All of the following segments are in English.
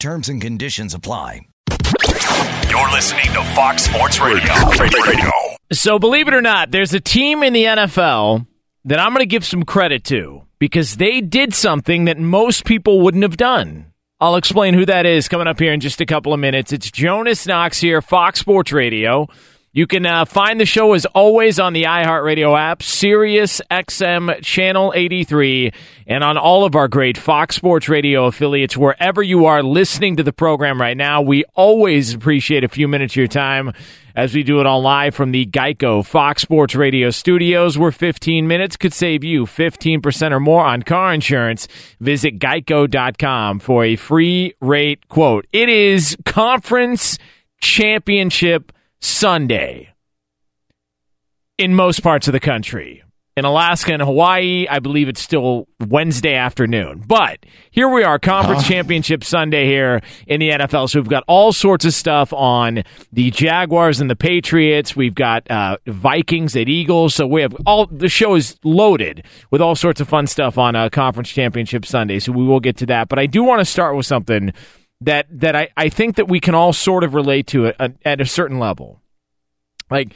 Terms and conditions apply. You're listening to Fox Sports Radio. Radio. So, believe it or not, there's a team in the NFL that I'm going to give some credit to because they did something that most people wouldn't have done. I'll explain who that is coming up here in just a couple of minutes. It's Jonas Knox here, Fox Sports Radio. You can uh, find the show as always on the iHeartRadio app, Sirius XM Channel 83, and on all of our great Fox Sports Radio affiliates, wherever you are listening to the program right now. We always appreciate a few minutes of your time as we do it all live from the Geico Fox Sports Radio studios, where 15 minutes could save you 15% or more on car insurance. Visit geico.com for a free rate quote. It is conference championship Sunday in most parts of the country. In Alaska and Hawaii, I believe it's still Wednesday afternoon. But here we are, Conference Championship Sunday here in the NFL. So we've got all sorts of stuff on the Jaguars and the Patriots. We've got uh, Vikings at Eagles. So we have all the show is loaded with all sorts of fun stuff on uh, Conference Championship Sunday. So we will get to that. But I do want to start with something that that I, I think that we can all sort of relate to it at, at a certain level. Like,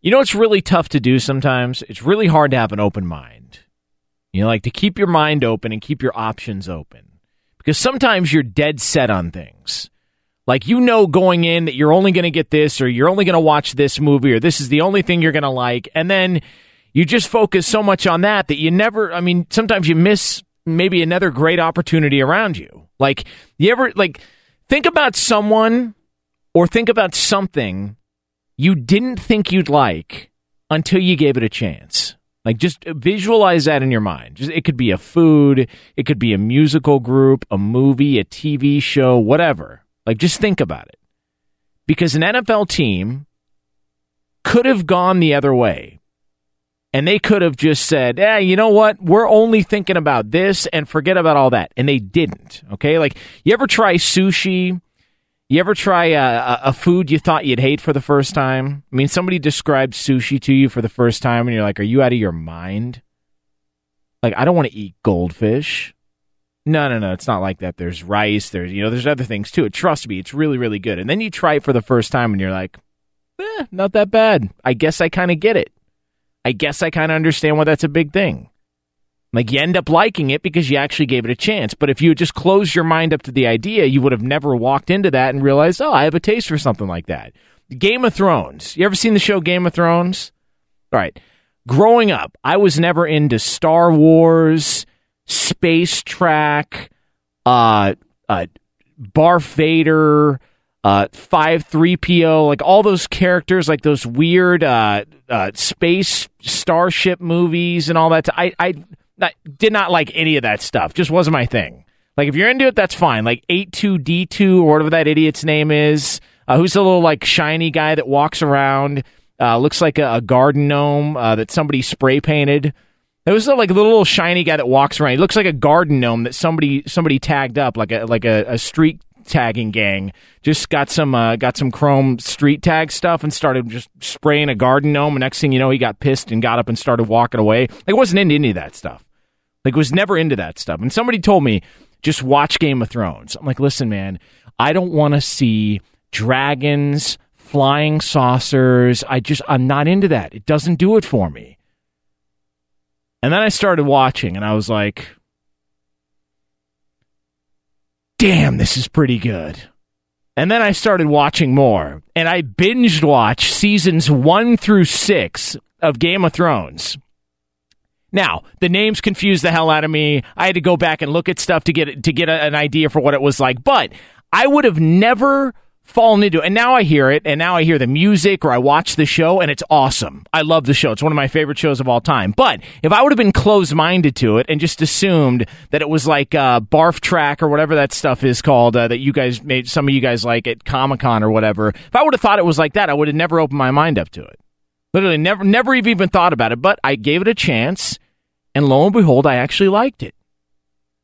you know, it's really tough to do sometimes. It's really hard to have an open mind. You know, like to keep your mind open and keep your options open. Because sometimes you're dead set on things. Like you know going in that you're only going to get this or you're only going to watch this movie or this is the only thing you're going to like. And then you just focus so much on that that you never, I mean, sometimes you miss maybe another great opportunity around you. Like, you ever, like, think about someone or think about something you didn't think you'd like until you gave it a chance. Like, just visualize that in your mind. Just, it could be a food, it could be a musical group, a movie, a TV show, whatever. Like, just think about it. Because an NFL team could have gone the other way. And they could have just said, "Yeah, you know what? We're only thinking about this and forget about all that." And they didn't. Okay? Like you ever try sushi You ever try a, a food you thought you'd hate for the first time? I mean, somebody described sushi to you for the first time, and you're like, "Are you out of your mind?" Like, I don't want to eat goldfish. No, no, no. It's not like that. There's rice. There's you know, there's other things too. Trust me, it's really, really good. And then you try it for the first time, and you're like, eh, not that bad. I guess I kind of get it. I guess I kind of understand why that's a big thing. Like you end up liking it because you actually gave it a chance. But if you just closed your mind up to the idea, you would have never walked into that and realized, oh, I have a taste for something like that. Game of Thrones. You ever seen the show Game of Thrones? All right. Growing up, I was never into Star Wars, Space Track, uh, uh, Barf Vader, uh, 5-3PO, like all those characters, like those weird uh, uh, space starship movies and all that. I, I not, did not like any of that stuff. Just wasn't my thing. Like if you're into it, that's fine. Like eight two D two or whatever that idiot's name is, uh, who's the little like shiny guy that walks around, uh, looks like a, a garden gnome uh, that somebody spray painted. There was like a little shiny guy that walks around. He looks like a garden gnome that somebody somebody tagged up, like a like a, a street tagging gang. Just got some uh, got some chrome street tag stuff and started just spraying a garden gnome. And next thing you know, he got pissed and got up and started walking away. Like, wasn't into any of that stuff. Like was never into that stuff. And somebody told me just watch Game of Thrones. I'm like, listen, man, I don't want to see dragons, flying saucers. I just I'm not into that. It doesn't do it for me. And then I started watching and I was like, damn, this is pretty good. And then I started watching more, and I binged watched seasons one through six of Game of Thrones. Now, the names confused the hell out of me. I had to go back and look at stuff to get to get a, an idea for what it was like. But I would have never fallen into it. And now I hear it, and now I hear the music or I watch the show, and it's awesome. I love the show. It's one of my favorite shows of all time. But if I would have been closed minded to it and just assumed that it was like uh, Barf Track or whatever that stuff is called uh, that you guys made, some of you guys like at Comic Con or whatever, if I would have thought it was like that, I would have never opened my mind up to it. Literally, never, never even thought about it. But I gave it a chance and lo and behold, I actually liked it.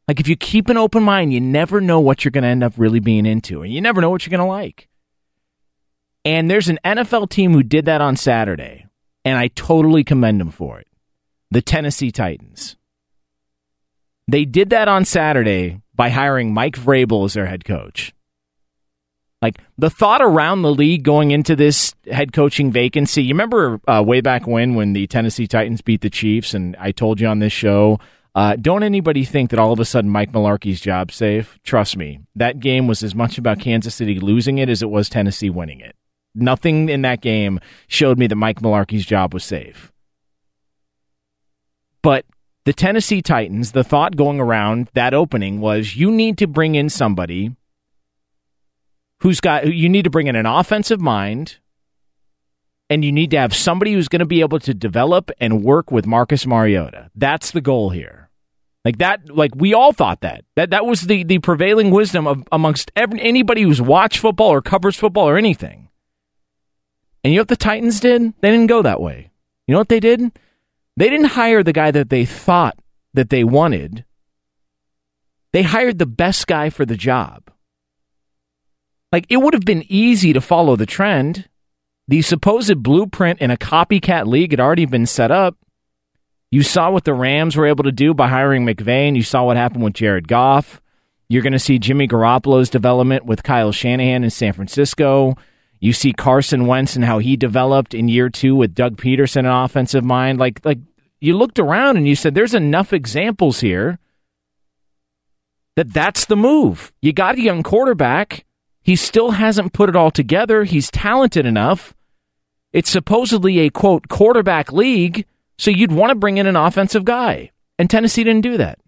Like if you keep an open mind, you never know what you're going to end up really being into, and you never know what you're going to like. And there's an NFL team who did that on Saturday, and I totally commend them for it. The Tennessee Titans. They did that on Saturday by hiring Mike Vrabel as their head coach. Like the thought around the league going into this head coaching vacancy. You remember uh, way back when when the Tennessee Titans beat the Chiefs, and I told you on this show. Uh, don't anybody think that all of a sudden Mike Mularkey's job safe? Trust me, that game was as much about Kansas City losing it as it was Tennessee winning it. Nothing in that game showed me that Mike Mularkey's job was safe. But the Tennessee Titans, the thought going around that opening was you need to bring in somebody who's got you need to bring in an offensive mind and you need to have somebody who's going to be able to develop and work with Marcus Mariota. That's the goal here. Like that like we all thought that. That that was the the prevailing wisdom of amongst every, anybody who's watched football or covers football or anything. And you know what the Titans did? They didn't go that way. You know what they did? They didn't hire the guy that they thought that they wanted. They hired the best guy for the job. Like it would have been easy to follow the trend. The supposed blueprint in a copycat league had already been set up. You saw what the Rams were able to do by hiring McVay, you saw what happened with Jared Goff. You're going to see Jimmy Garoppolo's development with Kyle Shanahan in San Francisco. You see Carson Wentz and how he developed in year two with Doug Pederson, in offensive mind. Like, like you looked around and you said, "There's enough examples here that that's the move." You got a young quarterback he still hasn't put it all together. He's talented enough. It's supposedly a quote quarterback league, so you'd want to bring in an offensive guy. And Tennessee didn't do that.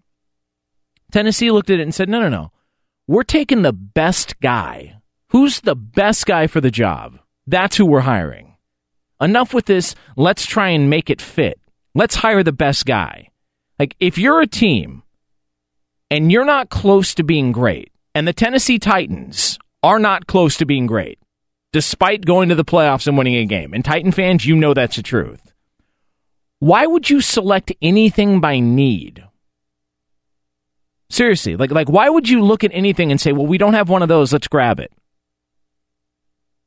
Tennessee looked at it and said, no, no, no. We're taking the best guy. Who's the best guy for the job? That's who we're hiring. Enough with this. Let's try and make it fit. Let's hire the best guy. Like, if you're a team and you're not close to being great, and the Tennessee Titans are not close to being great, despite going to the playoffs and winning a game. And Titan fans, you know that's the truth. Why would you select anything by need? Seriously, like like why would you look at anything and say, "Well, we don't have one of those, let's grab it."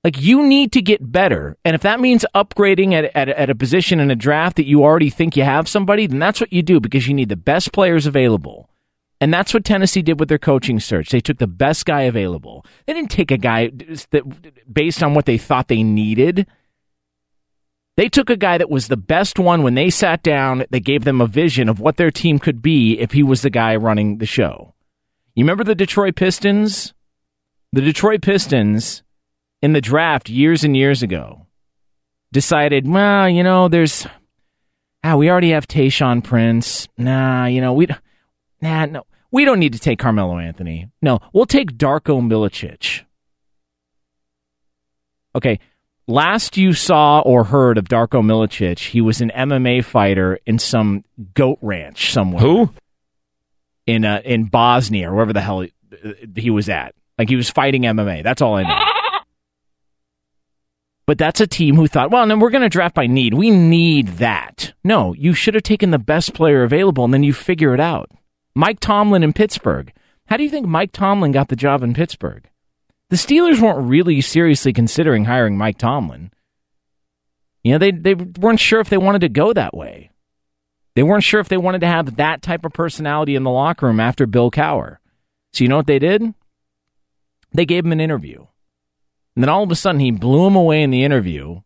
Like you need to get better. And if that means upgrading at, at, at a position in a draft that you already think you have somebody, then that's what you do because you need the best players available. And that's what Tennessee did with their coaching search. They took the best guy available. They didn't take a guy that based on what they thought they needed. They took a guy that was the best one when they sat down. They gave them a vision of what their team could be if he was the guy running the show. You remember the Detroit Pistons? The Detroit Pistons in the draft years and years ago decided, well, you know, there's, ah, we already have Tayshaun Prince. Nah, you know, we, nah, no, we don't need to take Carmelo Anthony. No, we'll take Darko Milicic. Okay, last you saw or heard of Darko Milicic, he was an MMA fighter in some goat ranch somewhere. Who? In uh, in Bosnia or wherever the hell he, he was at. Like he was fighting MMA. That's all I know. But that's a team who thought, well, then we're going to draft by need. We need that. No, you should have taken the best player available and then you figure it out. Mike Tomlin in Pittsburgh. How do you think Mike Tomlin got the job in Pittsburgh? The Steelers weren't really seriously considering hiring Mike Tomlin. You know, they, they weren't sure if they wanted to go that way. They weren't sure if they wanted to have that type of personality in the locker room after Bill Cowher. So you know what they did? They gave him an interview. And then all of a sudden he blew him away in the interview.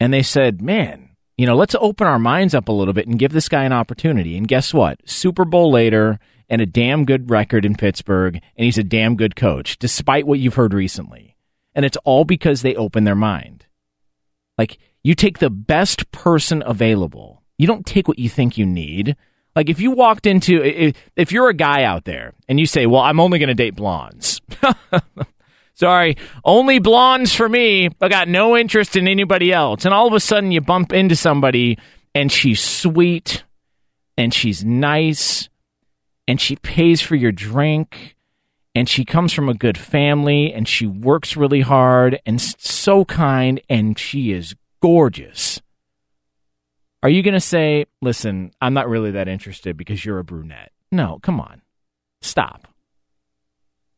And they said, man, you know, let's open our minds up a little bit and give this guy an opportunity. And guess what? Super Bowl later and a damn good record in Pittsburgh, and he's a damn good coach, despite what you've heard recently. And it's all because they open their mind. Like, you take the best person available. You don't take what you think you need. Like, if you walked into, if, if you're a guy out there and you say, well, I'm only going to date blondes. Sorry, only blondes for me. I got no interest in anybody else. And all of a sudden you bump into somebody and she's sweet and she's nice and she pays for your drink and she comes from a good family and she works really hard and so kind and she is gorgeous. Are you going to say, listen, I'm not really that interested because you're a brunette? No, come on. Stop.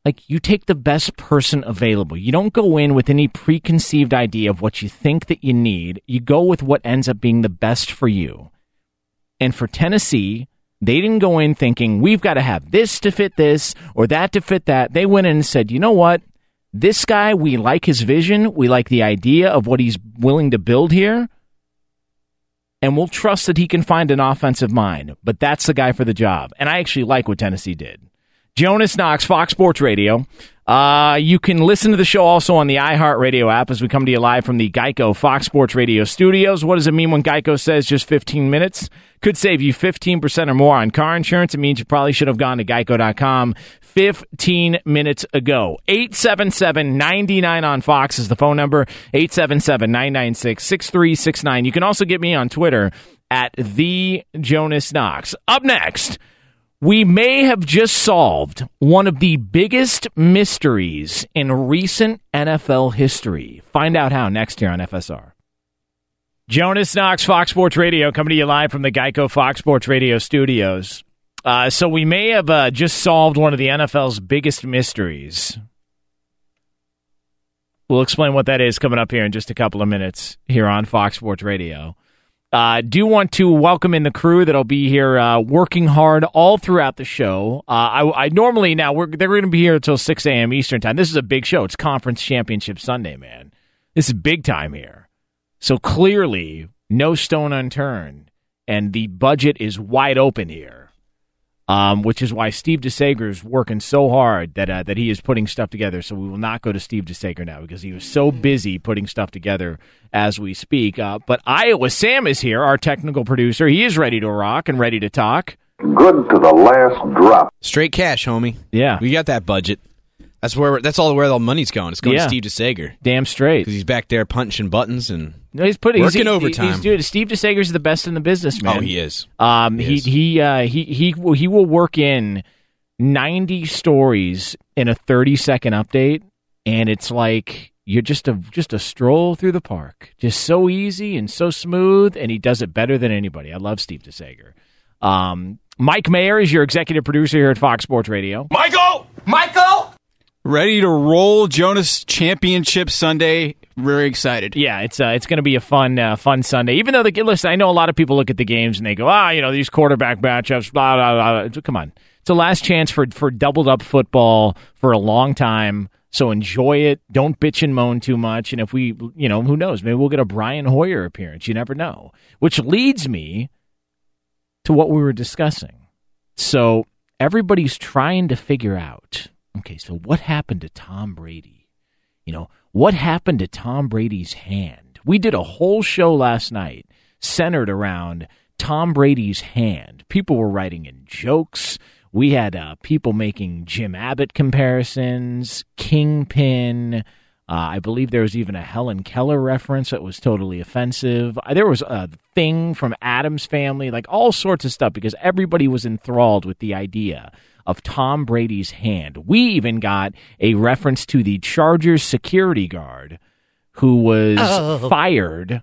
Like, you take the best person available. You don't go in with any preconceived idea of what you think that you need. You go with what ends up being the best for you. And for Tennessee, they didn't go in thinking, we've got to have this to fit this or that to fit that. They went in and said, you know what? This guy, we like his vision. We like the idea of what he's willing to build here. And we'll trust that he can find an offensive mind. But that's the guy for the job. And I actually like what Tennessee did. Jonas Knox, Fox Sports Radio. Uh, you can listen to the show also on the iHeartRadio app as we come to you live from the Geico Fox Sports Radio studios. What does it mean when Geico says just 15 minutes? Could save you 15% or more on car insurance. It means you probably should have gone to geico.com 15 minutes ago. 877 99 on Fox is the phone number. 877 996 6369. You can also get me on Twitter at the Jonas Knox. Up next we may have just solved one of the biggest mysteries in recent NFL history. Find out how next year on FSR. Jonas Knox, Fox Sports Radio, coming to you live from the Geico Fox Sports Radio studios. Uh, so we may have uh, just solved one of the NFL's biggest mysteries. We'll explain what that is coming up here in just a couple of minutes here on Fox Sports Radio. Uh, do want to welcome in the crew that'll be here uh, working hard all throughout the show. Uh, I, I, normally now we're they're going to be here until six a.m. Eastern time. This is a big show. It's Conference Championship Sunday, man. This is big time here. So clearly, no stone unturned, and the budget is wide open here um, which is why Steve DeSager is working so hard that uh, that he is putting stuff together. So we will not go to Steve DeSager now because he was so busy putting stuff together as we speak. Uh, but Iowa Sam is here, our technical producer. He is ready to rock and ready to talk. Good to the last drop. Straight cash, homie. Yeah, we got that budget. That's where that's all where the money's going. It's going yeah. to Steve DeSager. Damn straight, because he's back there punching buttons and no, he's putting working he's, overtime. He's doing. Steve DeSager's the best in the business, man. Oh, he is. Um, he he he, uh, he he will, he will work in ninety stories in a thirty second update, and it's like you're just a just a stroll through the park, just so easy and so smooth, and he does it better than anybody. I love Steve DeSager. Um, Mike Mayer is your executive producer here at Fox Sports Radio. Michael, Michael. Ready to roll Jonas Championship Sunday. Very excited. Yeah, it's uh, it's going to be a fun uh, fun Sunday. Even though the listen, I know a lot of people look at the games and they go, ah, you know, these quarterback matchups. Blah blah blah. Come on, it's a last chance for for doubled up football for a long time. So enjoy it. Don't bitch and moan too much. And if we, you know, who knows? Maybe we'll get a Brian Hoyer appearance. You never know. Which leads me to what we were discussing. So everybody's trying to figure out okay, so what happened to Tom Brady? You know, what happened to Tom Brady's hand? We did a whole show last night centered around Tom Brady's hand. People were writing in jokes. We had uh, people making Jim Abbott comparisons, Kingpin. Uh, I believe there was even a Helen Keller reference that was totally offensive. Uh, there was a thing from Addams Family, like all sorts of stuff, because everybody was enthralled with the idea of Tom Brady's hand. We even got a reference to the Chargers security guard who was oh. fired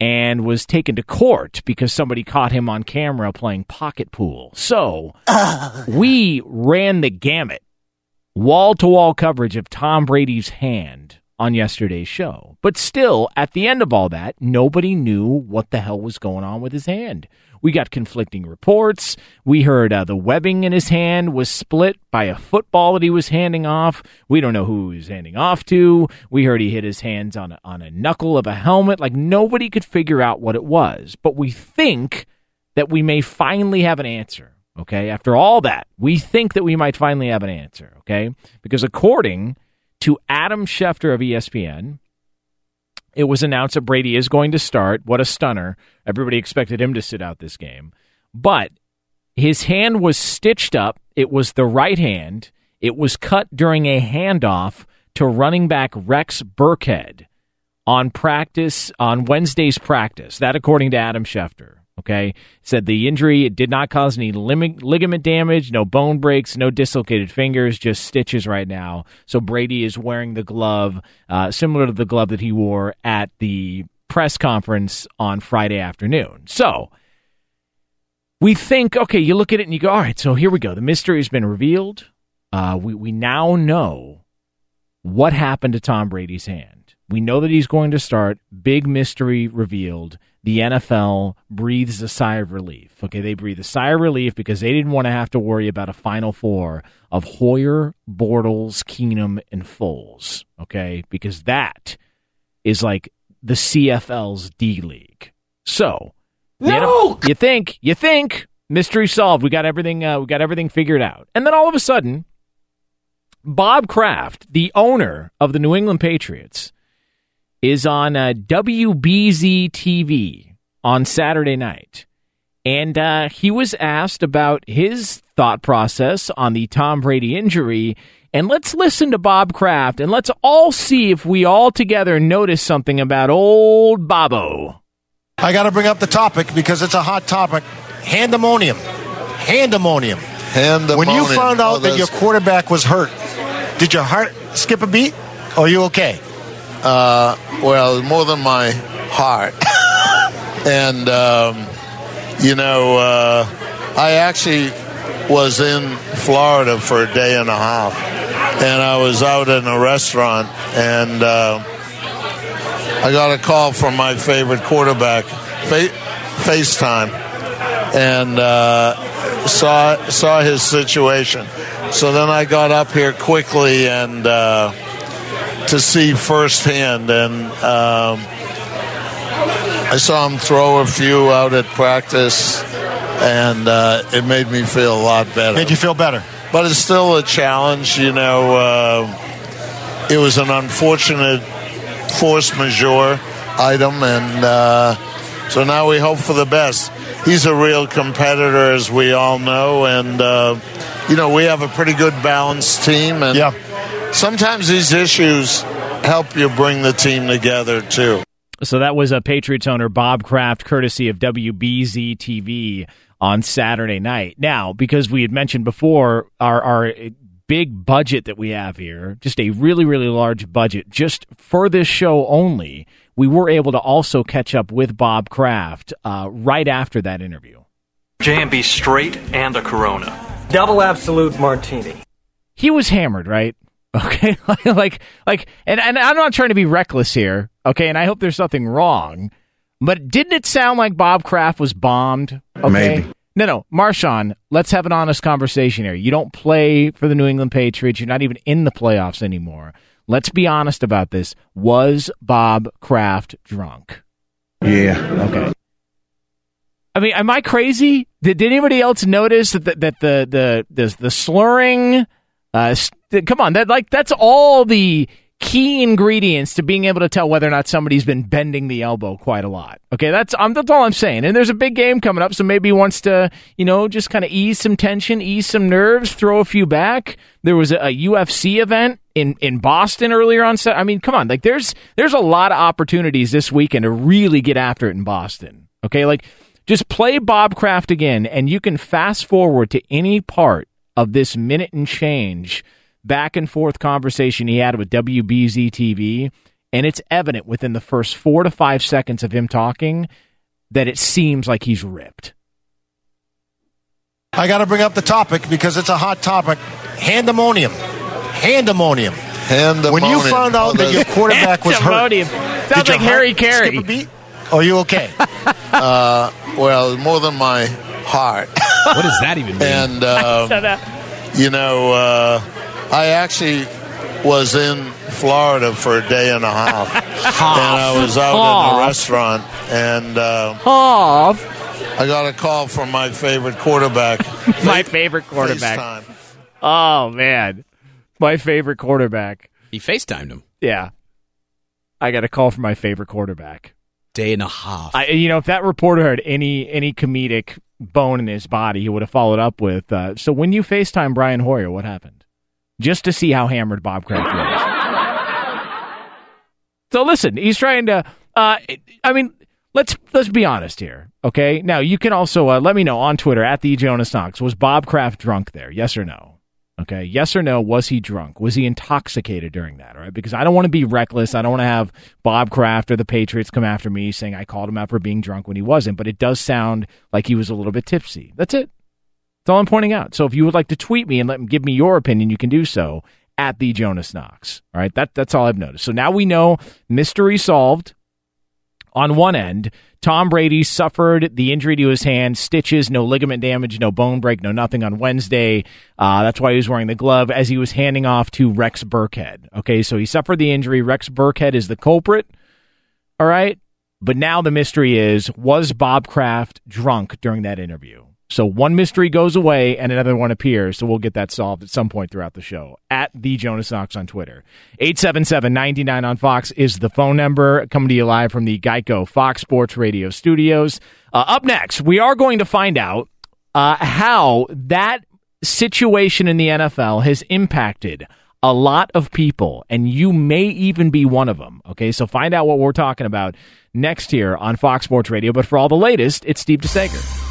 and was taken to court because somebody caught him on camera playing pocket pool. So oh. we ran the gamut wall to wall coverage of Tom Brady's hand on yesterday's show. But still, at the end of all that, nobody knew what the hell was going on with his hand. We got conflicting reports. We heard uh, the webbing in his hand was split by a football that he was handing off. We don't know who he was handing off to. We heard he hit his hands on a, on a knuckle of a helmet. Like nobody could figure out what it was. But we think that we may finally have an answer. Okay. After all that, we think that we might finally have an answer. Okay. Because according to Adam Schefter of ESPN, it was announced that Brady is going to start. What a stunner. Everybody expected him to sit out this game. But his hand was stitched up. It was the right hand. It was cut during a handoff to running back Rex Burkhead on practice on Wednesday's practice. That according to Adam Schefter. Okay, said the injury it did not cause any ligament damage, no bone breaks, no dislocated fingers, just stitches right now. So Brady is wearing the glove, uh, similar to the glove that he wore at the press conference on Friday afternoon. So we think, okay, you look at it and you go, all right, so here we go. The mystery has been revealed. Uh, we we now know what happened to Tom Brady's hand. We know that he's going to start. Big mystery revealed the NFL breathes a sigh of relief. Okay, they breathe a sigh of relief because they didn't want to have to worry about a Final Four of Hoyer, Bortles, Keenum, and Foles. Okay, because that is like the CFL's D League. So, no! you think, you think, mystery solved. We got everything. Uh, we got everything figured out, and then all of a sudden, Bob Kraft, the owner of the New England Patriots is on uh, WBZ TV on Saturday night. And uh, he was asked about his thought process on the Tom Brady injury. And let's listen to Bob Kraft and let's all see if we all together notice something about old Bobo. I got to bring up the topic because it's a hot topic. Handemonium. Handemonium. Handemonium. When you found out oh, that your quarterback was hurt, did your heart skip a beat? Or are you okay? Uh, well, more than my heart. and, um, you know, uh, I actually was in Florida for a day and a half. And I was out in a restaurant, and uh, I got a call from my favorite quarterback, Fa- FaceTime, and uh, saw saw his situation. So then I got up here quickly and uh, to see firsthand. And um, I saw him throw a few out at practice, and uh, it made me feel a lot better. Made you feel better. But it's still a challenge, you know. Uh, it was an unfortunate force majeure item, and uh, so now we hope for the best. He's a real competitor, as we all know, and uh, you know we have a pretty good balanced team, and yeah sometimes these issues help you bring the team together too. So that was a Patriots owner Bob Kraft, courtesy of WBZ TV on Saturday night. Now, because we had mentioned before our our big budget that we have here, just a really really large budget, just for this show only, we were able to also catch up with Bob Kraft uh, right after that interview. J&B straight and a Corona. Double Absolut Martini. He was hammered, right? Okay, like like, and and I'm not trying to be reckless here. Okay, and I hope there's nothing wrong, but didn't it sound like Bob Kraft was bombed? Okay? Maybe. No, no, Marshawn. Let's have an honest conversation here. You don't play for the New England Patriots. You're not even in the playoffs anymore. Let's be honest about this. Was Bob Kraft drunk? Yeah. Okay. I mean, am I crazy? Did, did anybody else notice that the, that the the the, the slurring? Uh, st- come on, that like that's all the key ingredients to being able to tell whether or not somebody's been bending the elbow quite a lot. Okay, that's um, that's all I'm saying. And there's a big game coming up, so maybe he wants to, you know, just kind of ease some tension, ease some nerves, throw a few back. There was a, a UFC event in in Boston earlier on. I mean, come on, like there's there's a lot of opportunities this weekend to really get after it in Boston. Okay, like just play Bob Kraft again, and you can fast forward to any part of this minute and change back and forth conversation he had with WBZ TV, and it's evident within the first four to five seconds of him talking that it seems like he's ripped. I got to bring up the topic because it's a hot topic. Handemonium. Handemonium. Handemonium. When you found out that your quarterback was hurt, Pandemonium. did Sounds your like Harry heart Carey. skip a beat? Are you okay? Uh, well, more than my heart. What does that even mean? And um, you know, uh, I actually was in Florida for a day and a half, and I was out in a restaurant, and uh, Half. I got a call from my favorite quarterback. My favorite quarterback. FaceTime. Oh man, my favorite quarterback. He FaceTimed him. Yeah, I got a call from my favorite quarterback. Day and a half. I, you know, if that reporter had any any comedic bone in his body, he would have followed up with, uh, "So when you Facetime Brian Hoyer, what happened?" Just to see how hammered Bob Kraft was. so listen, he's trying to. Uh, I mean, let's let's be honest here, okay? Now you can also uh, let me know on Twitter at the Jonas Knox. Was Bob Kraft drunk there? Yes or no? Okay, yes or no? Was he drunk? Was he intoxicated during that? All right, because I don't want to be reckless. I don't want to have Bob Kraft or the Patriots come after me saying I called him out for being drunk when he wasn't. But it does sound like he was a little bit tipsy. That's it. That's all I'm pointing out. So if you would like to tweet me and let me give me your opinion, you can do so at the Jonas Knox. All right, that that's all I've noticed. So now we know mystery solved. On one end, Tom Brady suffered the injury to his hand, stitches, no ligament damage, no bone break, no nothing on Wednesday. Uh, that's why he was wearing the glove as he was handing off to Rex Burkhead. Okay, so he suffered the injury. Rex Burkhead is the culprit. All right. But now the mystery is was Bob Kraft drunk during that interview? So one mystery goes away and another one appears. So we'll get that solved at some point throughout the show. At the Jonas Knox on Twitter. 877-99 on Fox is the phone number. Coming to you live from the Geico Fox Sports Radio studios. Uh, up next, we are going to find out uh, how that situation in the NFL has impacted a lot of people, and you may even be one of them. Okay, so find out what we're talking about next here on Fox Sports Radio. But for all the latest, it's Steve DeSager.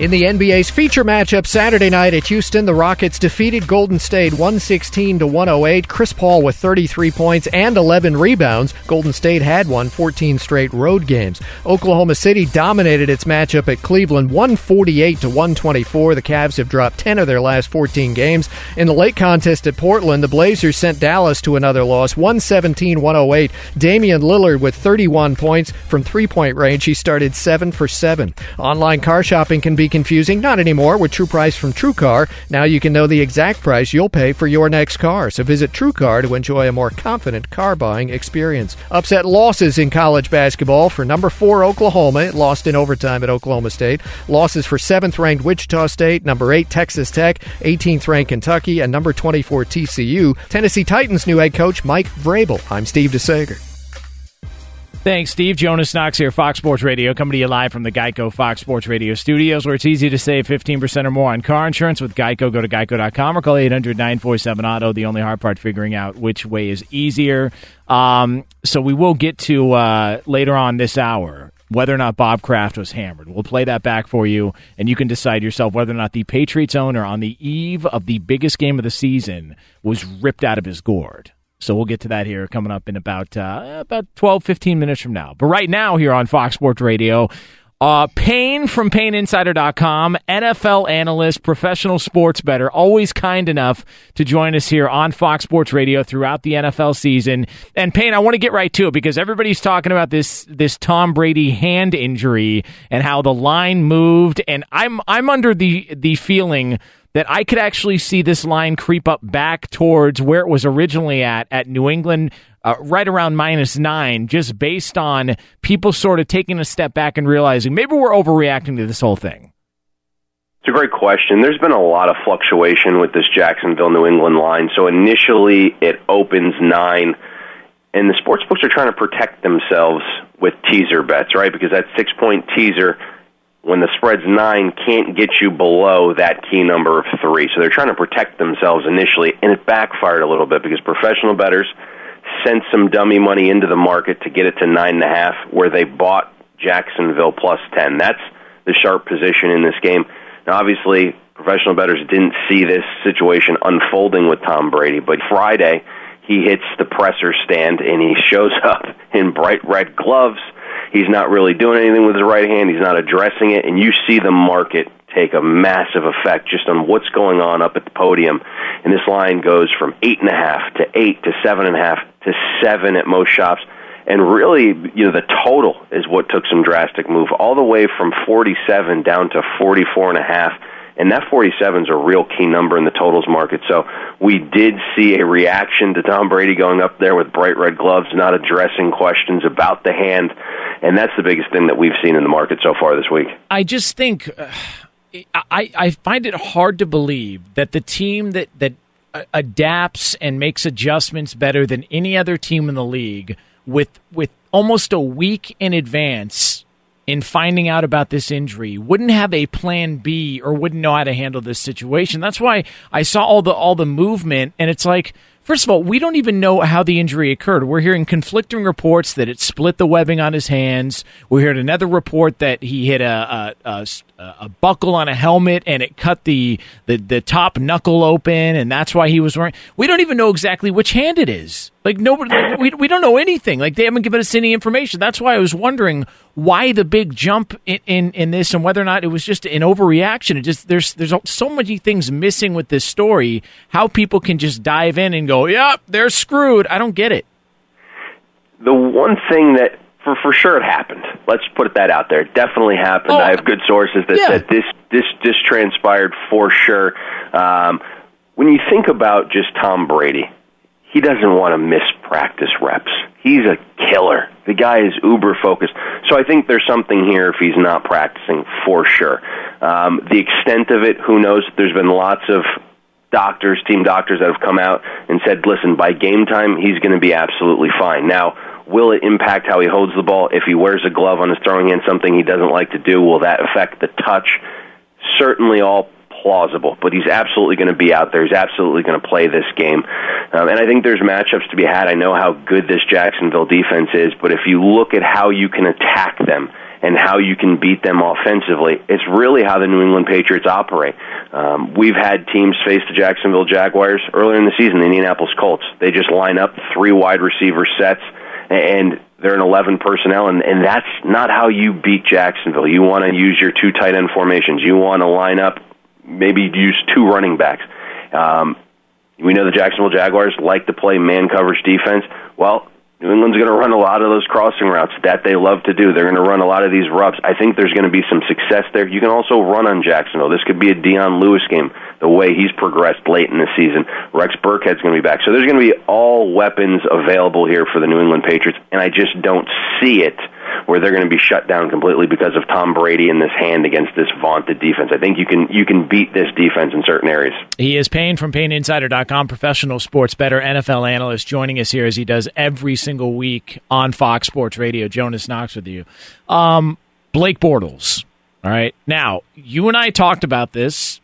In the NBA's feature matchup Saturday night at Houston, the Rockets defeated Golden State 116 to 108. Chris Paul with 33 points and 11 rebounds. Golden State had won 14 straight road games. Oklahoma City dominated its matchup at Cleveland 148 to 124. The Cavs have dropped 10 of their last 14 games. In the late contest at Portland, the Blazers sent Dallas to another loss 117-108. Damian Lillard with 31 points from three-point range. He started 7 for 7. Online car shopping can be confusing. Not anymore with True Price from TrueCar. Now you can know the exact price you'll pay for your next car. So visit TrueCar to enjoy a more confident car buying experience. Upset losses in college basketball for number four Oklahoma. It lost in overtime at Oklahoma State. Losses for seventh ranked Wichita State, number eight Texas Tech, 18th ranked Kentucky, and number 24 TCU. Tennessee Titans new head coach Mike Vrabel. I'm Steve DeSager. Thanks, Steve. Jonas Knox here, Fox Sports Radio, coming to you live from the Geico Fox Sports Radio studios, where it's easy to save 15% or more on car insurance with Geico. Go to geico.com or call 800 947 Auto. The only hard part figuring out which way is easier. Um, so we will get to uh, later on this hour whether or not Bob Kraft was hammered. We'll play that back for you, and you can decide yourself whether or not the Patriots owner on the eve of the biggest game of the season was ripped out of his gourd. So we'll get to that here coming up in about uh, about 12, 15 minutes from now. But right now here on Fox Sports Radio, Uh, Payne from PayneInsider.com, NFL analyst, professional sports bettor, always kind enough to join us here on Fox Sports Radio throughout the NFL season. And Payne, I want to get right to it because everybody's talking about this this Tom Brady hand injury and how the line moved, and I'm I'm under the the feeling that I could actually see this line creep up back towards where it was originally at at New England, uh, right around minus nine, just based on people sort of taking a step back and realizing maybe we're overreacting to this whole thing. It's a great question. There's been a lot of fluctuation with this Jacksonville New England line. So initially it opens nine, and the sports books are trying to protect themselves with teaser bets, right? Because that six point teaser when the spread's nine can't get you below that key number of three. So they're trying to protect themselves initially, and it backfired a little bit because professional bettors sent some dummy money into the market to get it to nine and a half, where they bought Jacksonville plus ten. That's the sharp position in this game. Now, obviously, professional bettors didn't see this situation unfolding with Tom Brady, but Friday he hits the presser stand and he shows up in bright red gloves He's not really doing anything with his right hand. He's not addressing it, and you see the market take a massive effect just on what's going on up at the podium. And this line goes from eight and a half to eight to seven and a half to seven at most shops. And really, you know, the total is what took some drastic move, all the way from 47 down to 44 and a half and that 47 is a real key number in the totals market. So we did see a reaction to Tom Brady going up there with bright red gloves, not addressing questions about the hand, and that's the biggest thing that we've seen in the market so far this week. I just think uh, I I find it hard to believe that the team that that adapts and makes adjustments better than any other team in the league with with almost a week in advance in finding out about this injury wouldn't have a plan B or wouldn't know how to handle this situation. That's why I saw all the all the movement and it's like First of all, we don't even know how the injury occurred. We're hearing conflicting reports that it split the webbing on his hands. We heard another report that he hit a, a, a, a, buckle on a helmet and it cut the, the, the top knuckle open, and that's why he was wearing. We don't even know exactly which hand it is. Like nobody, we we don't know anything. Like they haven't given us any information. That's why I was wondering why the big jump in, in, in this and whether or not it was just an overreaction. It just there's there's so many things missing with this story. How people can just dive in and go, "Yep, they're screwed." I don't get it. The one thing that for for sure it happened. Let's put that out there. It definitely happened. Oh, I have good sources that yeah. said this this this transpired for sure. Um, when you think about just Tom Brady, he doesn't want to miss practice reps. He's a killer. The guy is uber focused. So I think there's something here if he's not practicing for sure. Um, the extent of it, who knows? There's been lots of doctors, team doctors that have come out and said, listen, by game time, he's going to be absolutely fine. Now, Will it impact how he holds the ball? If he wears a glove on his throwing hand, something he doesn't like to do, will that affect the touch? Certainly all plausible, but he's absolutely going to be out there. He's absolutely going to play this game. Um, and I think there's matchups to be had. I know how good this Jacksonville defense is, but if you look at how you can attack them, and how you can beat them offensively. It's really how the New England Patriots operate. Um, we've had teams face the Jacksonville Jaguars earlier in the season, the Indianapolis Colts. They just line up three wide receiver sets and they're an 11 personnel, and, and that's not how you beat Jacksonville. You want to use your two tight end formations. You want to line up, maybe use two running backs. Um, we know the Jacksonville Jaguars like to play man coverage defense. Well, New England's going to run a lot of those crossing routes that they love to do. They're going to run a lot of these rubs. I think there's going to be some success there. You can also run on Jacksonville. This could be a Dion Lewis game, the way he's progressed late in the season. Rex Burkhead's going to be back. So there's going to be all weapons available here for the New England Patriots, and I just don't see it where they're going to be shut down completely because of Tom Brady and this hand against this vaunted defense. I think you can you can beat this defense in certain areas. He is Payne from PayneInsider.com, professional sports bettor NFL analyst, joining us here as he does every single week on Fox Sports Radio. Jonas Knox with you. Um, Blake Bortles. All right. Now, you and I talked about this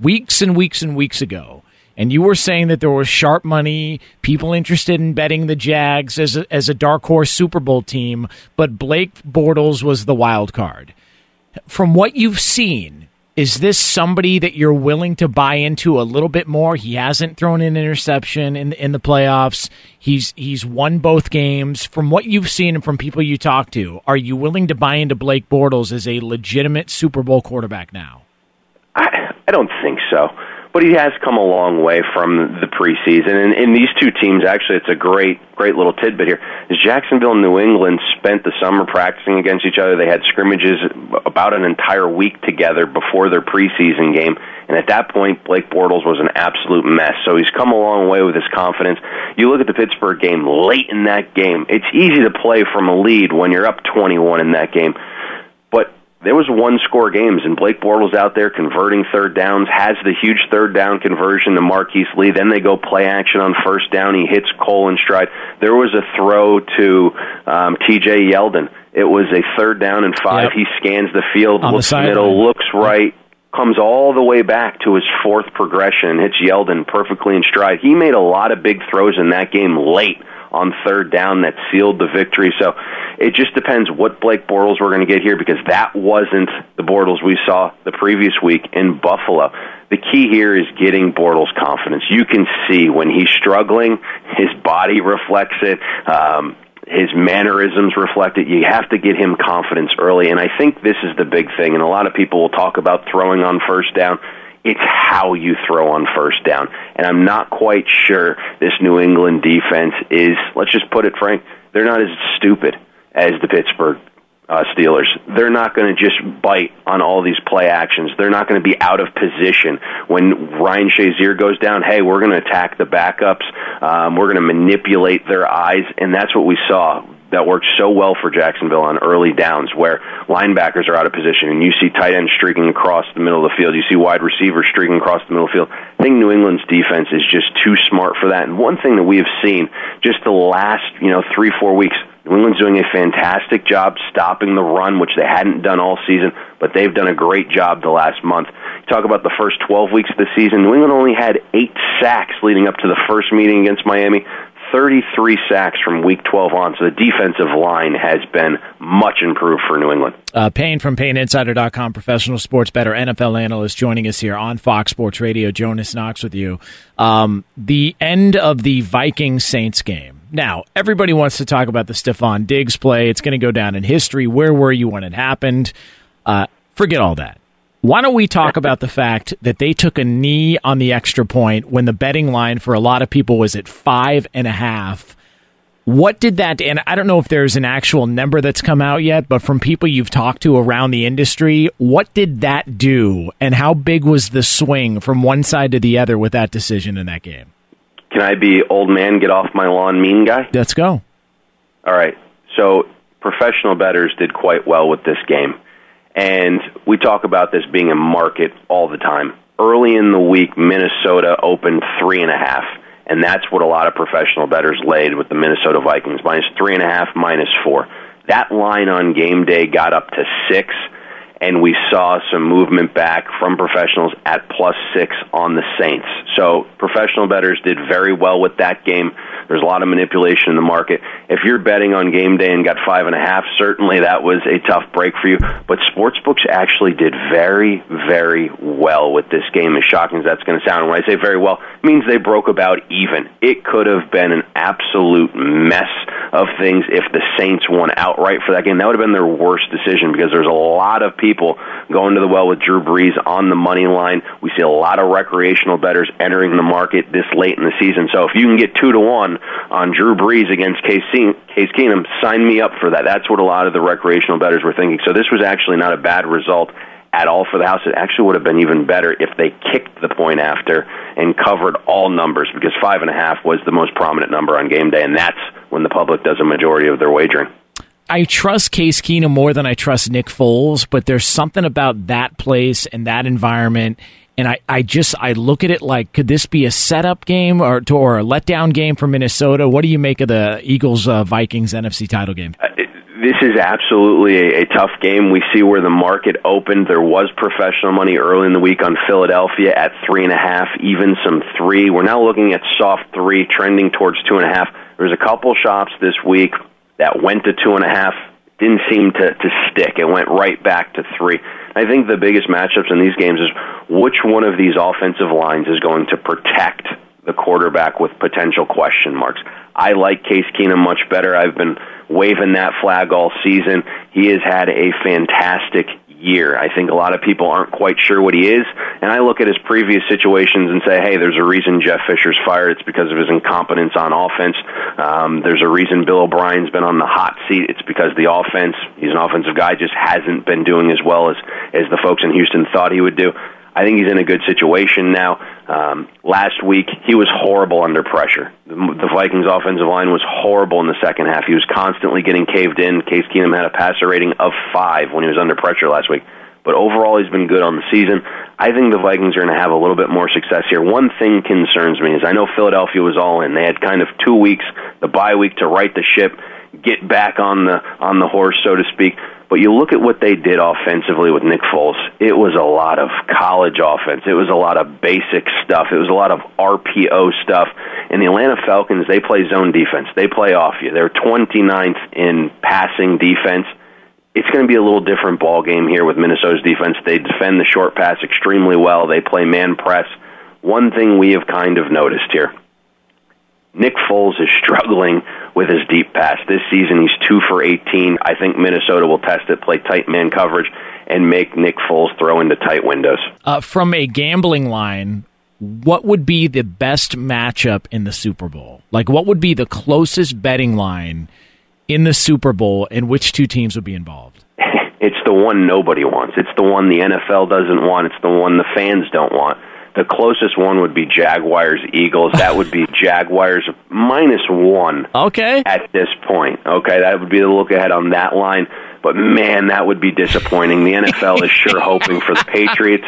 weeks and weeks and weeks ago and you were saying that there was sharp money, people interested in betting the Jags as a, as a dark horse Super Bowl team, but Blake Bortles was the wild card. From what you've seen, Is this somebody that you're willing to buy into a little bit more? He hasn't thrown an interception in in the playoffs. He's he's won both games. From what you've seen and from people you talk to, are you willing to buy into Blake Bortles as a legitimate Super Bowl quarterback now? I, don't think so but he has come a long way from the preseason. And in these two teams, actually, it's a great, great little tidbit here. Is Jacksonville and New England spent the summer practicing against each other. They had scrimmages about an entire week together before their preseason game. And at that point, Blake Bortles was an absolute mess. So he's come a long way with his confidence. You look at the Pittsburgh game late in that game. It's easy to play from a lead when you're up 21 in that game. There was one score games, and Blake Bortles out there converting third downs, has the huge third down conversion to Marquise Lee. Then they go play action on first down. He hits Cole in stride. There was a throw to um, T.J. Yeldon. It was a third down and five. Yep. He scans the field, on looks the middle, looks right, comes all the way back to his fourth progression, hits Yeldon perfectly in stride. He made a lot of big throws in that game late on third down that sealed the victory. So it just depends what Blake Bortles we're going to get here because that wasn't the Bortles we saw the previous week in Buffalo. The key here is getting Bortles confidence. You can see when he's struggling, his body reflects it. Um, his mannerisms reflect it. You have to get him confidence early, and I think this is the big thing. And a lot of people will talk about throwing on first down. It's how you throw on first down. And I'm not quite sure this New England defense is, let's just put it frank, they're not as stupid as the Pittsburgh uh, Steelers. They're not going to just bite on all these play actions. They're not going to be out of position when Ryan Shazier goes down. Hey, we're going to attack the backups. Um, we're going to manipulate their eyes, and that's what we saw that worked so well for Jacksonville on early downs where linebackers are out of position and you see tight ends streaking across the middle of the field. You see wide receivers streaking across the middle of the field. I think New England's defense is just too smart for that. And one thing that we have seen just the last, you know, three, four weeks, New England's doing a fantastic job stopping the run, which they hadn't done all season, but they've done a great job the last month. You talk about the first 12 weeks of the season, New England only had eight sacks leading up to the first meeting against Miami. 33 sacks from week 12 on. So the defensive line has been much improved for New England. Uh, Payne from PayneInsider.com, professional sports bettor NFL analyst, joining us here on Fox Sports Radio. Jonas Knox with you. Um, the end of the Vikings Saints game. Now, everybody wants to talk about the Stefon Diggs play. It's going to go down in history. Where were you when it happened? Uh, forget all that. Why don't we talk about the fact that they took a knee on the extra point when the betting line for a lot of people was at five and a half? What did that, and I don't know if there's an actual number that's come out yet, but from people you've talked to around the industry, what did that do, and how big was the swing from one side to the other with that decision in that game? Can I be old man, get off my lawn, mean guy? Let's go. All right. So professional bettors did quite well with this game. And we talk about this being a market all the time. Early in the week, Minnesota opened three and a half, and that's what a lot of professional bettors laid with the Minnesota Vikings minus three and a half, minus four. That line on game day got up to six, and we saw some movement back from professionals at plus six on the Saints. So professional bettors did very well with that game. There's a lot of manipulation in the market. If you're betting on game day and got five and a half, certainly that was a tough break for you. But sportsbooks actually did very, very well with this game, as shocking as that's going to sound. When I say very well, it means they broke about even. It could have been an absolute mess of things if the Saints won outright for that game. That would have been their worst decision because there's a lot of people going to the well with Drew Brees on the money line. We see a lot of recreational bettors entering the market this late in the season. So if you can get two to one on Drew Brees against Case, Case Keenum, sign me up for that. That's what a lot of the recreational bettors were thinking. So this was actually not a bad result at all for the house. It actually would have been even better if they kicked the point after and covered all numbers because five and a half was the most prominent number on game day, and that's when the public does a majority of their wagering. I trust Case Keenum more than I trust Nick Foles, but there's something about that place and that environment and I, I just I look at it like could this be a setup game or or a letdown game for Minnesota? What do you make of the Eagles uh, Vikings NFC title game? Uh, this is absolutely a, a tough game. We see where the market opened. There was professional money early in the week on Philadelphia at three and a half, even some three. We're now looking at soft three, trending towards two and a half. There's a couple shops this week that went to two and a half didn't seem to, to stick. It went right back to three. I think the biggest matchups in these games is which one of these offensive lines is going to protect the quarterback with potential question marks. I like Case Keenum much better. I've been waving that flag all season. He has had a fantastic year. I think a lot of people aren't quite sure what he is, and I look at his previous situations and say, hey, there's a reason Jeff Fisher's fired. It's because of his incompetence on offense. Um, there's a reason Bill O'Brien's been on the hot seat. It's because the offense, he's an offensive guy, just hasn't been doing as well as, as the folks in Houston thought he would do. I think he's in a good situation now. Um, last week, he was horrible under pressure. The, the Vikings' offensive line was horrible in the second half. He was constantly getting caved in. Case Keenum had a passer rating of five when he was under pressure last week. But overall, he's been good on the season. I think the Vikings are going to have a little bit more success here. One thing concerns me is I know Philadelphia was all in. They had kind of two weeks, the bye week, to right the ship, get back on the on the horse, so to speak. But you look at what they did offensively with Nick Foles. It was a lot of college offense. It was a lot of basic stuff. It was a lot of RPO stuff. And the Atlanta Falcons, they play zone defense. They play off you. They're 29th in passing defense. It's going to be a little different ball game here with Minnesota's defense. They defend the short pass extremely well. They play man press. One thing we have kind of noticed here Nick Foles is struggling with his deep pass. This season, he's two for 18. I think Minnesota will test it, play tight man coverage, and make Nick Foles throw into tight windows. Uh, from a gambling line, what would be the best matchup in the Super Bowl? Like, what would be the closest betting line in the Super Bowl, and which two teams would be involved? it's the one nobody wants. It's the one the NFL doesn't want. It's the one the fans don't want. The closest one would be Jaguars Eagles. That would be Jaguars minus one. Okay. At this point, okay, that would be the look ahead on that line. But man, that would be disappointing. The NFL is sure hoping for the Patriots.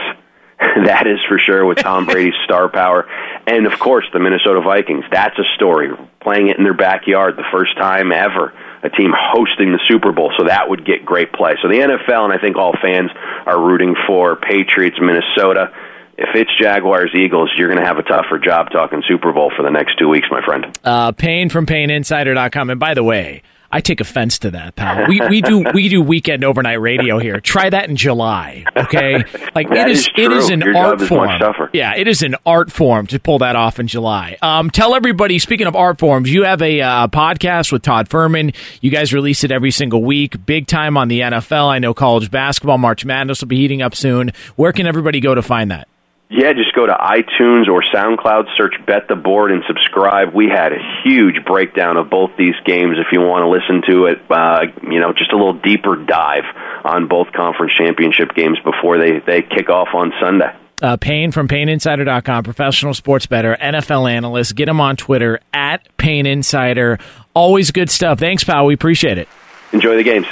that is for sure with Tom Brady's star power. And of course, the Minnesota Vikings. That's a story. Playing it in their backyard the first time ever. A team hosting the Super Bowl. So that would get great play. So the NFL, and I think all fans are rooting for Patriots, Minnesota if it's Jaguars Eagles, you're going to have a tougher job talking Super Bowl for the next two weeks, my friend. Uh, Payne from PayneInsider.com. And by the way, I take offense to that, pal. We we do we do weekend overnight radio here. Try that in July, okay? Like it is, is it is an Your art form. Yeah, it is an art form to pull that off in July. Um, tell everybody. Speaking of art forms, you have a uh, podcast with Todd Fuhrman. You guys release it every single week. Big time on the NFL. I know college basketball, March Madness will be heating up soon. Where can everybody go to find that? Yeah, just go to iTunes or SoundCloud, search Bet the Board, and subscribe. We had a huge breakdown of both these games. If you want to listen to it, uh, you know, just a little deeper dive on both conference championship games before they they kick off on Sunday. Uh, Payne from PayneInsider.com, professional sports bettor, NFL analyst. Get him on Twitter at Payne Insider. Always good stuff. Thanks, pal. We appreciate it. Enjoy the games.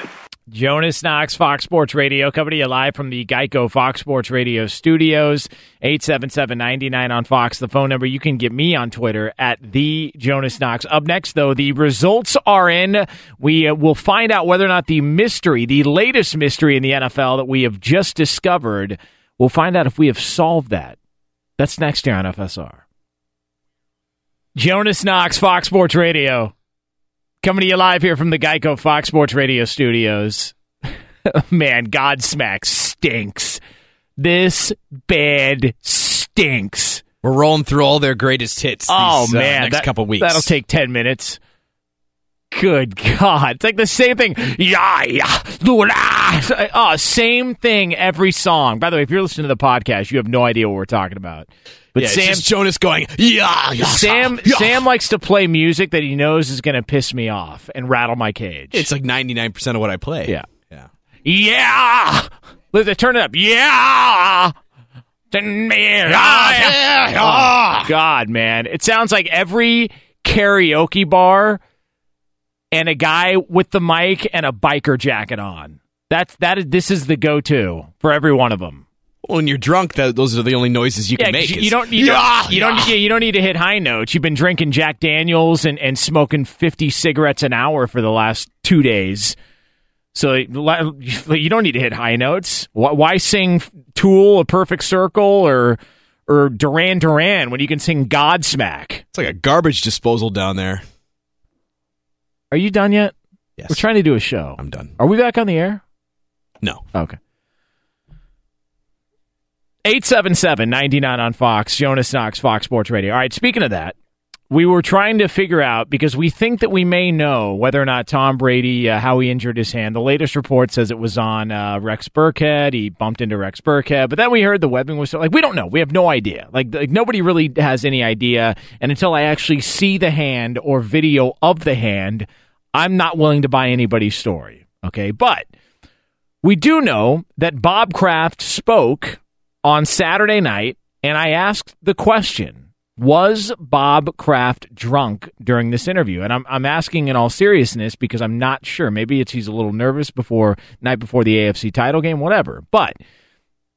Jonas Knox, Fox Sports Radio, coming to you live from the Geico Fox Sports Radio studios. 877-99 on Fox, the phone number. You can get me on Twitter at the Jonas Knox. Up next, though, the results are in. We uh, will find out whether or not the mystery, the latest mystery in the NFL that we have just discovered, we'll find out if we have solved that. That's next here on FSR. Jonas Knox, Fox Sports Radio. Coming to you live here from the Geico Fox Sports Radio studios. Man, Godsmack stinks. This band stinks. We're rolling through all their greatest hits. Oh these, uh, man, next that- couple weeks. That'll take ten minutes. Good God, it's like the same thing. Yeah, yeah. Oh, same thing every song. By the way, if you're listening to the podcast, you have no idea what we're talking about. But Yeah, it's Sam Jonas going, yeah, yeah, Sam yeah. Sam likes to play music that he knows is going to piss me off and rattle my cage. It's like 99% of what I play. Yeah. Yeah. Yeah. Let's turn it up. Yeah. Oh, God, man. It sounds like every karaoke bar and a guy with the mic and a biker jacket on. That's that is this is the go-to for every one of them. When you're drunk, that, those are the only noises you Yeah, can make. you, is, you don't you yeah, don't you don't yeah. yeah, you don't need to hit high notes. You've been drinking Jack Daniels and, and smoking 50 cigarettes an hour for the last 2 days. So you don't need to hit high notes. Why, why sing Tool, A Perfect Circle, or or Duran Duran when you can sing Godsmack? It's like a garbage disposal down there. Are you done yet? Yes. We're trying to do a show. I'm done. Are we back on the air? No. Oh, okay. 877-99 on Fox. Jonas Knox, Fox Sports Radio. All right, speaking of that, we were trying to figure out because we think that we may know whether or not Tom Brady uh, how he injured his hand. The latest report says it was on uh, Rex Burkhead. He bumped into Rex Burkhead, but then we heard the webbing was like we don't know. We have no idea. Like, like nobody really has any idea. And until I actually see the hand or video of the hand, I'm not willing to buy anybody's story. Okay, but we do know that Bob Kraft spoke on Saturday night, and I asked the question was Bob Kraft drunk during this interview? And I'm, I'm asking in all seriousness because I'm not sure. Maybe it's he's a little nervous before night before the AFC title game, whatever. But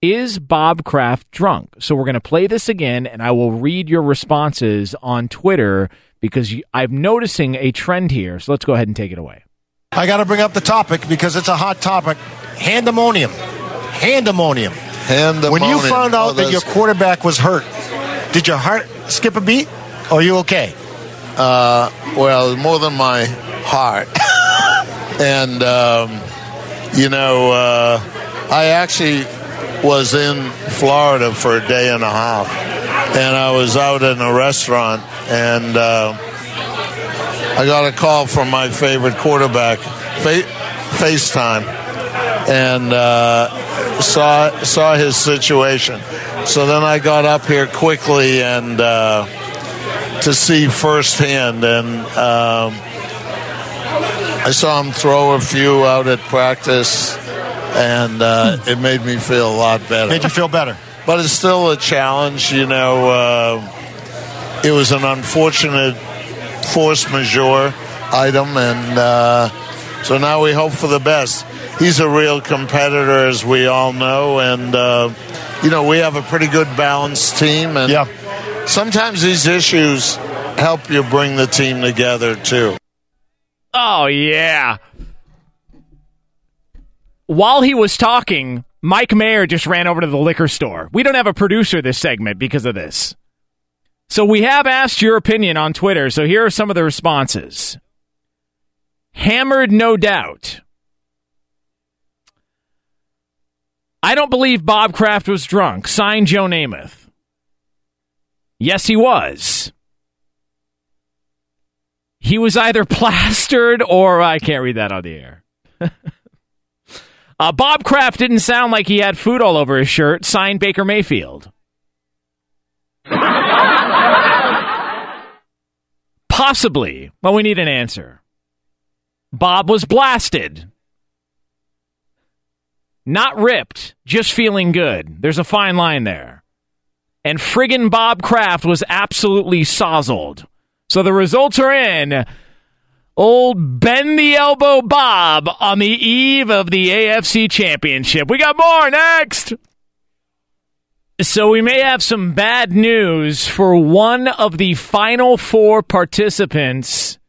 is Bob Kraft drunk? So we're going to play this again, and I will read your responses on Twitter because you, I'm noticing a trend here. So let's go ahead and take it away. I got to bring up the topic because it's a hot topic. Handemonium. Handemonium. Handemonium. When you found out Oh, that your quarterback was hurt, did your heart skip a beat? Or are you okay? Uh, well, more than my heart. and, um, you know, uh, I actually was in Florida for a day and a half. And I was out in a restaurant, and uh, I got a call from my favorite quarterback, Fa- FaceTime, and uh, saw saw his situation. So then I got up here quickly and uh, to see firsthand, and um, I saw him throw a few out at practice, and uh, it made me feel a lot better. Made you feel better. But it's still a challenge, you know. Uh, it was an unfortunate force majeure item, and uh, so now we hope for the best. He's a real competitor, as we all know, and uh, you know we have a pretty good balanced team, and yeah. sometimes these issues help you bring the team together too. Oh, yeah. While he was talking, Mike Mayer just ran over to the liquor store. We don't have a producer this segment because of this. So we have asked your opinion on Twitter. So here are some of the responses. Hammered, no doubt. I don't believe Bob Kraft was drunk. Signed Joe Namath. Yes, he was. He was either plastered or I can't read that on the air. uh, Bob Kraft didn't sound like he had food all over his shirt. Signed Baker Mayfield. Possibly. Well, we need an answer. Bob was blasted. Not ripped, just feeling good. There's a fine line there. And friggin' Bob Kraft was absolutely sozzled. So the results are in. Old bend the elbow Bob on the eve of the AFC Championship. We got more next. So we may have some bad news for one of the final four participants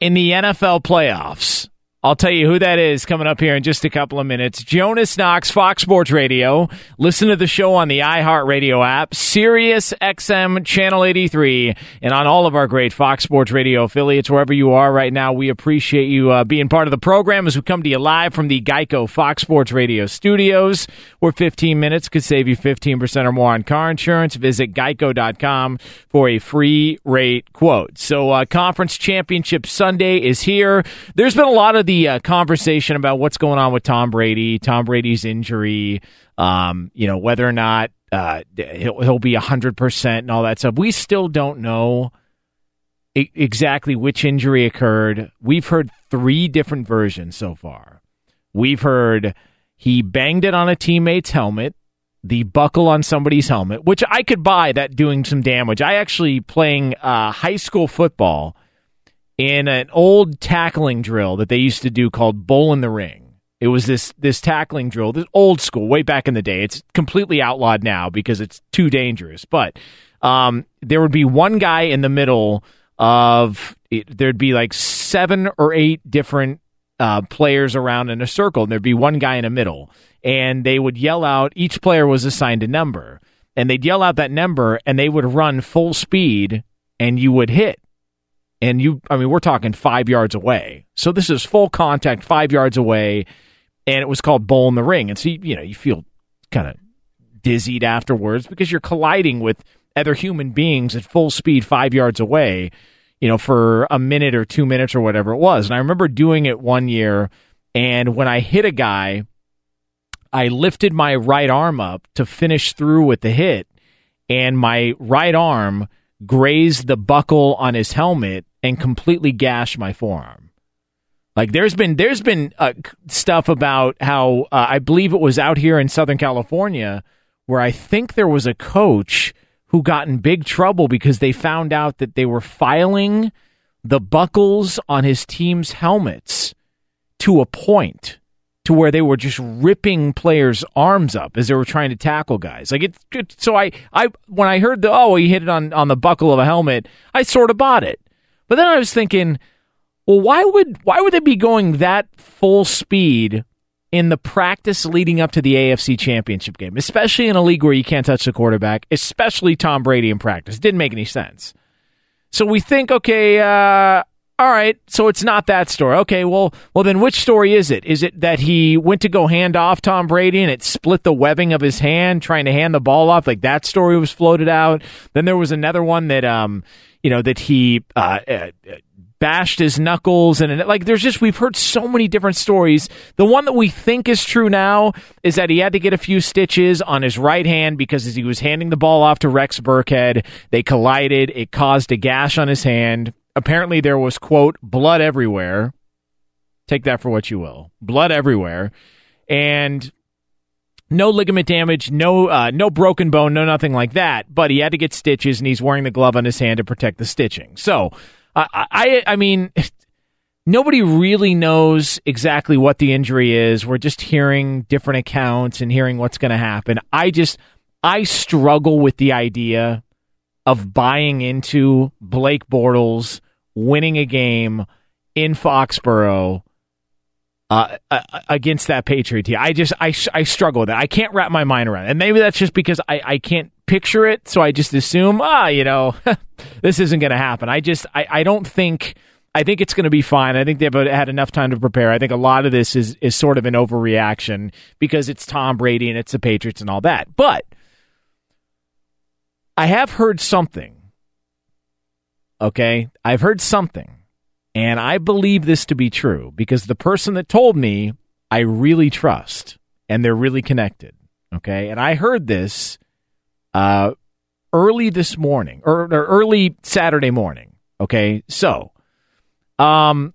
in the NFL playoffs. I'll tell you who that is coming up here in just a couple of minutes. Jonas Knox, Fox Sports Radio. Listen to the show on the iHeartRadio app, Sirius XM Channel 83, and on all of our great Fox Sports Radio affiliates, wherever you are right now. We appreciate you uh, being part of the program as we come to you live from the Geico Fox Sports Radio studios, where 15 minutes could save you 15% or more on car insurance. Visit geico.com for a free rate quote. So, uh, Conference Championship Sunday is here. There's been a lot of the uh, conversation about what's going on with Tom Brady, Tom Brady's injury, um, you know, whether or not uh, he'll, he'll be 100% and all that stuff. We still don't know e- exactly which injury occurred. We've heard three different versions so far. We've heard he banged it on a teammate's helmet, the buckle on somebody's helmet, which I could buy that doing some damage. I actually playing uh, high school football in an old tackling drill that they used to do called Bull in the Ring. It was this this tackling drill, this old school, way back in the day. It's completely outlawed now because it's too dangerous. But um, there would be one guy in the middle of it, there'd be like seven or eight different uh, players around in a circle, and there'd be one guy in the middle, and they would yell out. Each player was assigned a number, and they'd yell out that number, and they would run full speed, and you would hit And you, I mean, we're talking five yards away. So this is full contact, five yards away, and it was called Bull in the Ring. And so, you, you know, you feel kind of dizzied afterwards because you're colliding with other human beings at full speed five yards away, you know, for a minute or two minutes or whatever it was. And I remember doing it one year, and when I hit a guy, I lifted my right arm up to finish through with the hit, and my right arm grazed the buckle on his helmet and completely gash my forearm. Like there's been there's been uh, stuff about how uh, I believe it was out here in Southern California where I think there was a coach who got in big trouble because they found out that they were filing the buckles on his team's helmets to a point to where they were just ripping players' arms up as they were trying to tackle guys. Like. So I, I when I heard the oh he hit it on on the buckle of a helmet, I sort of bought it. But then I was thinking, well, why would why would they be going that full speed in the practice leading up to the AFC Championship game, especially in a league where you can't touch the quarterback, especially Tom Brady in practice? Didn't make any sense. So we think, okay, uh, all right, so it's not that story. Okay, well, well then which story is it? Is it that he went to go hand off Tom Brady and it split the webbing of his hand trying to hand the ball off? Like that story was floated out. Then there was another one that, um, you know, that he uh, uh, bashed his knuckles and like there's just we've heard so many different stories. The one that we think is true now is that he had to get a few stitches on his right hand because as he was handing the ball off to rex burkhead they collided. It caused a gash on his hand. Apparently there was quote blood everywhere. Take that for what you will. Blood everywhere. And no ligament damage, no uh, no broken bone, no nothing like that. But he had to get stitches, and he's wearing the glove on his hand to protect the stitching. So I, I, I mean, nobody really knows exactly what the injury is. We're just hearing different accounts and hearing what's going to happen. I just, I struggle with the idea of buying into Blake Bortles winning a game in Foxborough uh, uh against that Patriot team. I just, I, I struggle with that. I can't wrap my mind around it. And maybe that's just because I, I can't picture it, so I just assume, ah, you know, this isn't going to happen. I just, I, I don't think. I think it's going to be fine. I think they've had enough time to prepare. I think a lot of this is is sort of an overreaction because it's Tom Brady and it's the Patriots and all that. But I have heard something. Okay, I've heard something, and I believe this to be true because the person that told me I really trust, and they're really connected. Okay, and I heard this uh, early this morning or, or early Saturday morning. Okay, so um,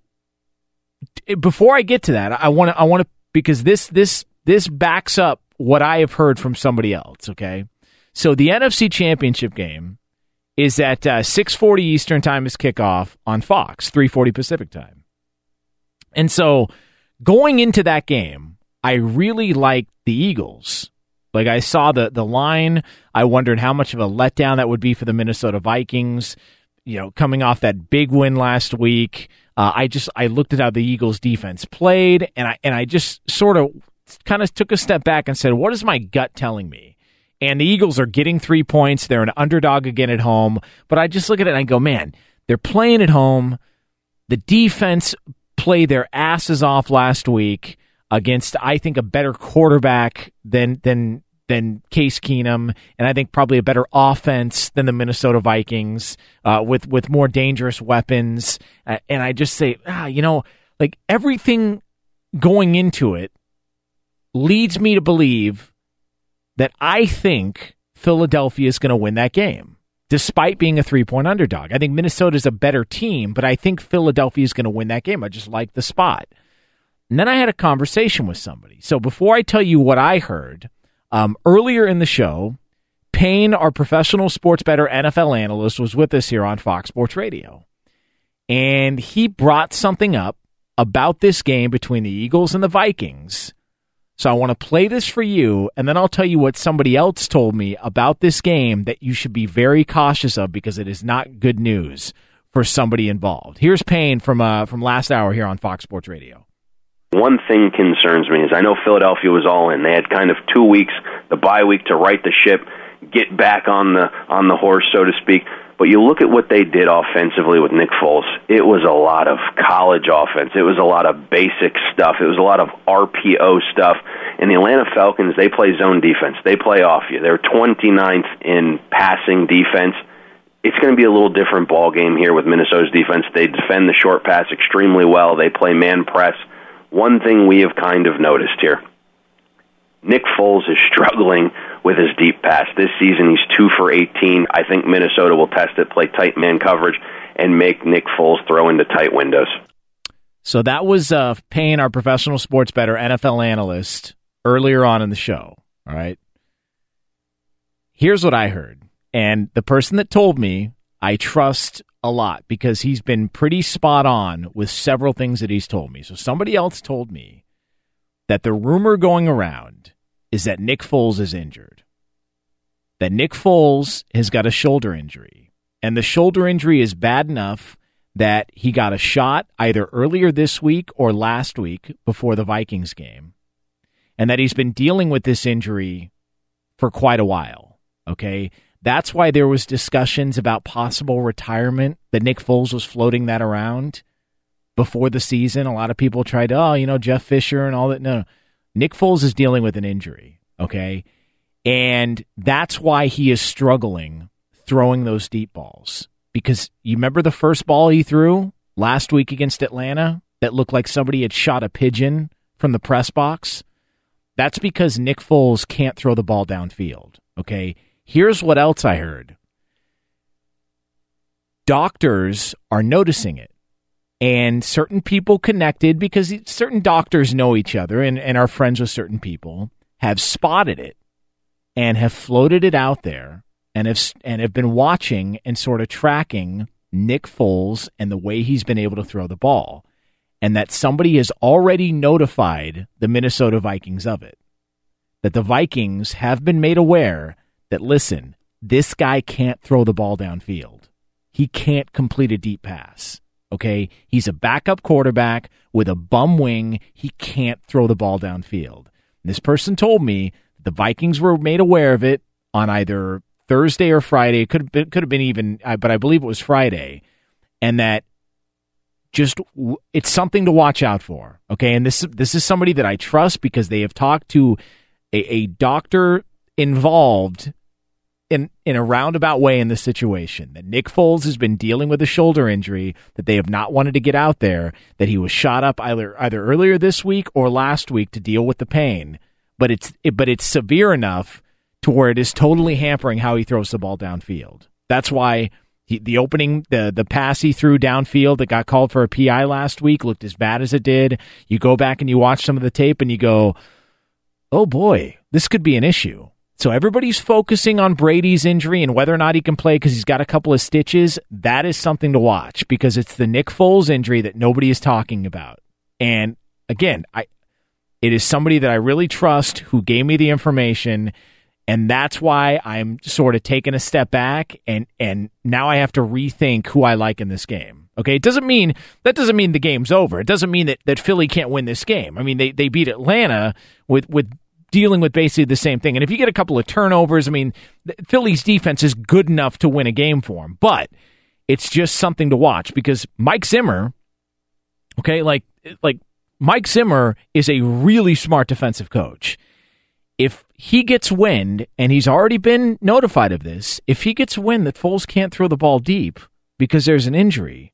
before I get to that, I want to I want to because this this this backs up what I have heard from somebody else. Okay, so the NFC Championship game is at uh, 6:40 Eastern time is kickoff on Fox, 3:40 Pacific time, and so going into that game, I really liked the Eagles like I saw the the line, I wondered how much of a letdown that would be for the Minnesota Vikings. You know, coming off that big win last week, uh, I just I looked at how the Eagles defense played, and I and I just sort of kind of took a step back and said, what is my gut telling me? And the Eagles are getting three points. They're an underdog again at home. But I just look at it and I go, man, they're playing at home. The defense played their asses off last week against, I think, a better quarterback than than than Case Keenum, and I think probably a better offense than the Minnesota Vikings uh, with with more dangerous weapons. Uh, and I just say, ah, you know, like everything going into it leads me to believe that I think Philadelphia is going to win that game, despite being a three point underdog. I think Minnesota is a bettor team, but I think Philadelphia is going to win that game. I just like the spot. And then I had a conversation with somebody. So before I tell you what I heard, um, earlier in the show, Payne, our professional sports better NFL analyst, was with us here on Fox Sports Radio. And he brought something up about this game between the Eagles and the Vikings. So I want to play this for you, and then I'll tell you what somebody else told me about this game that you should be very cautious of because it is not good news for somebody involved. Here's Payne from uh, from last hour here on Fox Sports Radio. One thing concerns me is I know Philadelphia was all in. They had kind of two weeks, the bye week to right the ship, get back on the on the horse, so to speak. But you look at what they did offensively with Nick Foles. It was a lot of college offense. It was a lot of basic stuff. It was a lot of RPO stuff. And the Atlanta Falcons, they play zone defense. They play off you. They're 29th in passing defense. It's going to be a little different ball game here with Minnesota's defense. They defend the short pass extremely well. They play man press. One thing we have kind of noticed here Nick Foles is struggling with his deep pass. This season, he's two for 18. I think Minnesota will test it, play tight man coverage, and make Nick Foles throw into tight windows. So that was uh, Payne our professional sports bettor NFL analyst earlier on in the show. All right. Here's what I heard. And the person that told me, I trust a lot because he's been pretty spot on with several things that he's told me. So somebody else told me that the rumor going around is that Nick Foles is injured. That Nick Foles has got a shoulder injury. And the shoulder injury is bad enough that he got a shot either earlier this week or last week before the Vikings game. And that he's been dealing with this injury for quite a while. Okay. That's why there was discussions about possible retirement that Nick Foles was floating that around before the season. A lot of people tried, oh, you know, Jeff Fisher and all that. No, no. Nick Foles is dealing with an injury, okay? And that's why he is struggling throwing those deep balls. Because you remember the first ball he threw last week against Atlanta that looked like somebody had shot a pigeon from the press box? That's because Nick Foles can't throw the ball downfield, okay? Here's what else I heard doctors are noticing it and certain people connected because certain doctors know each other and, and are friends with certain people have spotted it and have floated it out there and have and have been watching and sort of tracking Nick Foles and the way he's been able to throw the ball and that somebody has already notified the Minnesota Vikings of it. That the Vikings have been made aware that listen this guy can't throw the ball downfield. He can't complete a deep pass Okay. He's a backup quarterback with a bum wing. He can't throw the ball downfield. this person told me the Vikings were made aware of it on either Thursday or Friday. It could have been, could have been even, uh, but I believe it was Friday. And that just it's something to watch out for. Okay, and this this is somebody that I trust because they have talked to a, a doctor involved in in a roundabout way in this situation that Nick Foles has been dealing with a shoulder injury that they have not wanted to get out there that he was shot up either either earlier this week or last week to deal with the pain. But it's it, but it's severe enough to where it is totally hampering how he throws the ball downfield. That's why he, the opening the the pass he threw downfield that got called for a PI last week looked as bad as it did. You go back and you watch some of the tape and you go oh boy this could be an issue so everybody's focusing on Brady's injury and whether or not he can play because he's got a couple of stitches. That is something to watch because it's the Nick Foles injury that nobody is talking about. And again, I it is somebody that I really trust who gave me the information and that's why I'm sort of taking a step back and and now I have to rethink who I like in this game. Okay, it doesn't mean that doesn't mean the game's over. It doesn't mean that, that Philly can't win this game. I mean they, they beat Atlanta with with dealing with basically the same thing. And if you get a couple of turnovers, I mean, Philly's defense is good enough to win a game for him, But it's just something to watch because Mike Zimmer, okay, like like Mike Zimmer is a really smart defensive coach. If he gets wind, and he's already been notified of this, if he gets wind that Foles can't throw the ball deep because there's an injury,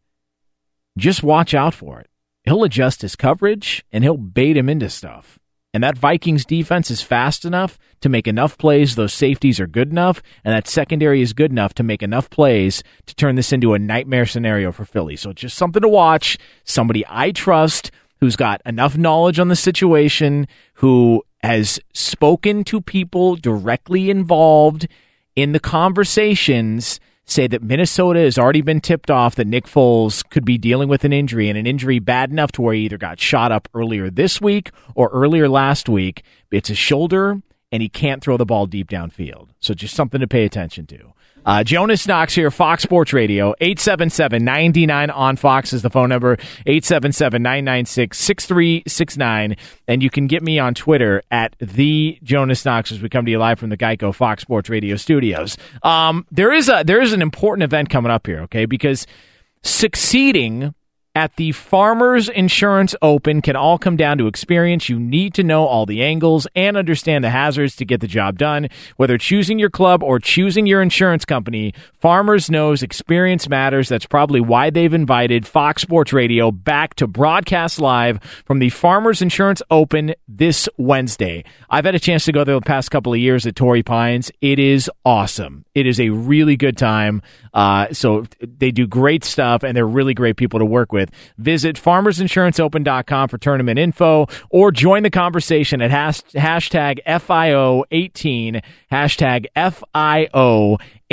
just watch out for it. He'll adjust his coverage and he'll bait him into stuff. And that Vikings defense is fast enough to make enough plays. Those safeties are good enough, and that secondary is good enough to make enough plays to turn this into a nightmare scenario for Philly. So it's just something to watch. Somebody I trust who's got enough knowledge on the situation, who has spoken to people directly involved in the conversations say that Minnesota has already been tipped off that Nick Foles could be dealing with an injury and an injury bad enough to where he either got shot up earlier this week or earlier last week. It's a shoulder and he can't throw the ball deep downfield. So just something to pay attention to. Uh, Jonas Knox here, Fox Sports Radio, 877-99 on Fox is the phone number, 877-996-6369. And you can get me on Twitter at the Jonas Knox as we come to you live from the Geico Fox Sports Radio studios. Um, there is a, there is an important event coming up here, okay? Because succeeding at the Farmers Insurance Open can all come down to experience. You need to know all the angles and understand the hazards to get the job done. Whether choosing your club or choosing your insurance company, Farmers knows experience matters. That's probably why they've invited Fox Sports Radio back to broadcast live from the Farmers Insurance Open this Wednesday. I've had a chance to go there the past couple of years at Torrey Pines. It is awesome. It is a really good time. Uh, so they do great stuff and they're really great people to work with. Visit farmersinsuranceopen.com for tournament info or join the conversation at hashtag FIO18, hashtag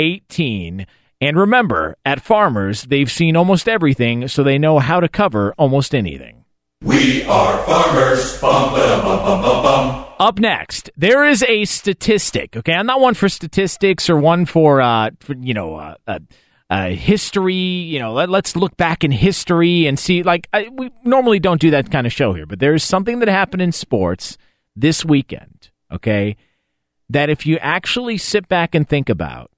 FIO18. And remember, at Farmers, they've seen almost everything, so they know how to cover almost anything. We are farmers. Bum, ba, bum, bum, bum, bum. Up next, there is a statistic. Okay, I'm not one for statistics or one for, uh, for you know, uh, uh, uh, history. You know, let, us look back in history and see. Like, I, we normally don't do that kind of show here, but there's something that happened in sports this weekend. Okay, that if you actually sit back and think about,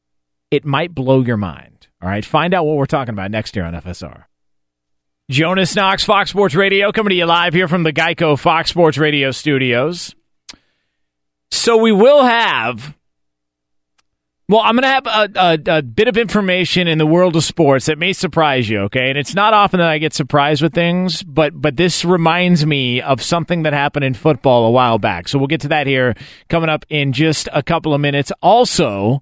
it might blow your mind. All right, find out what we're talking about next year on FSR. Jonas Knox, Fox Sports Radio, coming to you live here from the Geico Fox Sports Radio studios. So we will have. Well, I'm going to have a, a, a, bit of information in the world of sports that may surprise you, okay? And it's not often that I get surprised with things, but but this reminds me of something that happened in football a while back. So we'll get to that here coming up in just a couple of minutes. Also,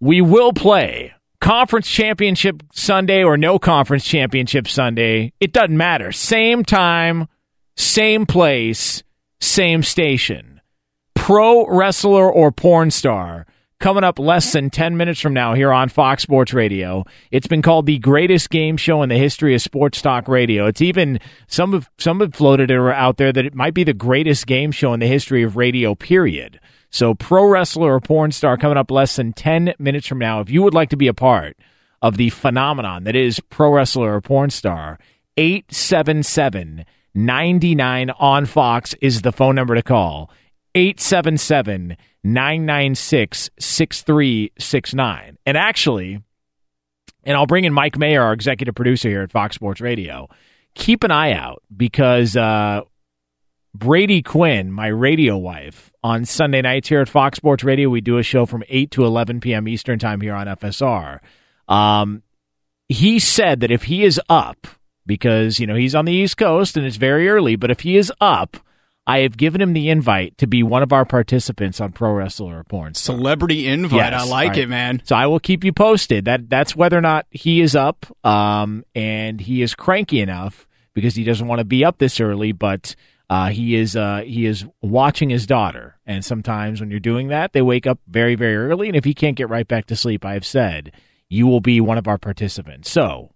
we will play conference championship Sunday or no conference championship Sunday, it doesn't matter. Same time, same place, same station. Pro wrestler or porn star coming up less than 10 minutes from now here on Fox Sports Radio. It's been called the greatest game show in the history of sports talk radio. It's even some have some have floated it out there that it might be the greatest game show in the history of radio period. So, pro wrestler or porn star coming up less than 10 minutes from now. If you would like to be a part of the phenomenon that is pro wrestler or porn star, 877 99 on Fox is the phone number to call. 877 996 6369. And actually, and I'll bring in Mike Mayer, our executive producer here at Fox Sports Radio. Keep an eye out because uh, Brady Quinn, my radio wife, on Sunday nights here at Fox Sports Radio. We do a show from 8 to 11 p.m. Eastern Time here on FSR. Um, he said that if he is up, because, you know, he's on the East Coast and it's very early, but if he is up, I have given him the invite to be one of our participants on Pro Wrestler or Porn. Star. Celebrity invite. Yes. I like right. it, man. So I will keep you posted. That that's whether or not he is up, um, and he is cranky enough because he doesn't want to be up this early, but uh, he is uh, he is watching his daughter, and sometimes when you're doing that, they wake up very very early, and if he can't get right back to sleep, I have said you will be one of our participants. So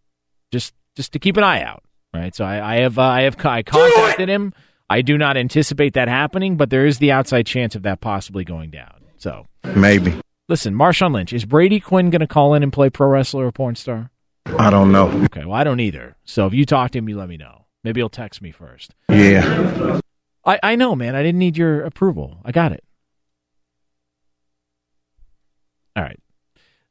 just just to keep an eye out, right? So I, I have uh, I have I contacted him. I do not anticipate that happening, but there is the outside chance of that possibly going down. So maybe. Listen, Marshawn Lynch is Brady Quinn going to call in and play pro wrestler or porn star? I don't know. Okay, well I don't either. So if you talk to him, you let me know. Maybe he'll text me first. Yeah. I, I know, man. I didn't need your approval. I got it. All right.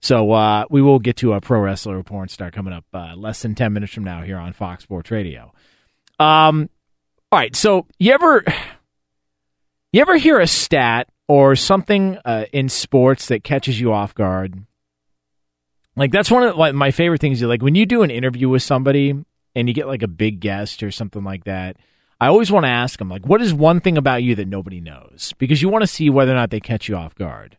So uh, we will get to a pro wrestler or porn star coming up uh, less than 10 minutes from now here on Fox Sports Radio. Um, all right. So you ever you ever hear a stat or something uh, in sports that catches you off guard? Like that's one of like, my favorite things. Like when you do an interview with somebody and you get like a big guest or something like that, I always want to ask them like, what is one thing about you that nobody knows? Because you want to see whether or not they catch you off guard.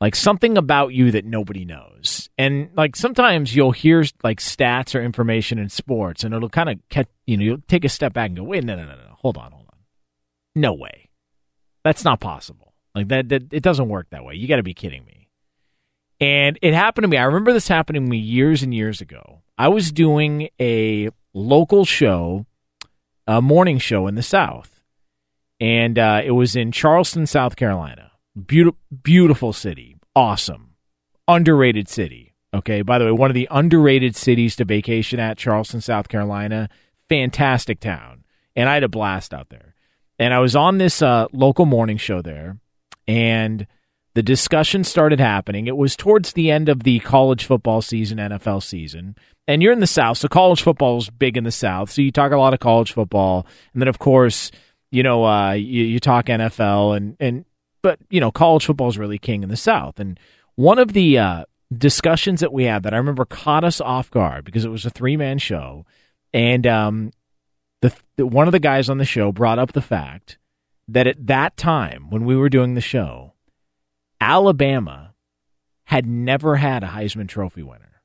Like something about you that nobody knows. And like sometimes you'll hear like stats or information in sports and it'll kind of catch, you know, you'll take a step back and go, wait, no, no, no, no, hold on, hold on. No way. That's not possible. Like that, that it doesn't work that way. You got to be kidding me. And it happened to me. I remember this happening to me years and years ago. I was doing a local show, a morning show in the South, and uh, it was in Charleston, South Carolina. Beautiful, beautiful city, awesome, underrated city. Okay. By the way, one of the underrated cities to vacation at, Charleston, South Carolina. Fantastic town. And I had a blast out there. And I was on this uh, local morning show there, and the discussion started happening. It was towards the end of the college football season, NFL season. And you're in the South, so college football is big in the South. So you talk a lot of college football. And then, of course, you know, uh, you, you talk NFL, and, and but, you know, college football is really king in the South. And one of the uh, discussions that we had that I remember caught us off guard because it was a three man show. And um, the, the one of the guys on the show brought up the fact that at that time when we were doing the show, Alabama had never had a Heisman Trophy winner.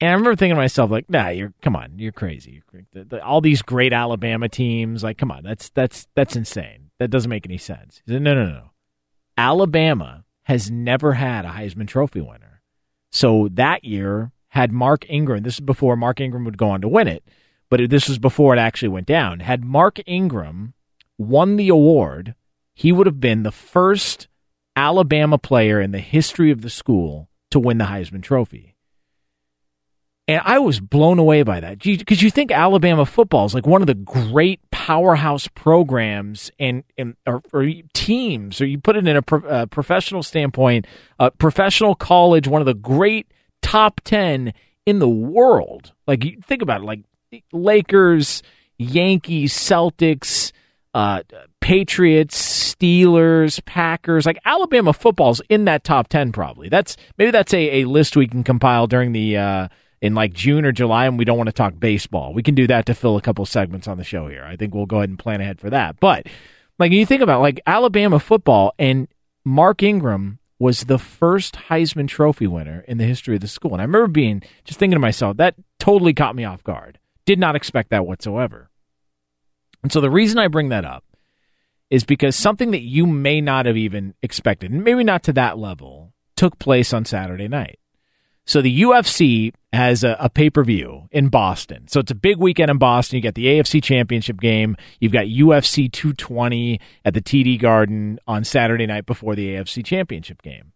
And I remember thinking to myself, like, nah, you're come on, you're crazy. The, the, all these great Alabama teams, like, come on, that's that's that's insane. That doesn't make any sense. Said, no, no, no. Alabama has never had a Heisman Trophy winner. So that year had Mark Ingram. This is before Mark Ingram would go on to win it, but this was before it actually went down. Had Mark Ingram won the award, he would have been the first Alabama player in the history of the school to win the Heisman Trophy. And I was blown away by that because you think Alabama football is like one of the great powerhouse programs and, and or, or teams, or you put it in a pro, uh, professional standpoint, a professional college, one of the great top 10 in the world. Like, you think about it, like Lakers, Yankees, Celtics, uh, Patriots, Steelers, Packers, like Alabama football's in that top 10 probably. That's maybe that's a, a list we can compile during the uh, in like June or July and we don't want to talk baseball. We can do that to fill a couple segments on the show here. I think we'll go ahead and plan ahead for that. But like you think about like Alabama football and Mark Ingram was the first Heisman Trophy winner in the history of the school. And I remember being just thinking to myself, that totally caught me off guard. Did not expect that whatsoever. And so the reason I bring that up is because something that you may not have even expected, maybe not to that level, took place on Saturday night. So the UFC has a, a pay per view in Boston. So it's a big weekend in Boston. You got the AFC Championship game. You've got UFC 220 at the TD Garden on Saturday night before the AFC Championship game.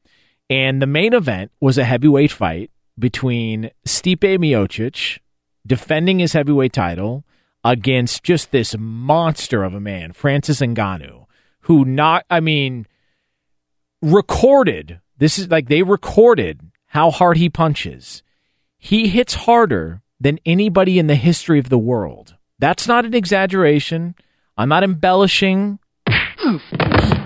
And the main event was a heavyweight fight between Stipe Miocic defending his heavyweight title against just this monster of a man, Francis Ngannou, who not I mean recorded this is like they recorded how hard he punches. He hits harder than anybody in the history of the world. That's not an exaggeration. I'm not embellishing.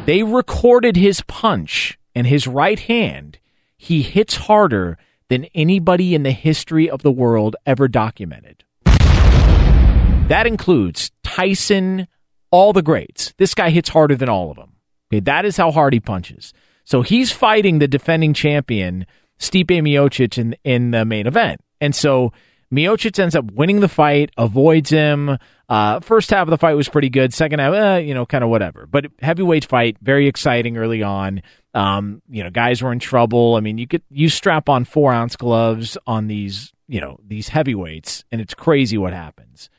they recorded his punch and his right hand. He hits harder than anybody in the history of the world ever documented. That includes Tyson, all the greats. This guy hits harder than all of them. Okay, that is how hard he punches. So he's fighting the defending champion Stipe Miocic in in the main event. And so Miocic ends up winning the fight, avoids him. Uh, first half of the fight was pretty good. Second half, eh, you know, kind of whatever. But heavyweight fight, very exciting early on. Um, you know, guys were in trouble. I mean, you could you strap on four ounce gloves on these, you know, these heavyweights, and it's crazy what happens.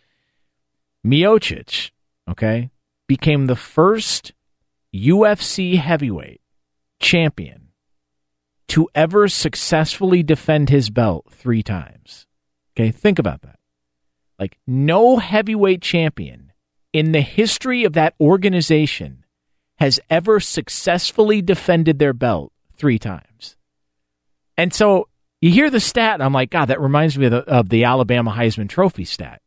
Miocic, okay, became the first UFC heavyweight champion to ever successfully defend his belt three times. Okay, think about that. Like, no heavyweight champion in the history of that organization has ever successfully defended their belt three times. And so you hear the stat, and I'm like, God, that reminds me of the, of the Alabama Heisman Trophy stat.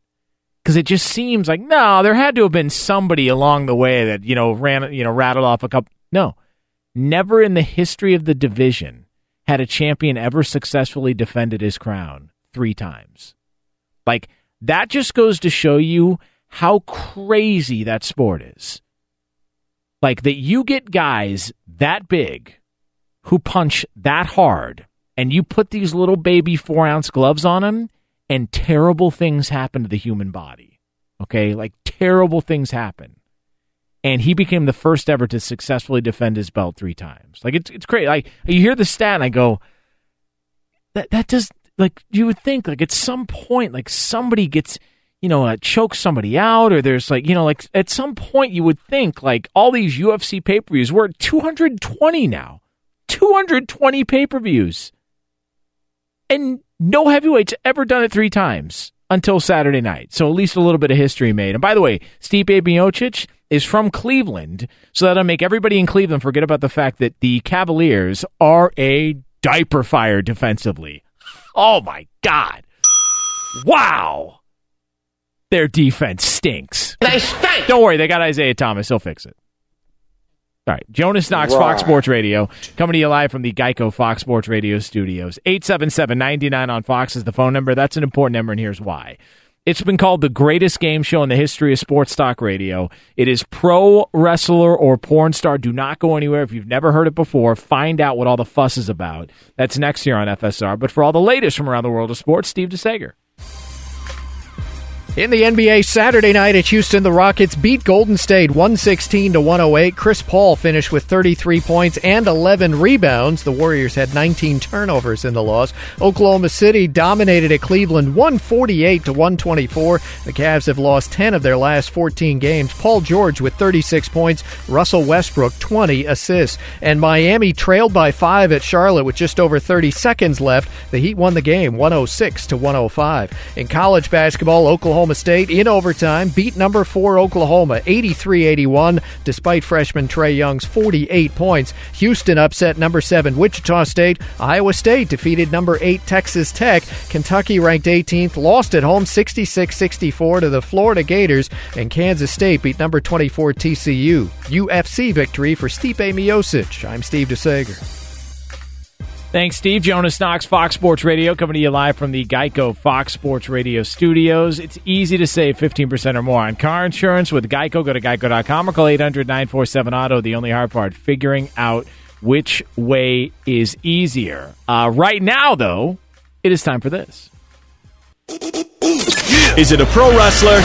Because it just seems like, no, there had to have been somebody along the way that, you know, ran, you know, rattled off a couple. No, never in the history of the division had a champion ever successfully defended his crown three times. Like, that just goes to show you how crazy that sport is. Like, that you get guys that big who punch that hard, and you put these little baby four ounce gloves on them, and terrible things happen to the human body. Okay? Like, terrible things happen and he became the first ever to successfully defend his belt three times. Like it's it's great. Like you hear the stat, and I go, that that does like you would think like at some point like somebody gets you know uh, chokes somebody out or there's like you know like at some point you would think like all these UFC pay per views we're at 220 now. 220 pay per views. And no heavyweights ever done it three times until Saturday night. So at least a little bit of history made. And by the way, Stipe Miocic is from Cleveland, so that'll make everybody in Cleveland forget about the fact that the Cavaliers are a diaper fire defensively. Oh my God. Wow. Their defense stinks. They stink. Don't worry, they got Isaiah Thomas. He'll fix it. All right, Jonas Knox, Right. Fox Sports Radio, coming to you live from the Geico Fox Sports Radio studios. 877-99 on Fox is the phone number. That's an important number, and here's why. It's been called the greatest game show in the history of sports talk radio. It is pro wrestler or porn star. Do not go anywhere. If you've never heard it before, find out what all the fuss is about. That's next year on FSR. But for all the latest from around the world of sports, Steve DeSager. In the NBA Saturday night at Houston, the Rockets beat Golden State 116 to 108. Chris Paul finished with 33 points and 11 rebounds. The Warriors had 19 turnovers in the loss. Oklahoma City dominated at Cleveland 148 to 124. The Cavs have lost 10 of their last 14 games. Paul George with 36 points, Russell Westbrook 20 assists, and Miami trailed by 5 at Charlotte with just over 30 seconds left. The Heat won the game 106 to 105. In college basketball, Oklahoma State in overtime beat number 4 Oklahoma 83-81 despite freshman Trae Young's 48 points. Houston upset number 7 Wichita State. Iowa State defeated number 8 Texas Tech. Kentucky ranked 18th lost at home 66-64 to the Florida Gators and Kansas State beat number 24 TCU. UFC victory for Stipe Miocic. I'm Steve DeSager. Thanks, Steve. Jonas Knox, Fox Sports Radio, coming to you live from the Geico Fox Sports Radio studios. It's easy to save 15% or more on car insurance with Geico. Go to geico.com or call 800 947 Auto. The only hard part, figuring out which way is easier. Uh, right now, though, it is time for this. Is it a pro wrestler?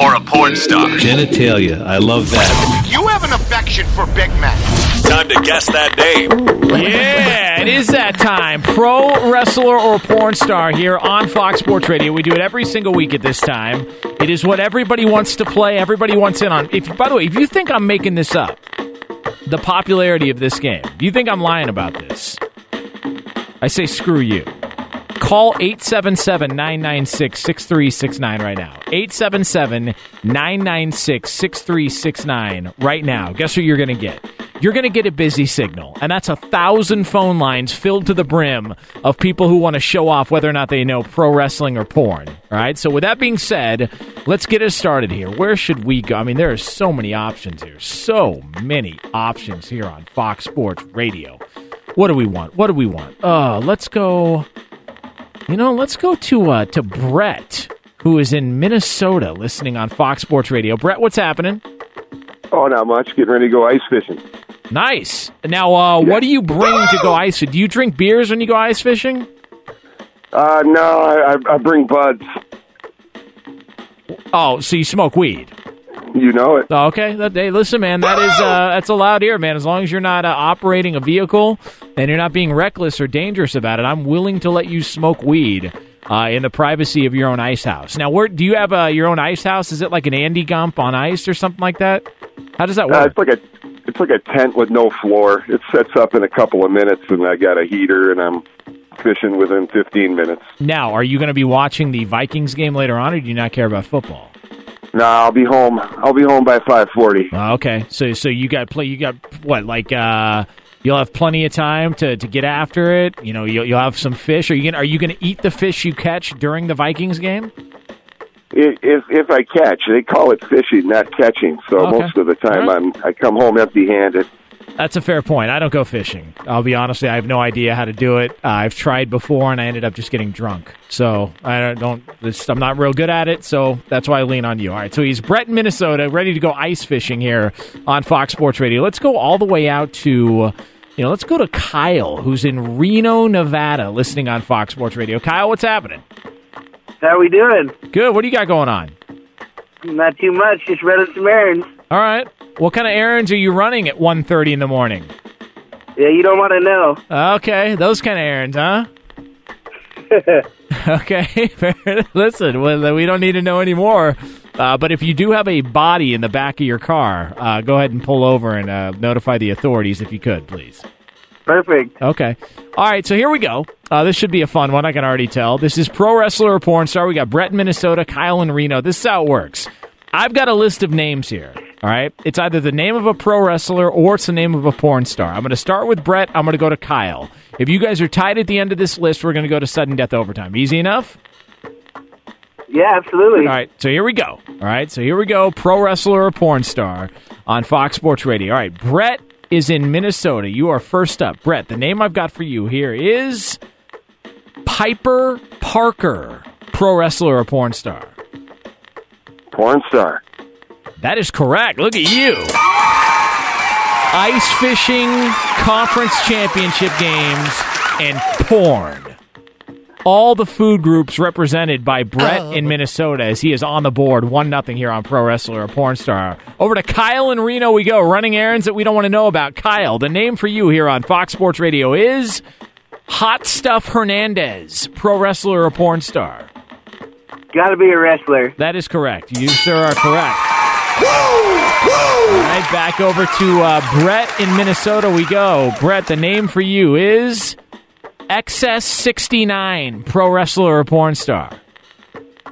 Or a porn star? Genitalia. I love that. You have an affection for Big Mac. Time to guess that name. Yeah, it is that time. Pro wrestler or porn star here on Fox Sports Radio. We do it every single week at this time. It is what everybody wants to play. Everybody wants in on. If by the way, if you think I'm making this up, the popularity of this game, do you think I'm lying about this? I say screw you. Call 877 996 6369 right now. 877 996 6369 right now. Guess what you're going to get? You're going to get a busy signal, and that's a thousand phone lines filled to the brim of people who want to show off whether or not they know pro wrestling or porn. All right. So, with that being said, let's get us started here. Where should we go? I mean, there are so many options here. So many options here on Fox Sports Radio. What do we want? What do we want? Uh, let's go. You know, let's go to uh, to Brett, who is in Minnesota, listening on Fox Sports Radio. Brett, what's happening? Oh, not much. Getting ready to go ice fishing. Nice. Now, uh, what do you bring to go ice? Do you drink beers when you go ice fishing? Uh, no, I, I, I bring buds. Oh, so you smoke weed? You know it. Oh, okay. That, hey, listen, man, that is uh, that's allowed here, man. As long as you're not uh, operating a vehicle and you're not being reckless or dangerous about it, I'm willing to let you smoke weed uh, in the privacy of your own ice house. Now, where do you have uh, your own ice house? Is it like an Andy Gump on ice or something like that? How does that Uh, work? it's like a it's like a tent with no floor. It sets up in a couple of minutes, and I got a heater, and I'm fishing within 15 minutes. now, are you going to be watching the Vikings game later on, or do you not care about football? No, I'll be home. I'll be home by 5:40. Uh, okay, so so you got play. You got what? Like uh, you'll have plenty of time to, to get after it. You know, you'll, you'll have some fish. Are you gonna Are you gonna eat the fish you catch during the Vikings game? If if I catch, they call it fishing, not catching. So Okay. most of the time, All I'm I come home empty-handed. That's a fair point. I don't go fishing. I'll be honest. I have no idea how to do it. Uh, I've tried before, and I ended up just getting drunk. So I don't. It's, I'm not real good at it. So that's why I lean on you. All right. So he's Brett in Minnesota, ready to go ice fishing here on Fox Sports Radio. Let's go all the way out to. You know, let's go to Kyle, who's in Reno, Nevada, listening on Fox Sports Radio. Kyle, what's happening? How we doing? Good. What do you got going on? Not too much. Just running some errands. All right. What kind of errands are you running at 1.30 in the morning? Yeah, you don't want to know. Okay, those kind of errands, huh? okay, listen, well, we don't need to know anymore. Uh, but if you do have a body in the back of your car, uh, go ahead and pull over and uh, notify the authorities if you could, please. Perfect. Okay. All right, so here we go. Uh, this should be a fun one. I can already tell. This is pro wrestler or porn star. We got Brett in Minnesota, Kyle in Reno. This is how it works. I've got a list of names here. All right. It's either the name of a pro wrestler or it's the name of a porn star. I'm going to start with Brett. I'm going to go to Kyle. If you guys are tied at the end of this list, we're going to go to sudden death overtime. Easy enough? Yeah, absolutely. All right. So here we go. All right. So here we go. Pro wrestler or porn star on Fox Sports Radio. All right. Brett is in Minnesota. You are first up. Brett, the name I've got for you here is Piper Parker, pro wrestler or porn star. Porn star. That is correct. Look at you. Ice fishing, conference championship games, and porn. All the food groups represented by Brett Oh. in Minnesota as he is on the board. 1 nothing here on Pro Wrestler or Porn Star. Over to Kyle in Reno we go. Running errands that we don't want to know about. Kyle, the name for you here on Fox Sports Radio is Hot Stuff Hernandez, pro wrestler or porn star. Got to be a wrestler. That is correct. You, sir, are correct. All right, back over to uh, Brett in Minnesota we go. Brett, the name for you is XS69, pro wrestler or porn star.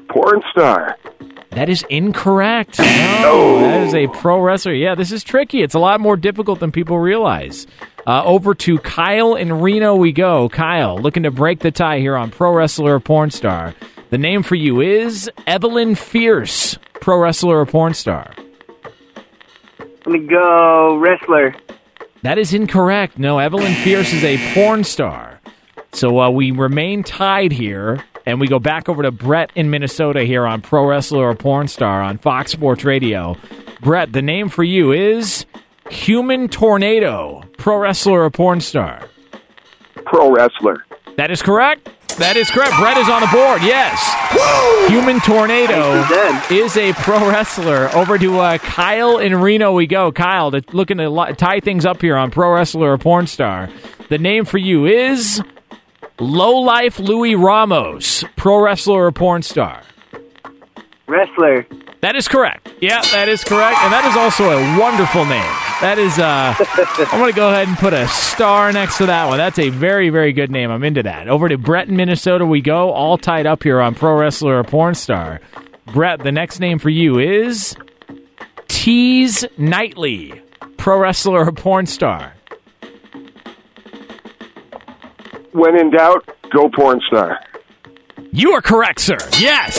Porn star. That is incorrect. No, that is a pro wrestler. Yeah, this is tricky. It's a lot more difficult than people realize. Uh, over to Kyle in Reno we go. Kyle, looking to break the tie here on pro wrestler or porn star. The name for you is Evelyn Fierce, pro wrestler or porn star. Let me go wrestler. That is incorrect. No, Evelyn Fierce is a porn star. So uh, we remain tied here, and we go back over to Brett in Minnesota here on Pro Wrestler or Porn Star on Fox Sports Radio. Brett, the name for you is Human Tornado, pro wrestler or porn star. Pro wrestler. That is correct. That is correct. Brett is on the board. Yes. Human Tornado is a pro wrestler. Over to uh, Kyle in Reno we go. Kyle, to, looking to li- tie things up here on pro wrestler or porn star. The name for you is Low Life Louis Ramos, pro wrestler or porn star. Wrestler. That is correct. Yeah, that is correct. And that is also a wonderful name. That is, uh, I'm going to go ahead and put a star next to that one. That's a very, very good name. I'm into that. Over to Brett in Minnesota we go, all tied up here on Pro Wrestler or Porn Star. Brett, the next name for you is Tease Knightley, Pro Wrestler or Porn Star. When in doubt, go porn star. You are correct, sir. Yes.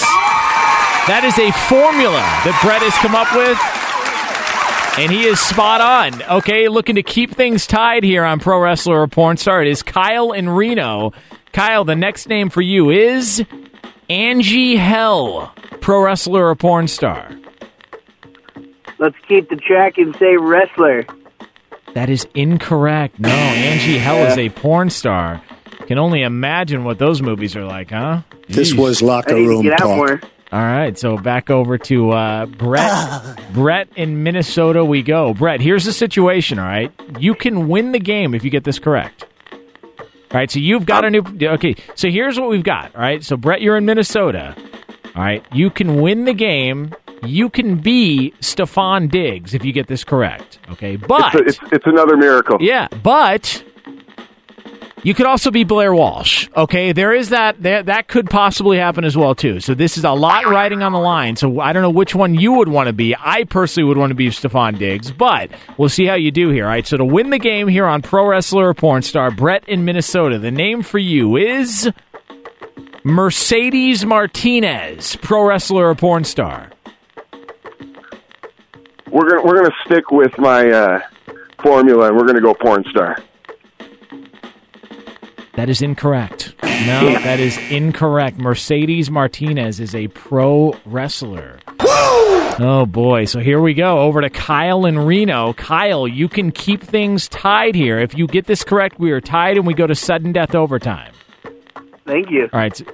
That is a formula that Brett has come up with. And he is spot on. Okay, looking to keep things tied here on Pro Wrestler or Porn Star. It is Kyle in Reno. Kyle, the next name for you is Angie Hell, Pro Wrestler or Porn Star. Let's keep the track and say wrestler. That is incorrect. No, Angie Hell is a porn star. Can only imagine what those movies are like, huh? This Jeez. was locker room talk. All right, so back over to uh, Brett. Brett in Minnesota, we go. Brett, here's the situation. All right, you can win the game if you get this correct. All right, so you've got a new. Okay, so here's what we've got. All right, so Brett, you're in Minnesota. All right, you can win the game. You can be Stefon Diggs if you get this correct. Okay, but It's, a, it's, it's another miracle. yeah, but you could also be Blair Walsh. Okay, there is that. There, that could possibly happen as well too. So this is a lot riding on the line. So I don't know which one you would want to be. I personally would want to be Stefon Diggs, but we'll see how you do here. All right. So to win the game here on Pro Wrestler or Porn Star, Brett in Minnesota. The name for you is Mercedes Martinez, Pro Wrestler or Porn Star. We're gonna we're gonna stick with my uh, formula, and we're gonna go porn star. That is incorrect. No, that is incorrect. Mercedes Martinez is a pro wrestler. Oh boy. So here we go. Over to Kyle in Reno. Kyle, you can keep things tied here. If you get this correct, we are tied and we go to sudden death overtime. Thank you. All right. so-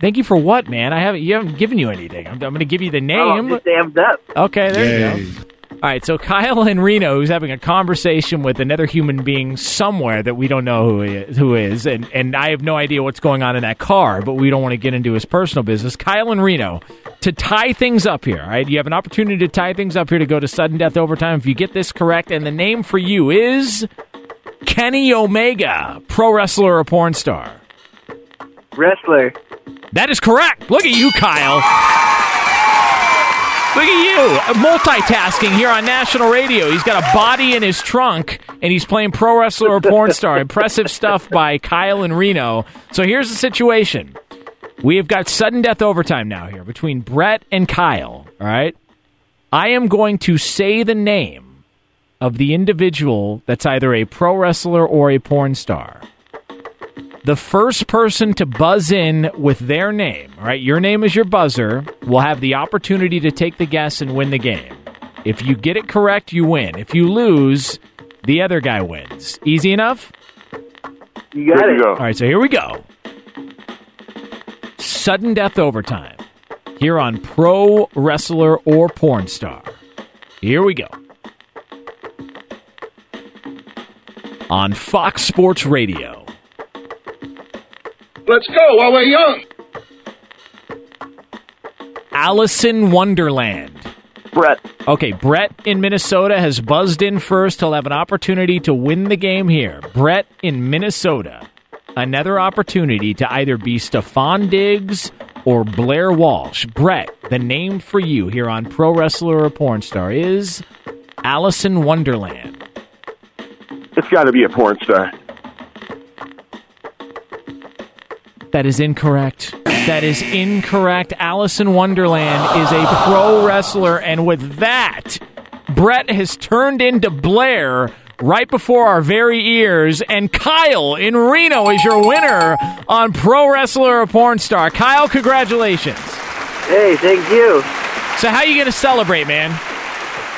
thank you for what, man? I haven't you haven't given you anything. I'm, I'm going to give you the Oh, I'm name. just amped up. Okay, there you go. All right, so Kyle in Reno, who's having a conversation with another human being somewhere that we don't know who he is, who is, and and I have no idea what's going on in that car, but we don't want to get into his personal business. Kyle in Reno, to tie things up here, all right? You have an opportunity to tie things up here to go to sudden death overtime if you get this correct, and the name for you is Kenny Omega, pro wrestler or porn star. Wrestler. That is correct. Look at you, Kyle. Look at you, multitasking here on national radio. He's got a body in his trunk, and he's playing pro wrestler or porn star. Impressive stuff by Kyle and Reno. So here's the situation: we have got sudden death overtime now here between Brett and Kyle. All right, I am going to say the name of the individual that's either a pro wrestler or a porn star. The first person to buzz in with their name, all right, your name is your buzzer, will have the opportunity to take the guess and win the game. If you get it correct, you win. If you lose, the other guy wins. Easy enough? You got it. All right, so here we go. Sudden death overtime here on Pro Wrestler or Porn Star. Here we go. On Fox Sports Radio. Let's go while we're young. Allison Wonderland. Brett. Okay, Brett in Minnesota has buzzed in first. He'll have an opportunity to win the game here. Brett in Minnesota. Another opportunity to either be Stefon Diggs or Blair Walsh. Brett, the name for you here on Pro Wrestler or Porn Star is Allison Wonderland. It's got to be a porn star. That is incorrect. That is incorrect. Alice in Wonderland is a pro wrestler, and with that, Brett has turned into Blair right before our very ears, and Kyle in Reno is your winner on Pro Wrestler or Porn Star. Kyle, congratulations. Hey, thank you. So how you going to celebrate, man?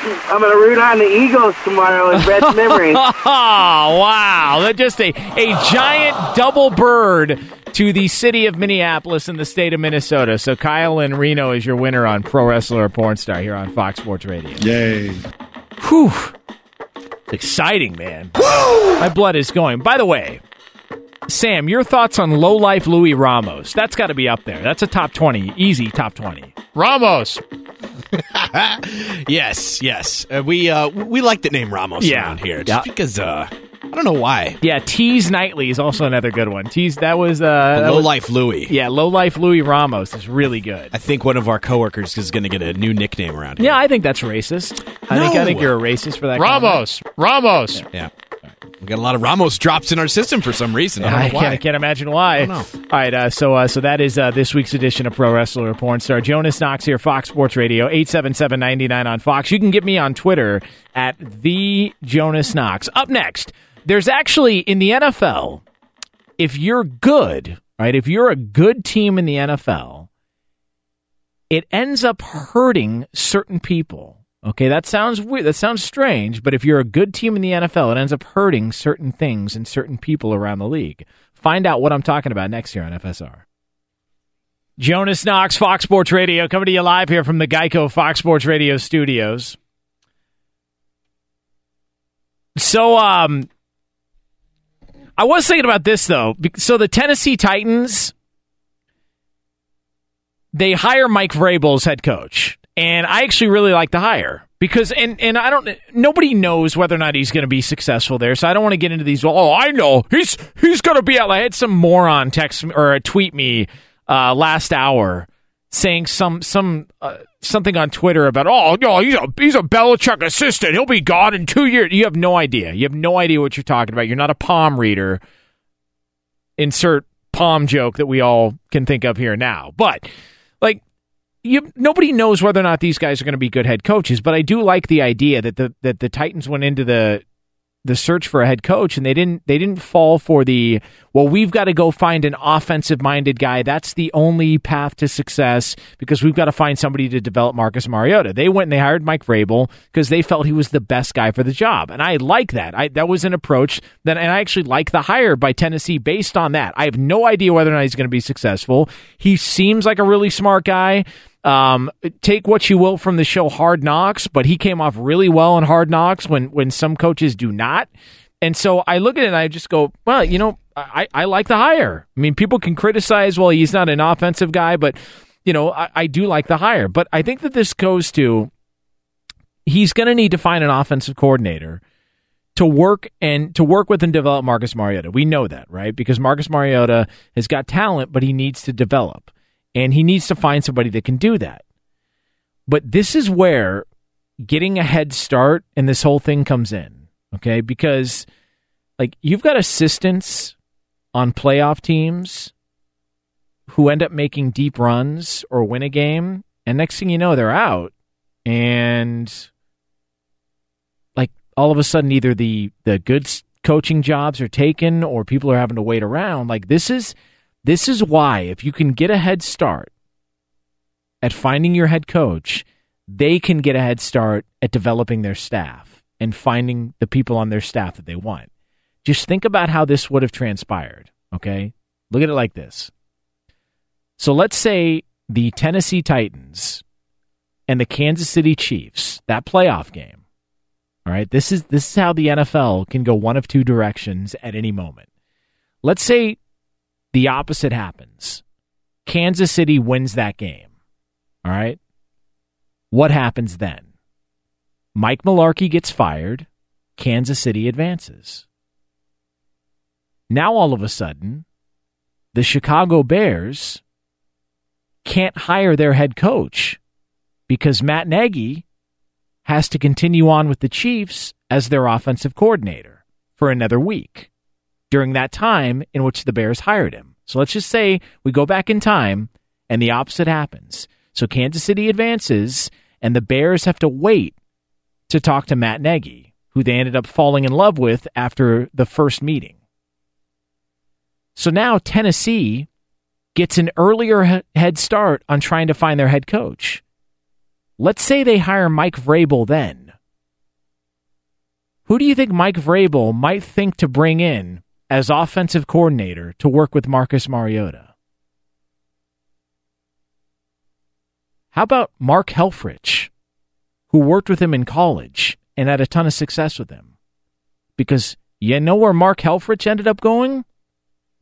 I'm going to root on the Eagles tomorrow in Brett's memory. oh, wow. That's just a, a giant double bird to the city of Minneapolis in the state of Minnesota. So Kyle in Reno is your winner on Pro Wrestler or Porn Star here on Fox Sports Radio. Yay. Whew. It's exciting, man. My blood is going. By the way, Sam, your thoughts on low life Louis Ramos? That's got to be up there. That's a top 20, easy top 20. Ramos. yes, yes. Uh, we uh, we like the name Ramos Yeah. around here just because uh, I don't know why. Yeah, Tease Nightly is also another good one. Tease that was uh that Low was- Life Louie. Yeah, Low Life Louis Ramos is really good. I think one of our coworkers is going to get a new nickname around here. Yeah, I think that's racist. I think I think you're a racist for that. Ramos. Ramos. Yeah. We got a lot of Ramos drops in our system for some reason. I don't know I why. can't, I can't imagine why. I don't know. All right, uh, so uh, so that is uh, this week's edition of Pro Wrestler or Porn Star. Jonas Knox here, Fox Sports Radio, 877-99 on Fox. You can get me on Twitter at the Jonas Knox. Up next, there's actually in the NFL, if you're good, right, if you're a good team in the NFL, it ends up hurting certain people. Okay, that sounds weird. That sounds strange, but if you're a good team in the NFL, it ends up hurting certain things and certain people around the league. Find out what I'm talking about next year on FSR. Jonas Knox, Fox Sports Radio, coming to you live here from the Geico Fox Sports Radio studios. So, um, I was thinking about this though. So the Tennessee Titans, they hire Mike Vrabel as head coach, and I actually really like the hire because, and and I don't, nobody knows whether or not he's going to be successful there, so I don't want to get into these. Oh, I know he's he's going to be out. I had some moron text or tweet me uh, last hour saying some some uh, something on Twitter about oh no he's a he's a Belichick assistant he'll be gone in two years. You have no idea. You have no idea what you're talking about. You're not a palm reader. Insert palm joke that we all can think of here now, but like you nobody knows whether or not these guys are going to be good head coaches, but I do like the idea that the that the Titans went into the the search for a head coach and they didn't they didn't fall for the well we've got to go find an offensive minded guy that's the only path to success because we've got to find somebody to develop Marcus Mariota. They went and they hired Mike Vrabel because they felt he was the best guy for the job. And I like that. I that was an approach that and I actually like the hire by Tennessee based on that. I have no idea whether or not he's going to be successful. He seems like a really smart guy. Um, take what you will from the show Hard Knocks, but he came off really well in Hard Knocks when when some coaches do not. And so I look at it and I just go, well, you know, I, I like the hire. I mean, people can criticize, well, he's not an offensive guy, but you know, I, I do like the hire. But I think that this goes to he's going to need to find an offensive coordinator to work and to work with and develop Marcus Mariota. We know that, right? Because Marcus Mariota has got talent, but he needs to develop. And he needs to find somebody that can do that. But this is where getting a head start and this whole thing comes in, okay? Because like you've got assistants on playoff teams who end up making deep runs or win a game, and next thing you know, they're out. And like all of a sudden, either the the good coaching jobs are taken or people are having to wait around. Like this is this is why if you can get a head start at finding your head coach, they can get a head start at developing their staff and finding the people on their staff that they want. Just think about how this would have transpired, okay? Look at it like this. So let's say the Tennessee Titans and the Kansas City Chiefs, that playoff game. All right, this is this is how the NFL can go one of two directions at any moment. Let's say the opposite happens. Kansas City wins that game. All right? What happens then? Mike Mularkey gets fired, Kansas City advances. Now all of a sudden, the Chicago Bears can't hire their head coach because Matt Nagy has to continue on with the Chiefs as their offensive coordinator for another week during that time in which the Bears hired him. So let's just say we go back in time and the opposite happens. So Kansas City advances and the Bears have to wait to talk to Matt Nagy, who they ended up falling in love with after the first meeting. So now Tennessee gets an earlier head start on trying to find their head coach. Let's say they hire Mike Vrabel then. Who do you think Mike Vrabel might think to bring in as offensive coordinator to work with Marcus Mariota? How about Mark Helfrich, who worked with him in college and had a ton of success with him? Because you know where Mark Helfrich ended up going?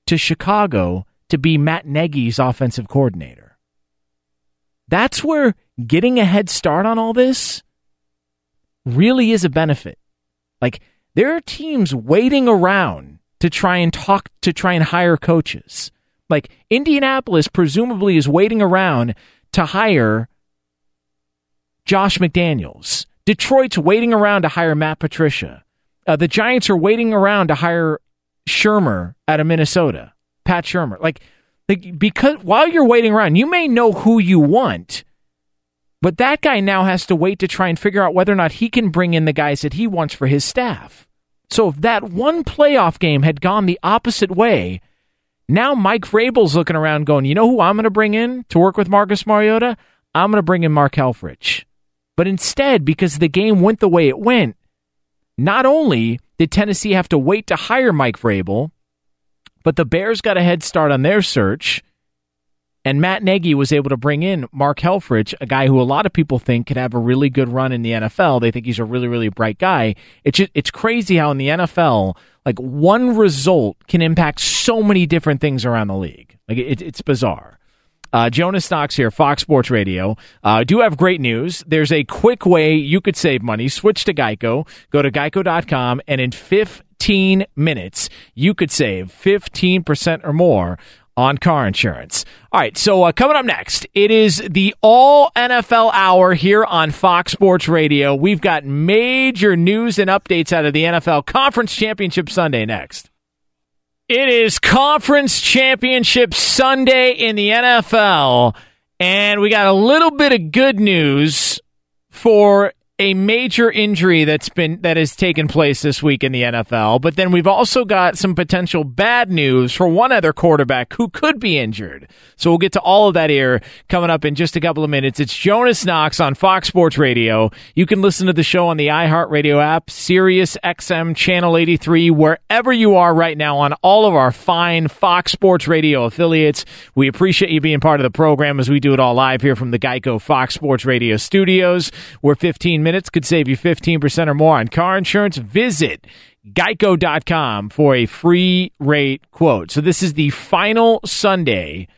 To Chicago to be Matt Nagy's offensive coordinator. That's where getting a head start on all this really is a benefit. Like, there are teams waiting around to try and talk, to try and hire coaches. Like, Indianapolis presumably is waiting around to hire Josh McDaniels. Detroit's waiting around to hire Matt Patricia. Uh, the Giants are waiting around to hire Shurmur out of Minnesota. Pat Shurmur. Like, like because while you're waiting around, you may know who you want, but that guy now has to wait to try and figure out whether or not he can bring in the guys that he wants for his staff. So if that one playoff game had gone the opposite way, now Mike Vrabel's looking around going, you know who I'm going to bring in to work with Marcus Mariota? I'm going to bring in Mark Helfrich. But instead, because the game went the way it went, not only did Tennessee have to wait to hire Mike Vrabel, but the Bears got a head start on their search, and Matt Nagy was able to bring in Mark Helfrich, a guy who a lot of people think could have a really good run in the NFL. They think he's a really, really bright guy. It's just, it's crazy how in the NFL, like one result can impact so many different things around the league. Like it, it's bizarre. Uh, Jonas Knox here, Fox Sports Radio. Uh, do have great news. There's a quick way you could save money. Switch to Geico. Go to geico.com, and in 15 minutes, you could save 15% or more on car insurance. All right, so uh, coming up next, it is the All NFL Hour here on Fox Sports Radio. We've got major news and updates out of the NFL Conference Championship Sunday next. It is Conference Championship Sunday in the NFL, and we got a little bit of good news for a major injury that's been that has taken place this week in the NFL, but then we've also got some potential bad news for one other quarterback who could be injured. So we'll get to all of that here coming up in just a couple of minutes. It's Jonas Knox on Fox Sports Radio. You can listen to the show on the iHeartRadio app, Sirius XM channel 83, wherever you are right now on all of our fine Fox Sports Radio affiliates. We appreciate you being part of the program as we do it all live here from the Geico Fox Sports Radio studios. We're 15 minutes could save you 15% or more on car insurance. Visit geico.com for a free rate quote. So this is the final Sunday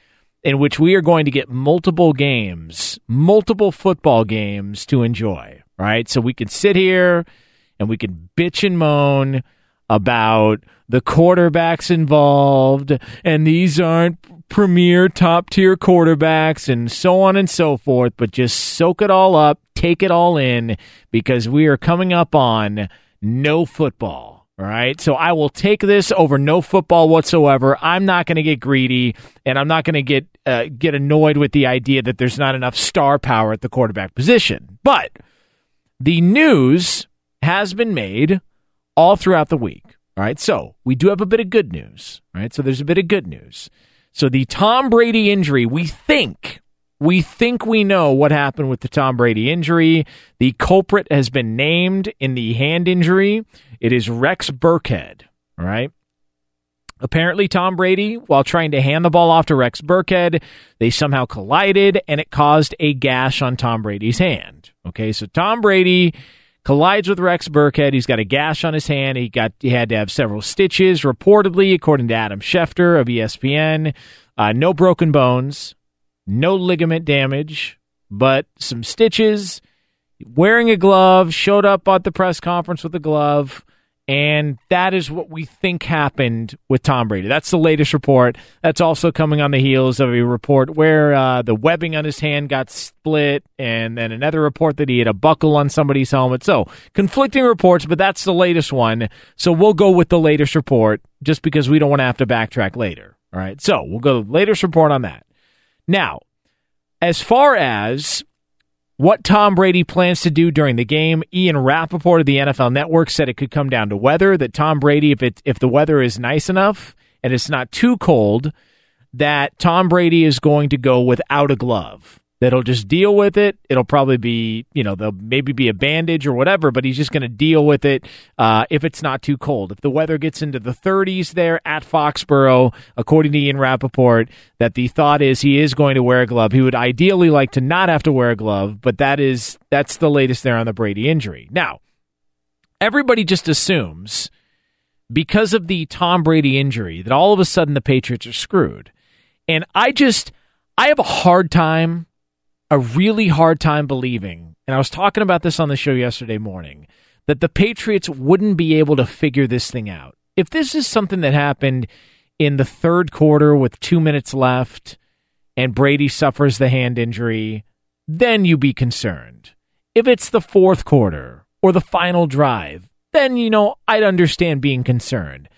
in which we are going to get multiple games, multiple football games to enjoy, right? So we can sit here and we can bitch and moan about the quarterbacks involved and these aren't premier top tier quarterbacks and so on and so forth, but just soak it all up, take it all in because we are coming up on no football. All right. So I will take this over no football whatsoever. I'm not going to get greedy and I'm not going to get uh, get annoyed with the idea that there's not enough star power at the quarterback position. But the news has been made all throughout the week. All right. So we do have a bit of good news. All right. So there's a bit of good news. So the Tom Brady injury, we think, we think we know what happened with the Tom Brady injury. The culprit has been named in the hand injury. It is Rex Burkhead, all right? Apparently, Tom Brady, while trying to hand the ball off to Rex Burkhead, they somehow collided and it caused a gash on Tom Brady's hand. Okay, so Tom Brady collides with Rex Burkhead. He's got a gash on his hand. He got he had to have several stitches, reportedly, according to Adam Schefter of ESPN. Uh, no broken bones, no ligament damage, but some stitches. Wearing a glove, showed up at the press conference with a glove. And that is what we think happened with Tom Brady. That's the latest report. That's also coming on the heels of a report where uh, the webbing on his hand got split, and then another report that he had a buckle on somebody's helmet. So, conflicting reports, but that's the latest one. So, we'll go with the latest report just because we don't want to have to backtrack later. All right. So, we'll go the latest report on that. Now, as far as what Tom Brady plans to do during the game. Ian Rapoport of the NFL Network said it could come down to weather. That Tom Brady, if it if the weather is nice enough and it's not too cold, that Tom Brady is going to go without a glove that'll just deal with it. It'll probably be, you know, there'll maybe be a bandage or whatever, but he's just going to deal with it uh, if it's not too cold. If the weather gets into the 30s there at Foxborough, according to Ian Rapoport, that the thought is he is going to wear a glove. He would ideally like to not have to wear a glove, but that is that's the latest there on the Brady injury. Now, everybody just assumes because of the Tom Brady injury that all of a sudden the Patriots are screwed. And I just I have a hard time a really hard time believing, and I was talking about this on the show yesterday morning, that the Patriots wouldn't be able to figure this thing out. If this is something that happened in the third quarter with two minutes left and Brady suffers the hand injury, then you be concerned. If it's the fourth quarter or the final drive, then, you know, I'd understand being concerned.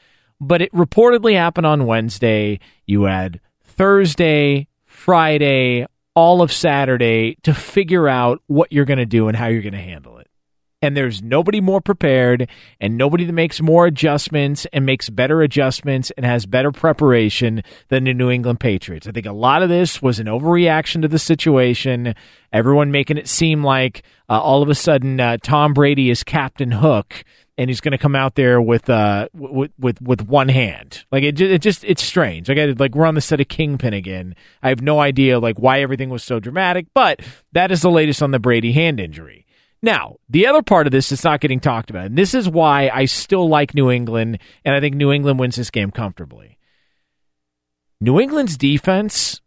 But it reportedly happened on Wednesday. You had Thursday, Friday, all of Saturday to figure out what you're going to do and how you're going to handle it. And there's nobody more prepared and nobody that makes more adjustments and makes better adjustments and has better preparation than the New England Patriots. I think a lot of this was an overreaction to the situation. Everyone making it seem like uh, all of a sudden uh, Tom Brady is Captain Hook and he's going to come out there with uh with with with one hand. Like it, it just it's strange. Like I, like we're on the set of Kingpin again. I have no idea like why everything was so dramatic, but that is the latest on the Brady hand injury. Now, the other part of this is not getting talked about, and this is why I still like New England, and I think New England wins this game comfortably. New England's defense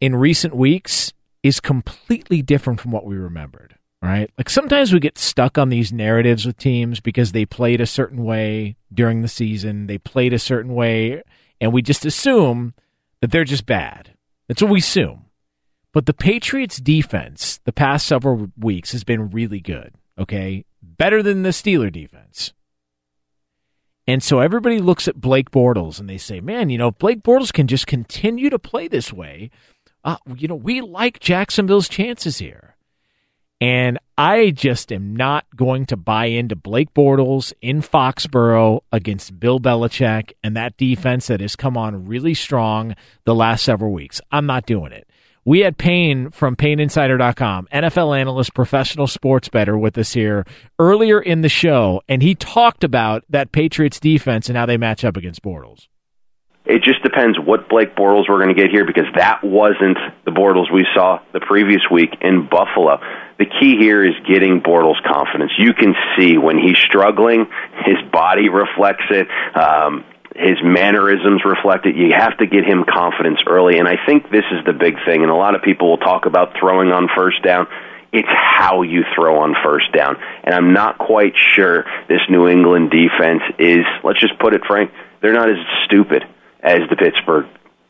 in recent weeks is completely different from what we remembered right? Like sometimes we get stuck on these narratives with teams because they played a certain way during the season, they played a certain way, and we just assume that they're just bad. That's what we assume. But the Patriots defense the past several weeks has been really good, okay? Better than the Steeler defense. And so everybody looks at Blake Bortles and they say, man, you know, if Blake Bortles can just continue to play this way, uh, you know, we like Jacksonville's chances here. And I just am not going to buy into Blake Bortles in Foxborough against Bill Belichick and that defense that has come on really strong the last several weeks. I'm not doing it. We had Payne from PayneInsider.com, NFL analyst, professional sports bettor with us here earlier in the show, and he talked about that Patriots defense and how they match up against Bortles. It just depends what Blake Bortles we're going to get here because that wasn't the Bortles we saw the previous week in Buffalo. The key here is getting Bortles confidence. You can see when he's struggling, his body reflects it. Um, his mannerisms reflect it. You have to get him confidence early, and I think this is the big thing. And a lot of people will talk about throwing on first down. It's how you throw on first down. And I'm not quite sure this New England defense is, let's just put it frank, they're not as stupid as the Pittsburgh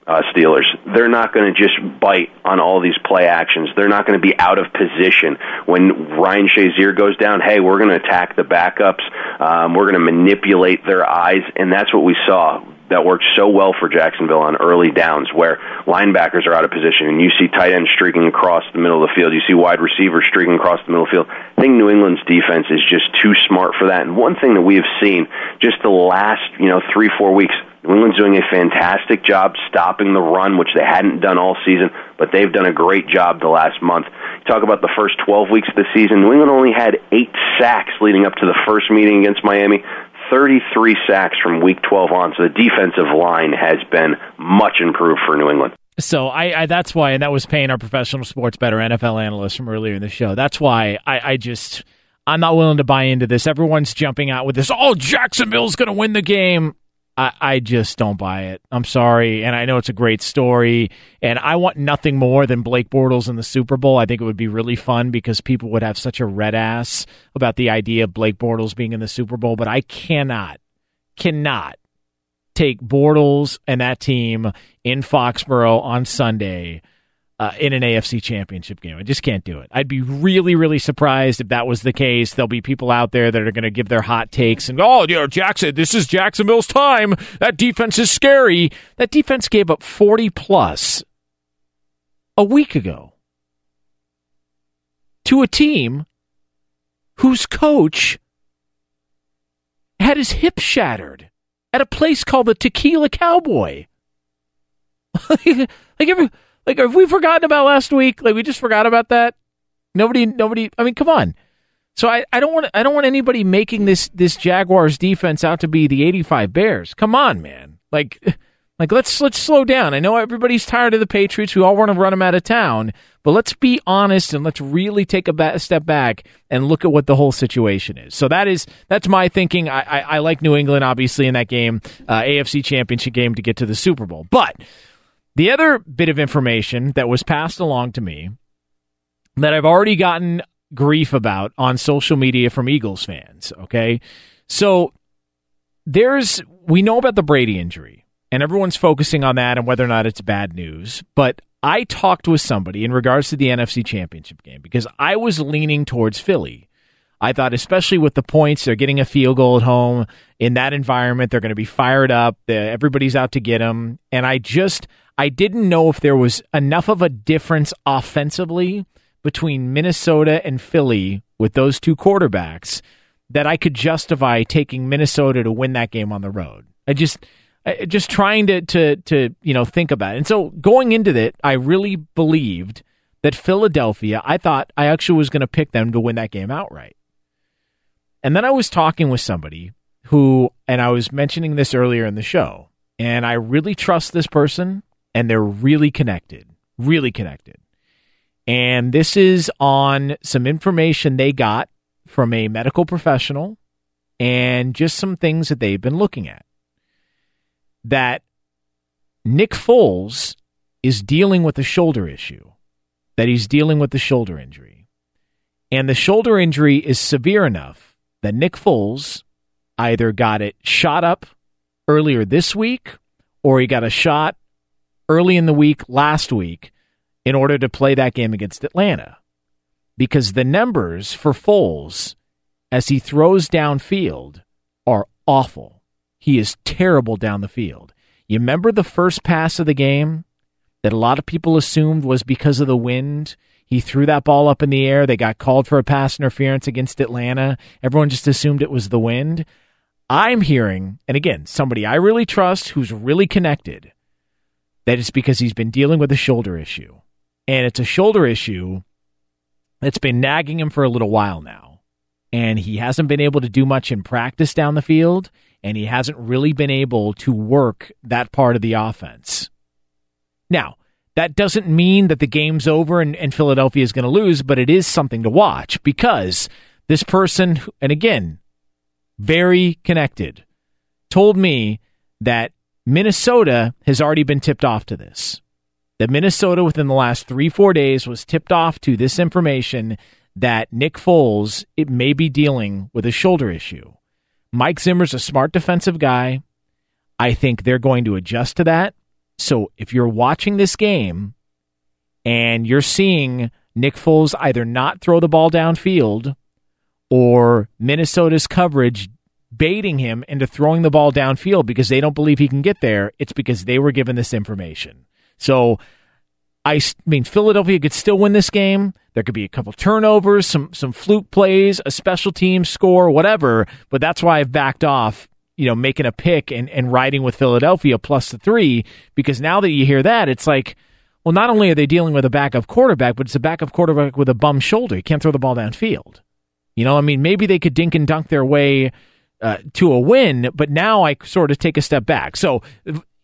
uh, Steelers. They're not going to just bite on all these play actions. They're not going to be out of position when Ryan Shazier goes down. Hey, we're going to attack the backups. Um, we're going to manipulate their eyes, and that's what we saw. That worked so well for Jacksonville on early downs, where linebackers are out of position, and you see tight ends streaking across the middle of the field. You see wide receivers streaking across the middle of the field. I think New England's defense is just too smart for that. And one thing that we have seen just the last, you know, three four weeks New England's doing a fantastic job stopping the run, which they hadn't done all season, but they've done a great job the last month. Talk about the first 12 weeks of the season, New England only had eight sacks leading up to the first meeting against Miami. 33 sacks from week 12 on. So the defensive line has been much improved for New England. So I, I, that's why, and that was Payne our professional sports bettor NFL analyst from earlier in the show. That's why I, I just I'm not willing to buy into this. Everyone's jumping out with this. Oh, Jacksonville's going to win the game. I, I just don't buy it. I'm sorry, and I know it's a great story, and I want nothing more than Blake Bortles in the Super Bowl. I think it would be really fun because people would have such a red ass about the idea of Blake Bortles being in the Super Bowl. But I cannot, cannot take Bortles and that team in Foxborough on Sunday uh, in an AFC championship game. I just can't do it. I'd be really, really surprised if that was the case. There'll be people out there that are going to give their hot takes and, oh, you know, Jackson, this is Jacksonville's time. That defense is scary. That defense gave up 40 plus a week ago to a team whose coach had his hip shattered at a place called the Tequila Cowboy. like every like, have we forgotten about last week? Like, we just forgot about that. Nobody, nobody. I mean, come on. So I, I don't want I don't want anybody making this this Jaguars defense out to be the 85 Bears. Come on, man. Like like let's let's slow down. I know everybody's tired of the Patriots. We all want to run them out of town, but let's be honest and let's really take a, ba- step back and look at what the whole situation is. So that is that's my thinking. I I, I like New England obviously in that game, uh, AFC Championship game to get to the Super Bowl, but. The other bit of information that was passed along to me that I've already gotten grief about on social media from Eagles fans, okay? So there's we know about the Brady injury and everyone's focusing on that and whether or not it's bad news, but I talked with somebody in regards to the NFC Championship game because I was leaning towards Philly. I thought, especially with the points, they're getting a field goal at home in that environment. They're going to be fired up. Everybody's out to get them. And I just, I didn't know if there was enough of a difference offensively between Minnesota and Philly with those two quarterbacks that I could justify taking Minnesota to win that game on the road. I just just trying to to to you know think about it. And so going into it, I really believed that Philadelphia, I thought I actually was going to pick them to win that game outright. And then I was talking with somebody who and I was mentioning this earlier in the show, and I really trust this person and they're really connected, really connected. And this is on some information they got from a medical professional and just some things that they've been looking at. That Nick Foles is dealing with a shoulder issue, that he's dealing with the shoulder injury. And the shoulder injury is severe enough that Nick Foles either got it shot up earlier this week or he got a shot early in the week last week in order to play that game against Atlanta because the numbers for Foles as he throws downfield are awful. He is terrible down the field. You remember the first pass of the game that a lot of people assumed was because of the wind? He threw that ball up in the air. They got called for a pass interference against Atlanta. Everyone just assumed it was the wind. I'm hearing, and again, somebody I really trust who's really connected, that it's because he's been dealing with a shoulder issue. And it's a shoulder issue that's been nagging him for a little while now. And he hasn't been able to do much in practice down the field, and he hasn't really been able to work that part of the offense. Now, that doesn't mean that the game's over and, and Philadelphia is going to lose, but it is something to watch because this person, and again, very connected, told me that Minnesota has already been tipped off to this. That Minnesota, within the last three, four days, was tipped off to this information that Nick Foles it may be dealing with a shoulder issue. Mike Zimmer's a smart defensive guy. I think they're going to adjust to that. So if you're watching this game and you're seeing Nick Foles either not throw the ball downfield or Minnesota's coverage baiting him into throwing the ball downfield because they don't believe he can get there, it's because they were given this information. So I mean, Philadelphia could still win this game. There could be a couple turnovers, some some fluke plays, a special team score, whatever. But that's why I've backed off you know, making a pick and, and riding with Philadelphia plus the three, because now that you hear that, it's like, well, not only are they dealing with a backup quarterback, but it's a backup quarterback with a bum shoulder. He can't throw the ball downfield. You know, I mean, maybe they could dink and dunk their way uh, to a win, but now I sort of take a step back. So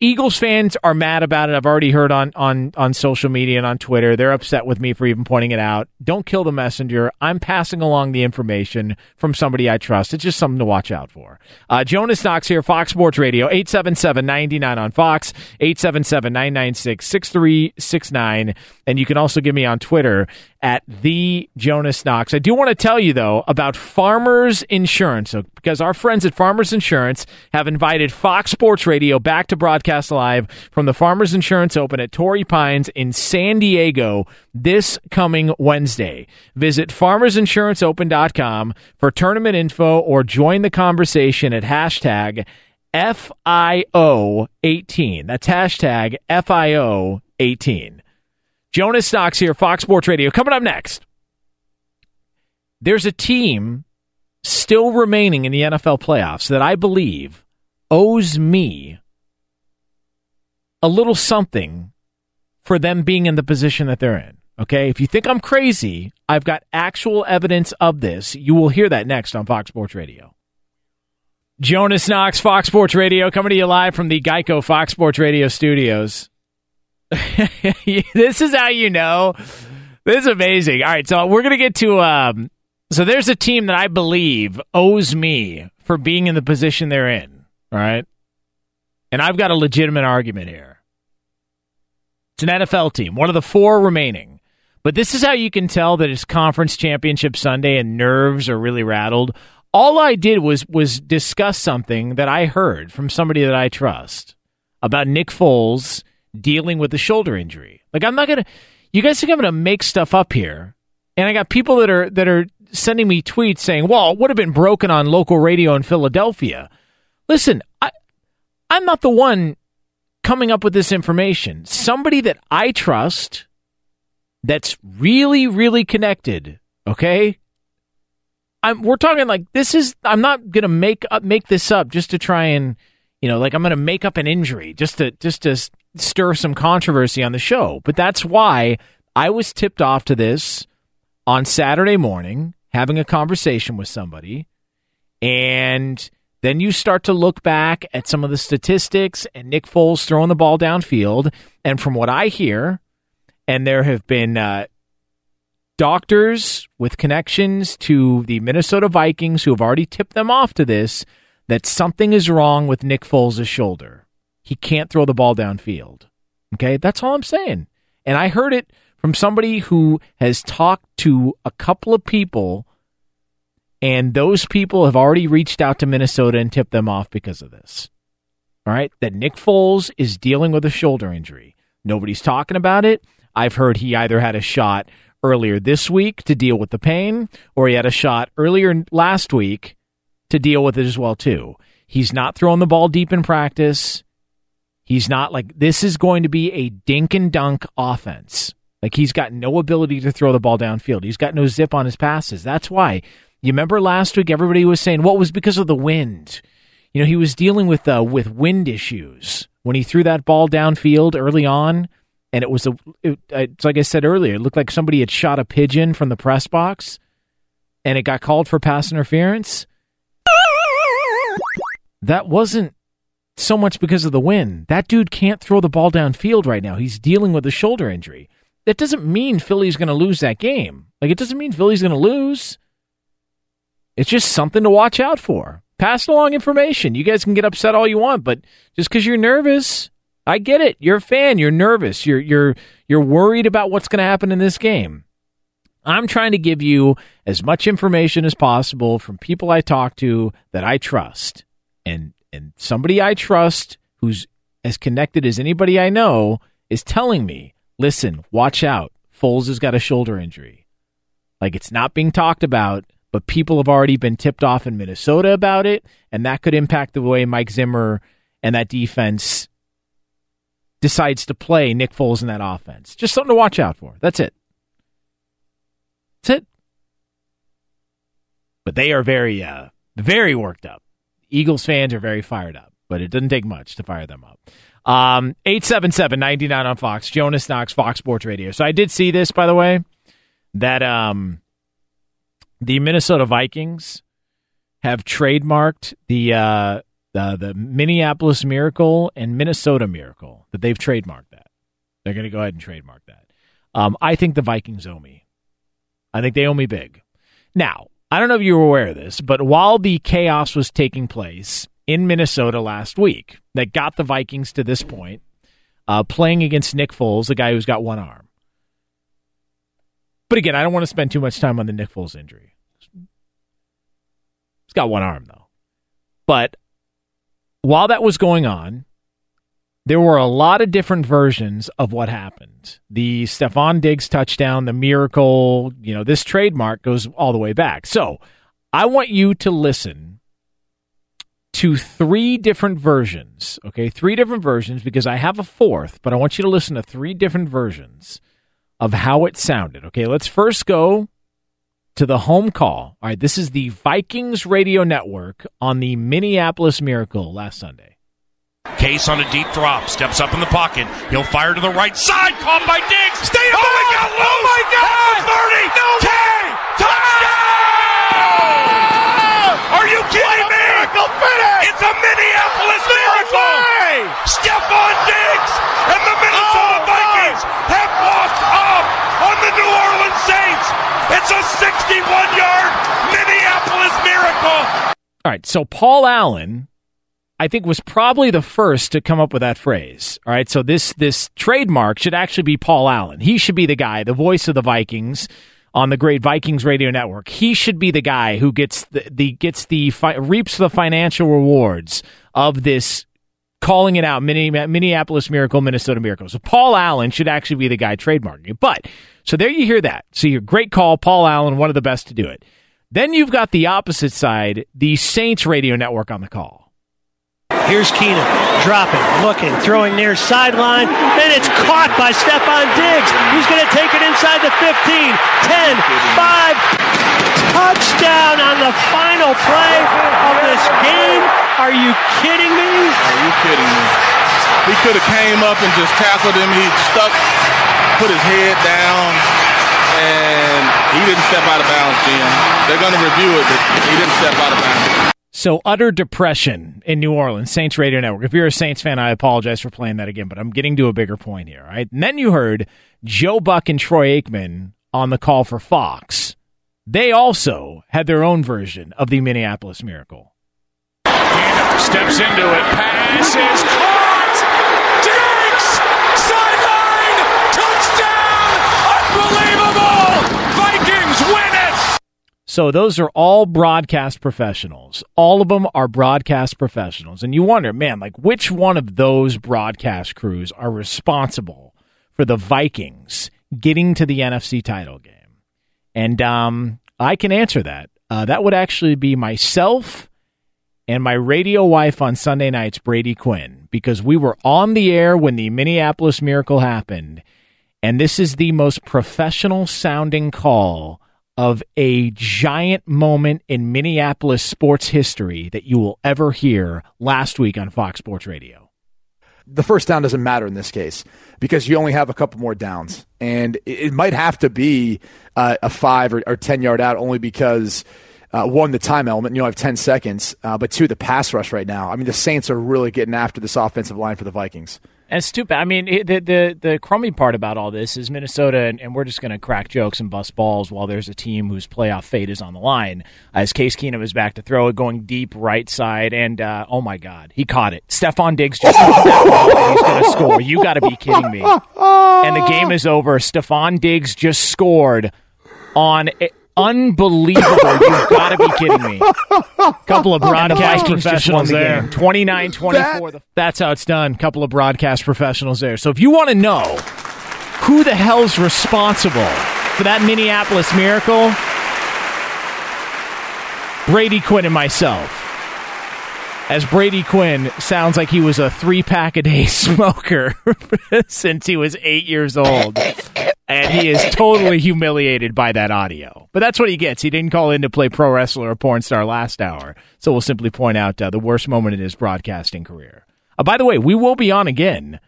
Eagles fans are mad about it. I've already heard on on on social media and on Twitter. They're upset with me for even pointing it out. Don't kill the messenger. I'm passing along the information from somebody I trust. It's just something to watch out for. Uh, Jonas Knox here, Fox Sports Radio, 877-99 on Fox, 877-996-6369. And you can also give me on Twitter at the Jonas Knox. I do want to tell you though about Farmers Insurance because our friends at Farmers Insurance have invited Fox Sports Radio back to broadcast live from the Farmers Insurance Open at Torrey Pines in San Diego this coming Wednesday. Visit farmersinsuranceopen.com for tournament info or join the conversation at hashtag FIO18. That's hashtag FIO18. Jonas Knox here, Fox Sports Radio. Coming up next, there's a team still remaining in the NFL playoffs that I believe owes me a little something for them being in the position that they're in. Okay, if you think I'm crazy, I've got actual evidence of this. You will hear that next on Fox Sports Radio. Jonas Knox, Fox Sports Radio, coming to you live from the Geico Fox Sports Radio studios. this is how you know. This is amazing. All right, so we're gonna get to. Um, so there's a team that I believe owes me for being in the position they're in. All right, and I've got a legitimate argument here. It's an NFL team, one of the four remaining. But this is how you can tell that it's conference championship Sunday and nerves are really rattled. All I did was was discuss something that I heard from somebody that I trust about Nick Foles dealing with the shoulder injury. Like I'm not gonna. You guys think I'm gonna make stuff up here? And I got people that are that are sending me tweets saying, "Well, it would have been broken on local radio in Philadelphia." Listen, I I'm not the one coming up with this information. Somebody that I trust that's really really connected, okay? I'm we're talking like this is I'm not to make up make this up just to try and you know, like I'm going to make up an injury just to just to stir some controversy on the show. But that's why I was tipped off to this on Saturday morning, having a conversation with somebody. And then you start to look back at some of the statistics and Nick Foles throwing the ball downfield. And from what I hear, and there have been uh, doctors with connections to the Minnesota Vikings who have already tipped them off to this that something is wrong with Nick Foles' shoulder. He can't throw the ball downfield. Okay, that's all I'm saying. And I heard it from somebody who has talked to a couple of people, and those people have already reached out to Minnesota and tipped them off because of this. All right, that Nick Foles is dealing with a shoulder injury. Nobody's talking about it. I've heard he either had a shot earlier this week to deal with the pain, or he had a shot earlier last week to deal with it as well too. He's not throwing the ball deep in practice. He's not like this is going to be a dink and dunk offense. Like he's got no ability to throw the ball downfield. He's got no zip on his passes. That's why. You remember last week everybody was saying what was because of the wind. You know, he was dealing with uh, with wind issues when he threw that ball downfield early on, and it was a. It, it's like I said earlier, it looked like somebody had shot a pigeon from the press box, and it got called for pass interference. That wasn't so much because of the wind. That dude can't throw the ball downfield right now. He's dealing with a shoulder injury. That doesn't mean Philly's going to lose that game. Like, it doesn't mean Philly's going to lose. It's just something to watch out for. Pass along information. You guys can get upset all you want, but just because you're nervous, I get it. You're a fan. You're nervous. You're you're you're worried about what's going to happen in this game. I'm trying to give you as much information as possible from people I talk to that I trust. And and somebody I trust who's as connected as anybody I know is telling me, "Listen, watch out. Foles has got a shoulder injury." Like it's not being talked about, but people have already been tipped off in Minnesota about it, and that could impact the way Mike Zimmer and that defense decides to play Nick Foles in that offense. Just something to watch out for. That's it. That's it. But they are very, uh, very worked up. Eagles fans are very fired up, but it doesn't take much to fire them up. Um, 877-99 on Fox. Jonas Knox, Fox Sports Radio. So I did see this, by the way, that um, the Minnesota Vikings have trademarked the uh, the the Minneapolis Miracle and Minnesota Miracle that they've trademarked that. They're going to go ahead and trademark that. Um, I think the Vikings owe me. I think they owe me big. Now, I don't know if you were aware of this, but while the chaos was taking place in Minnesota last week that got the Vikings to this point, uh, playing against Nick Foles, the guy who's got one arm. But again, I don't want to spend too much time on the Nick Foles injury. He's got one arm, though. But while that was going on, there were a lot of different versions of what happened. The Stefon Diggs touchdown, the miracle, you know, this trademark goes all the way back. So I want you to listen to three different versions, okay? Three different versions because I have a fourth, but I want you to listen to three different versions of how it sounded, okay? Let's first go to the home call. All right, this is the Vikings radio network on the Minneapolis Miracle last Sunday. Case on a deep drop, steps up in the pocket. He'll fire to the right side, caught by Diggs. Stay oh, he got loose. Oh, my God. 30. No way. Touchdown. Are you kidding me? Miracle finish. It's a Minneapolis no miracle. Way. Stefon Diggs and the Minnesota oh, Vikings have walked up on the New Orleans Saints. It's a 61-yard Minneapolis miracle. All right, so Paul Allen I think was probably the first to come up with that phrase. All right, so this this trademark should actually be Paul Allen. He should be the guy, the voice of the Vikings on the Great Vikings Radio Network. He should be the guy who gets the, the gets the fi- reaps the financial rewards of this calling it out Minneapolis Miracle, Minnesota Miracle. So Paul Allen should actually be the guy trademarking it. But so there you hear that. So your great call, Paul Allen, one of the best to do it. Then you've got the opposite side, the Saints Radio Network on the call. Here's Keenum dropping, looking, throwing near sideline, and it's caught by Stefon Diggs. Who's going to take it inside the 15, 10, 5. Touchdown on the final play of this game. Are you kidding me? Are you kidding me? He could have came up and just tackled him. He stuck, put his head down, and he didn't step out of bounds, Jim. They're going to review it, but he didn't step out of bounds. So utter depression in New Orleans, Saints Radio Network. If you're a Saints fan, I apologize for playing that again, but I'm getting to a bigger point here. Right? And then you heard Joe Buck and Troy Aikman on the call for Fox. They also had their own version of the Minneapolis Miracle. steps into it, pass is caught. Diggs, sideline, touchdown, unbelievable. So those are all broadcast professionals. All of them are broadcast professionals. And you wonder, man, like which one of those broadcast crews are responsible for the Vikings getting to the NFC title game? And um, I can answer that. Uh, that would actually be myself and my radio wife on Sunday nights, Brady Quinn, because we were on the air when the Minneapolis Miracle happened. And this is the most professional sounding call of a giant moment in Minneapolis sports history that you will ever hear last week on Fox Sports Radio. The first down doesn't matter in this case because you only have a couple more downs. And it might have to be uh, a five or, or 10 yard out only because. Uh, one, the time element, you only have 10 seconds, uh, but two, the pass rush right now. I mean, the Saints are really getting after this offensive line for the Vikings. And stupid. I mean, it, the the the crummy part about all this is Minnesota, and, and we're just going to crack jokes and bust balls while there's a team whose playoff fate is on the line. As Case Keenum is back to throw it, going deep right side, and uh, oh my God, he caught it. Stefon Diggs just he's going to score. You got to be kidding me! And the game is over. Stefon Diggs just scored on. Unbelievable. You've got to be kidding me. Couple of broadcast professionals the there. 29 24. That, that's how it's done. Couple of broadcast professionals there. So if you want to know who the hell's responsible for that Minneapolis miracle, Brady Quinn and myself. As Brady Quinn sounds like he was a three pack a day smoker since he was eight years old and he is totally humiliated by that audio. But that's what he gets. He didn't call in to play pro wrestler or porn star last hour, so we'll simply point out uh, the worst moment in his broadcasting career. Uh, by the way, we will be on again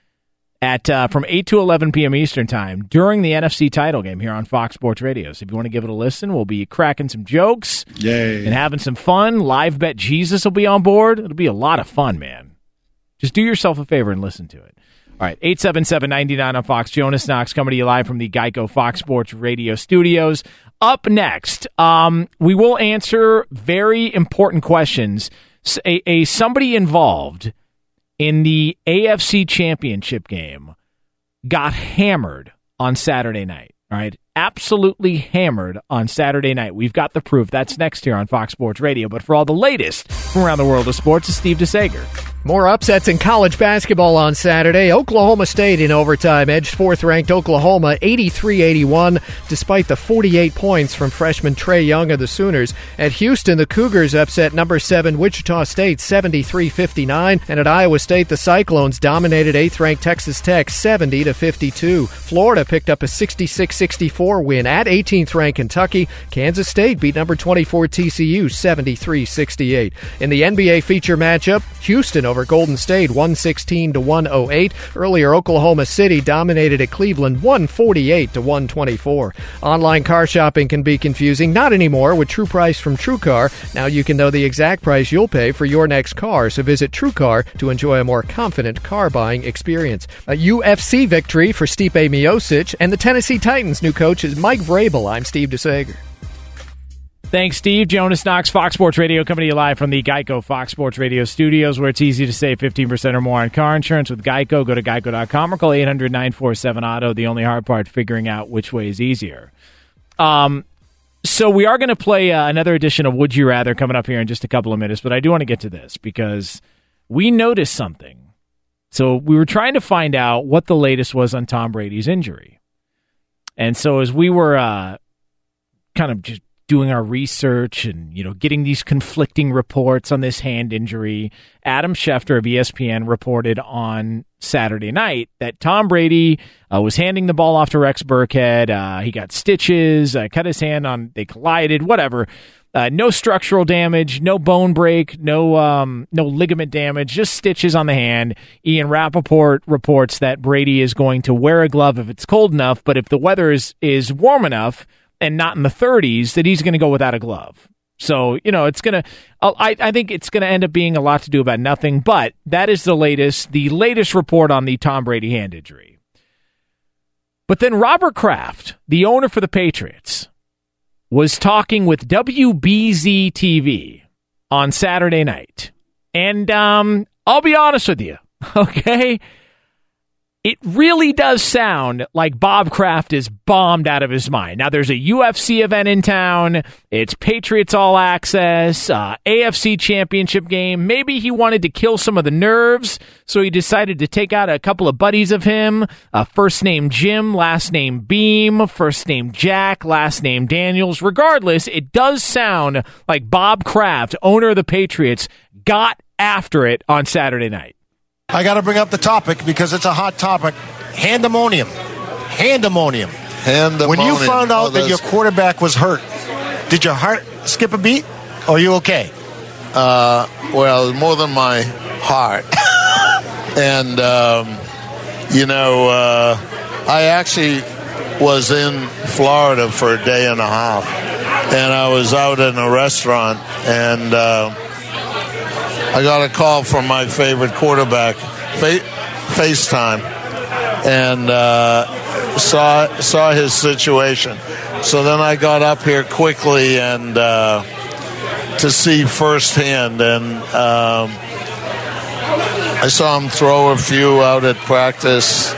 at uh, from 8 to 11 p.m. Eastern Time during the NFC title game here on Fox Sports Radio. So if you want to give it a listen, we'll be cracking some jokes Yay. and having some fun. Live Bet Jesus will be on board. It'll be a lot of fun, man. Just do yourself a favor and listen to it. All right, 877-99 on Fox. Jonas Knox coming to you live from the Geico Fox Sports Radio studios. Up next, um, we will answer very important questions. A, a somebody involved in the AFC Championship game got hammered on Saturday night. All right, absolutely hammered on Saturday night. We've got the proof. That's next here on Fox Sports Radio. But for all the latest from around the world of sports, is Steve DeSager. More upsets in college basketball on Saturday. Oklahoma State in overtime edged fourth ranked Oklahoma 83 81, despite the 48 points from freshman Trae Young of the Sooners. At Houston, the Cougars upset number seven Wichita State 73 59. And at Iowa State, the Cyclones dominated eighth ranked Texas Tech 70 52. Florida picked up a 66 64 win at 18th ranked Kentucky. Kansas State beat number 24 TCU 73 68. In the NBA feature matchup, Houston over Golden State 116 to 108. Earlier, Oklahoma City dominated at Cleveland 148 to 124. Online car shopping can be confusing. Not anymore with True Price from TrueCar. Now you can know the exact price you'll pay for your next car. So visit TrueCar to enjoy a more confident car buying experience. A UFC victory for Stipe Miocic and the Tennessee Titans new coach is Mike Vrabel. I'm Steve DeSager. Thanks, Steve. Jonas Knox, Fox Sports Radio, coming to you live from the Geico Fox Sports Radio studios, where it's easy to save 15% or more on car insurance with Geico. Go to geico.com or call 800 947 Auto. The only hard part, figuring out which way is easier. Um, so we are going to play uh, another edition of Would You Rather coming up here in just a couple of minutes, but I do want to get to this because we noticed something. So we were trying to find out what the latest was on Tom Brady's injury. And so as we were uh, kind of just doing our research and you know getting these conflicting reports on this hand injury, Adam Schefter of ESPN reported on Saturday night that Tom Brady uh, was handing the ball off to Rex Burkhead. Uh, he got stitches, uh, cut his hand on, they collided, whatever. Uh, no structural damage, no bone break, no um, no ligament damage, just stitches on the hand. Ian Rapoport reports that Brady is going to wear a glove if it's cold enough, but if the weather is is warm enough, and not in the 30s that he's going to go without a glove. So, you know, it's going to, I, I think it's going to end up being a lot to do about nothing, but that is the latest, the latest report on the Tom Brady hand injury. But then Robert Kraft, the owner for the Patriots, was talking with WBZ TV on Saturday night. And um, I'll be honest with you, okay? It really does sound like Bob Kraft is bombed out of his mind. Now, there's a UFC event in town. It's Patriots All Access, uh, AFC Championship game. Maybe he wanted to kill some of the nerves, so he decided to take out a couple of buddies of him. Uh, first name Jim, last name Beam, first name Jack, last name Daniels. Regardless, it does sound like Bob Kraft, owner of the Patriots, got after it on Saturday night. I got to bring up the topic because it's a hot topic. Handemonium. Handemonium. Handemonium. When you found Oh, out that your quarterback was hurt, did your heart skip a beat? Or are you okay? Uh, well, more than my heart. and, um, you know, uh, I actually was in Florida for a day and a half. And I was out in a restaurant and uh, I got a call from my favorite quarterback, Fa- FaceTime, and uh, saw, saw his situation. So then I got up here quickly and. Uh, to see firsthand, and um, I saw him throw a few out at practice,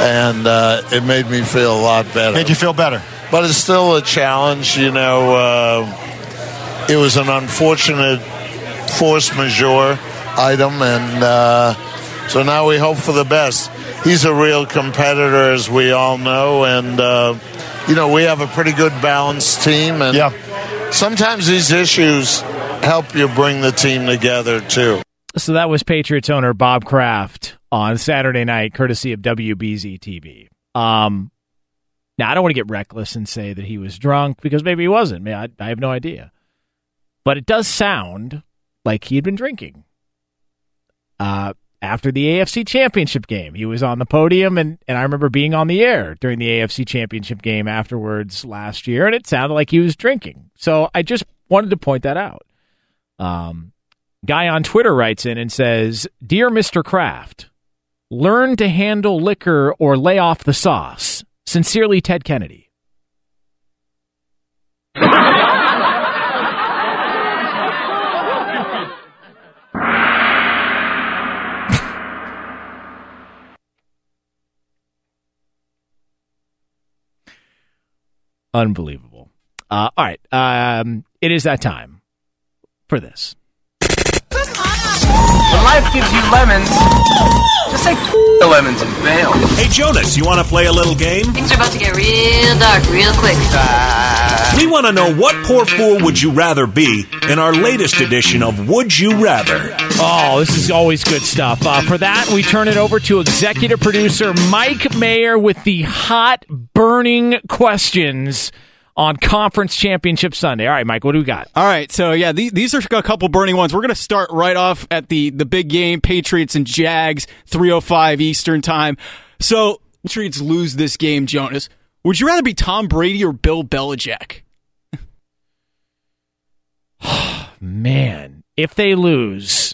and uh, it made me feel a lot better. Made you feel better. But it's still a challenge, you know. Uh, it was an unfortunate force majeure item, and uh, so now we hope for the best. He's a real competitor, as we all know, and uh, you know we have a pretty good balanced team, and yeah. sometimes these issues help you bring the team together too. So that was Patriots owner Bob Kraft on Saturday night, courtesy of WBZ TV. Um, now I don't want to get reckless and say that he was drunk because maybe he wasn't. I, I have no idea, but it does sound like he had been drinking. Uh, after the AFC Championship game, he was on the podium, and and I remember being on the air during the AFC Championship game afterwards last year, and it sounded like he was drinking. So I just wanted to point that out. Um, guy on Twitter writes in and says, "Dear Mr. Kraft, learn to handle liquor or lay off the sauce." Sincerely, Ted Kennedy. Unbelievable. Uh, all right. Um, it is that time for this. When life gives you lemons, just say the lemons and bail. Hey, Jonas, you want to play a little game? Things are about to get real dark real quick. We want to know what poor fool would you rather be in our latest edition of Would You Rather? Oh, this is always good stuff. Uh, for that, we turn it over to executive producer Mike Mayer with the hot, burning questions on Conference Championship Sunday. All right, Mike, what do we got? All right, so yeah, these, these are a couple burning ones. We're going to start right off at the the big game, Patriots and Jags, 3:05 Eastern time. So, Patriots lose this game, Jonas. Would you rather be Tom Brady or Bill Belichick? Man, if they lose,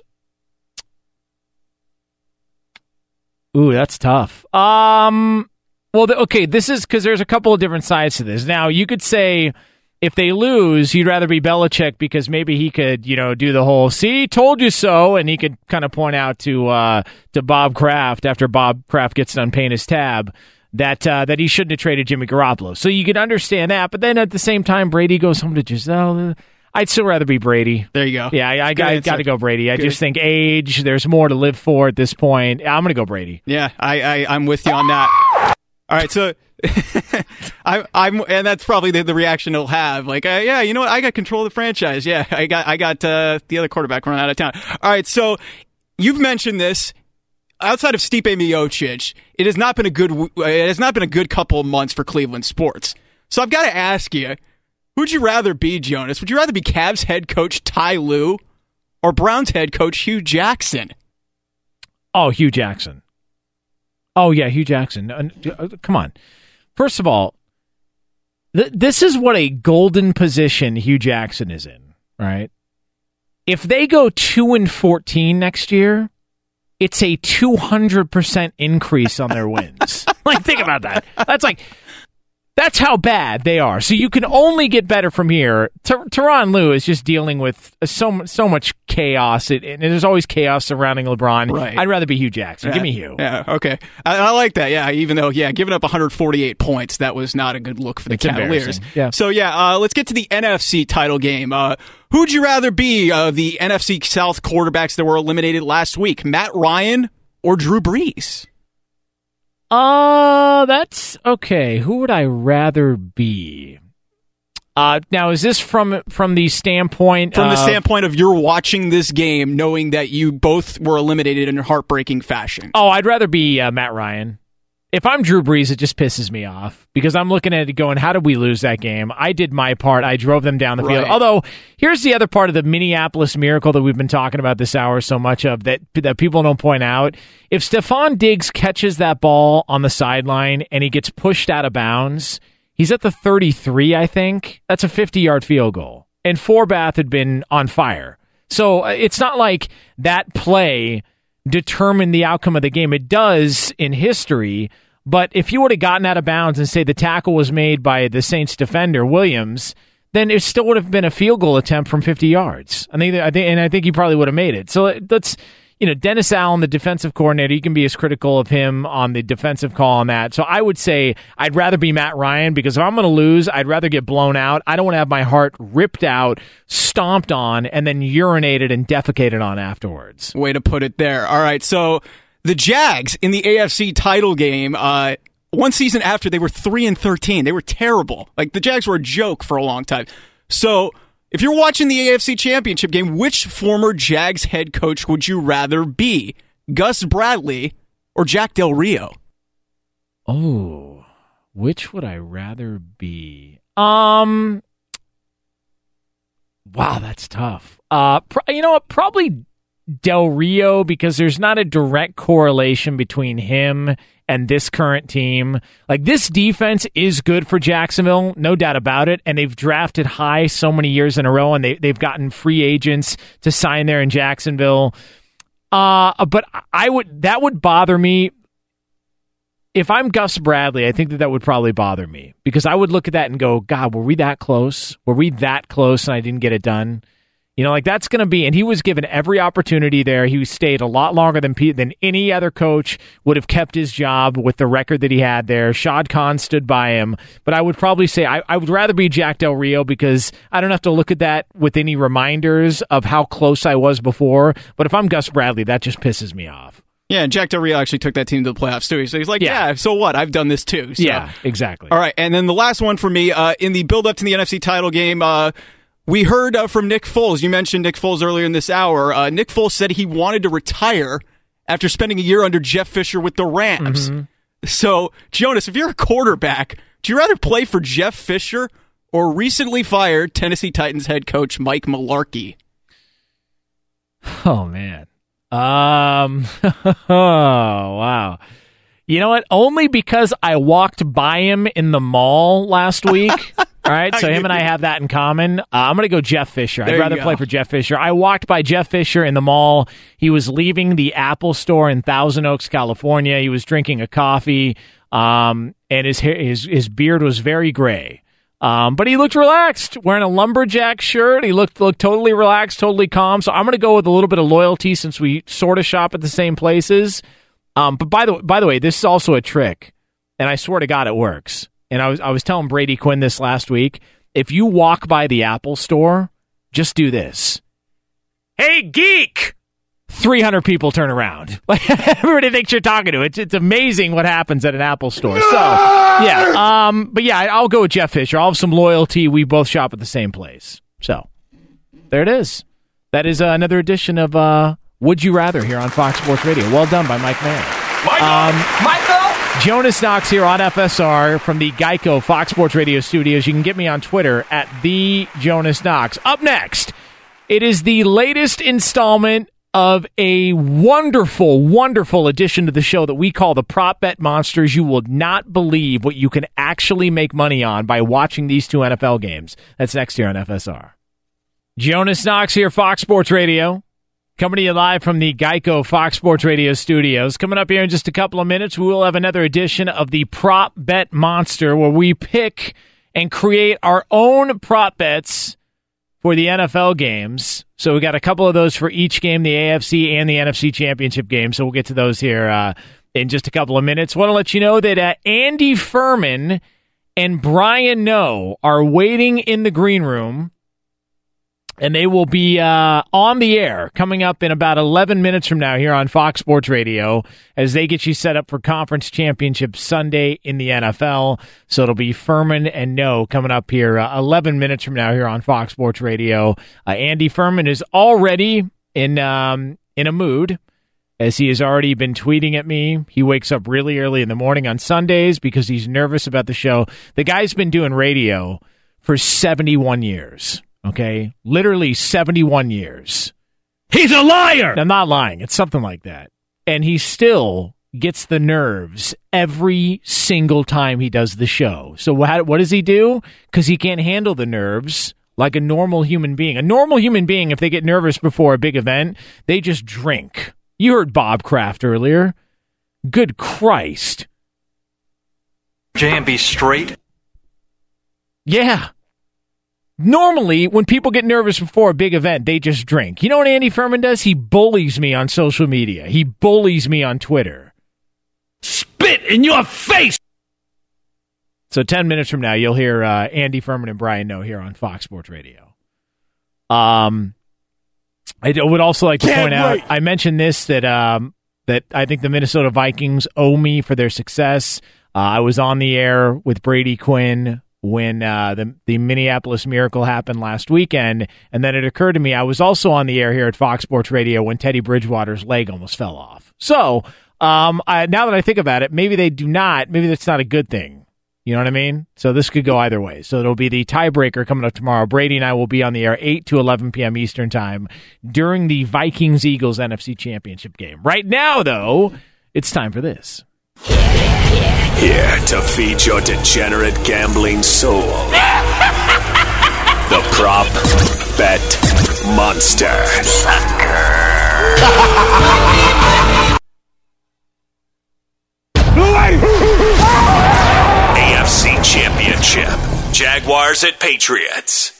ooh, that's tough. Um, well, okay, this is because there's a couple of different sides to this. Now, you could say if they lose, you'd rather be Belichick because maybe he could, you know, do the whole "see, told you so," and he could kind of point out to uh, to Bob Kraft after Bob Kraft gets done paying his tab that uh, that he shouldn't have traded Jimmy Garoppolo. So you could understand that, but then at the same time, Brady goes home to Gisele. I'd still rather be Brady. There you go. Yeah, I, I, got, got to go Brady. I Good. just think age, there's more to live for at this point. I'm going to go Brady. Yeah, I, I I'm with you on that. All right, so I, I'm, and that's probably the, the reaction he'll have. Like, uh, yeah, you know what? I got control of the franchise. Yeah, I got, I got uh, the other quarterback run out of town. All right, so you've mentioned this. Outside of Stipe Miocic, it has not been a good. uh, It has not been a good couple of months for Cleveland sports. So I've got to ask you, who'd you rather be, Jonas? Would you rather be Cavs head coach Ty Lue or Browns head coach Hue Jackson? Oh, Hue Jackson. Oh yeah, Hue Jackson. Uh, uh, Come on. First of all, th- this is what a golden position Hue Jackson is in, right? If they go 2 and 14 next year, it's a 200% increase on their wins. like think about that. That's like that's how bad they are. So you can only get better from here. Ter- Tyronn Lue is just dealing with so so much chaos, it, and there's always chaos surrounding LeBron. Right. I'd rather be Hue Jackson. Give me Hue. Yeah, okay. I, I like that. Yeah, even though, yeah, giving up 148 points, that was not a good look for the It's Cavaliers. Yeah. So, yeah, uh, let's get to the NFC title game. Uh, who'd you rather be, uh, the NFC South quarterbacks that were eliminated last week, Matt Ryan or Drew Brees? Uh, that's okay. Who would I rather be? Uh, now is this from from the standpoint From the of- standpoint of you're watching this game knowing that you both were eliminated in a heartbreaking fashion. Oh, I'd rather be uh, Matt Ryan. If I'm Drew Brees, it just pisses me off because I'm looking at it going, how did we lose that game? I did my part. I drove them down the field. Although, here's the other part of the Minneapolis miracle that we've been talking about this hour so much of that, that people don't point out. If Stefon Diggs catches that ball on the sideline and he gets pushed out of bounds, he's at the 33, I think. That's a 50 yard field goal. And Forbath had been on fire. So uh, it's not like that play determine the outcome of the game. It does in history, but if you would have gotten out of bounds and say the tackle was made by the Saints defender Williams, then it still would have been a field goal attempt from 50 yards. I think, I think, and I think he probably would have made it. So that's you know Dennis Allen, the defensive coordinator. You can be as critical of him on the defensive call on that. So I would say I'd rather be Matt Ryan because if I'm going to lose, I'd rather get blown out. I don't want to have my heart ripped out, stomped on, and then urinated and defecated on afterwards. Way to put it there. All right, so the Jags in the AFC title game. Uh, one season after they were three and thirteen, they were terrible. Like the Jags were a joke for a long time. So if you're watching the AFC Championship game, which former Jags head coach would you rather be? Gus Bradley or Jack Del Rio? Oh, which would I rather be? Um, wow, that's tough. Uh, you know what? Probably Del Rio because there's not a direct correlation between him and this current team. Like this defense is good for Jacksonville, no doubt about it. And they've drafted high so many years in a row, and they they've gotten free agents to sign there in Jacksonville. Uh, but I would that would bother me if I'm Gus Bradley, I think that that would probably bother me because I would look at that and go, God, were we that close? Were we that close and I didn't get it done? You know, like that's going to be, and he was given every opportunity there. He stayed a lot longer than than any other coach would have kept his job with the record that he had there. Shad Khan stood by him, but I would probably say I, I would rather be Jack Del Rio because I don't have to look at that with any reminders of how close I was before. But if I'm Gus Bradley, that just pisses me off. Yeah, and Jack Del Rio actually took that team to the playoffs too. So he's like, yeah, so what? I've done this too. So. Yeah, exactly. All right, and then the last one for me uh, in the build up to the NFC title game. Uh, we heard uh, from Nick Foles. You mentioned Nick Foles earlier in this hour. Uh, Nick Foles said he wanted to retire after spending a year under Jeff Fisher with the Rams. So, Jonas, if you're a quarterback, do you rather play for Jeff Fisher or recently fired Tennessee Titans head coach Mike Mularkey? Oh man. Um. oh wow. You know what? Only because I walked by him in the mall last week. All right, so him and I have that in common. Uh, I'm going to go Jeff Fisher. There I'd rather play for Jeff Fisher. I walked by Jeff Fisher in the mall. He was leaving the Apple store in Thousand Oaks, California. He was drinking a coffee, um, and his hair, his his beard was very gray. Um, but he looked relaxed, wearing a lumberjack shirt. He looked looked totally relaxed, totally calm. So I'm going to go with a little bit of loyalty since we sort of shop at the same places. Um, but by the by the way, this is also a trick, and I swear to God, it works. And I was I was telling Brady Quinn this last week. If you walk by the Apple store, just do this. Hey, geek! 300 people turn around. Like everybody thinks you're talking to. It's it's amazing what happens at an Apple store. So yeah, um, but yeah, I'll go with Jeff Fisher. I'll have some loyalty. We both shop at the same place. So there it is. That is uh, another edition of uh, Would You Rather here on Fox Sports Radio. Well done by Mike Mann. Um, Michael! Jonas Knox here on FSR from the Geico Fox Sports Radio studios. You can get me on Twitter at the Jonas Knox. Up next, it is the latest installment of a wonderful, wonderful addition to the show that we call the Prop Bet Monsters. You will not believe what you can actually make money on by watching these two NFL games. That's next year on FSR. Jonas Knox here, Fox Sports Radio. Coming to you live from the Geico Fox Sports Radio studios. Coming up here in just a couple of minutes, we will have another edition of the Prop Bet Monster where we pick and create our own prop bets for the NFL games. So we got a couple of those for each game, the AFC and the NFC championship game. So we'll get to those here uh, in just a couple of minutes. Want to let you know that uh, Andy Furman and Brian Noe are waiting in the green room and they will be uh, on the air coming up in about 11 minutes from now here on Fox Sports Radio as they get you set up for Conference Championship Sunday in the NFL. So it'll be Furman and Noe coming up here uh, 11 minutes from now here on Fox Sports Radio. Uh, Andy Furman is already in um, in a mood as he has already been tweeting at me. He wakes up really early in the morning on Sundays because he's nervous about the show. The guy's been doing radio for 71 years. Okay. Literally 71 years. He's a liar. I'm not lying. It's something like that. And he still gets the nerves every single time he does the show. So what, what does he do? Because he can't handle the nerves like a normal human being. A normal human being, if they get nervous before a big event, they just drink. You heard Bob Kraft earlier. Good Christ. J&B straight. Yeah. Normally, when people get nervous before a big event, they just drink. You know what Andy Furman does? He bullies me on social media. He bullies me on Twitter. Spit in your face. So 10 minutes from now, you'll hear uh, Andy Furman and Brian Noe here on Fox Sports Radio. Um, I would also like to Can't point out I mentioned this, that, um, that I think the Minnesota Vikings owe me for their success. Uh, I was on the air with Brady Quinn when uh, the the Minneapolis Miracle happened last weekend, and then it occurred to me I was also on the air here at Fox Sports Radio when Teddy Bridgewater's leg almost fell off. So um, I, now that I think about it, maybe they do not. Maybe that's not a good thing. You know what I mean? So this could go either way. So it'll be the tiebreaker coming up tomorrow. Brady and I will be on the air 8 to 11 p.m. Eastern Time during the Vikings Eagles NFC Championship game. Right now, though, it's time for this. Here to feed your degenerate gambling soul. the prop bet monster. AFC Championship. Jaguars at Patriots.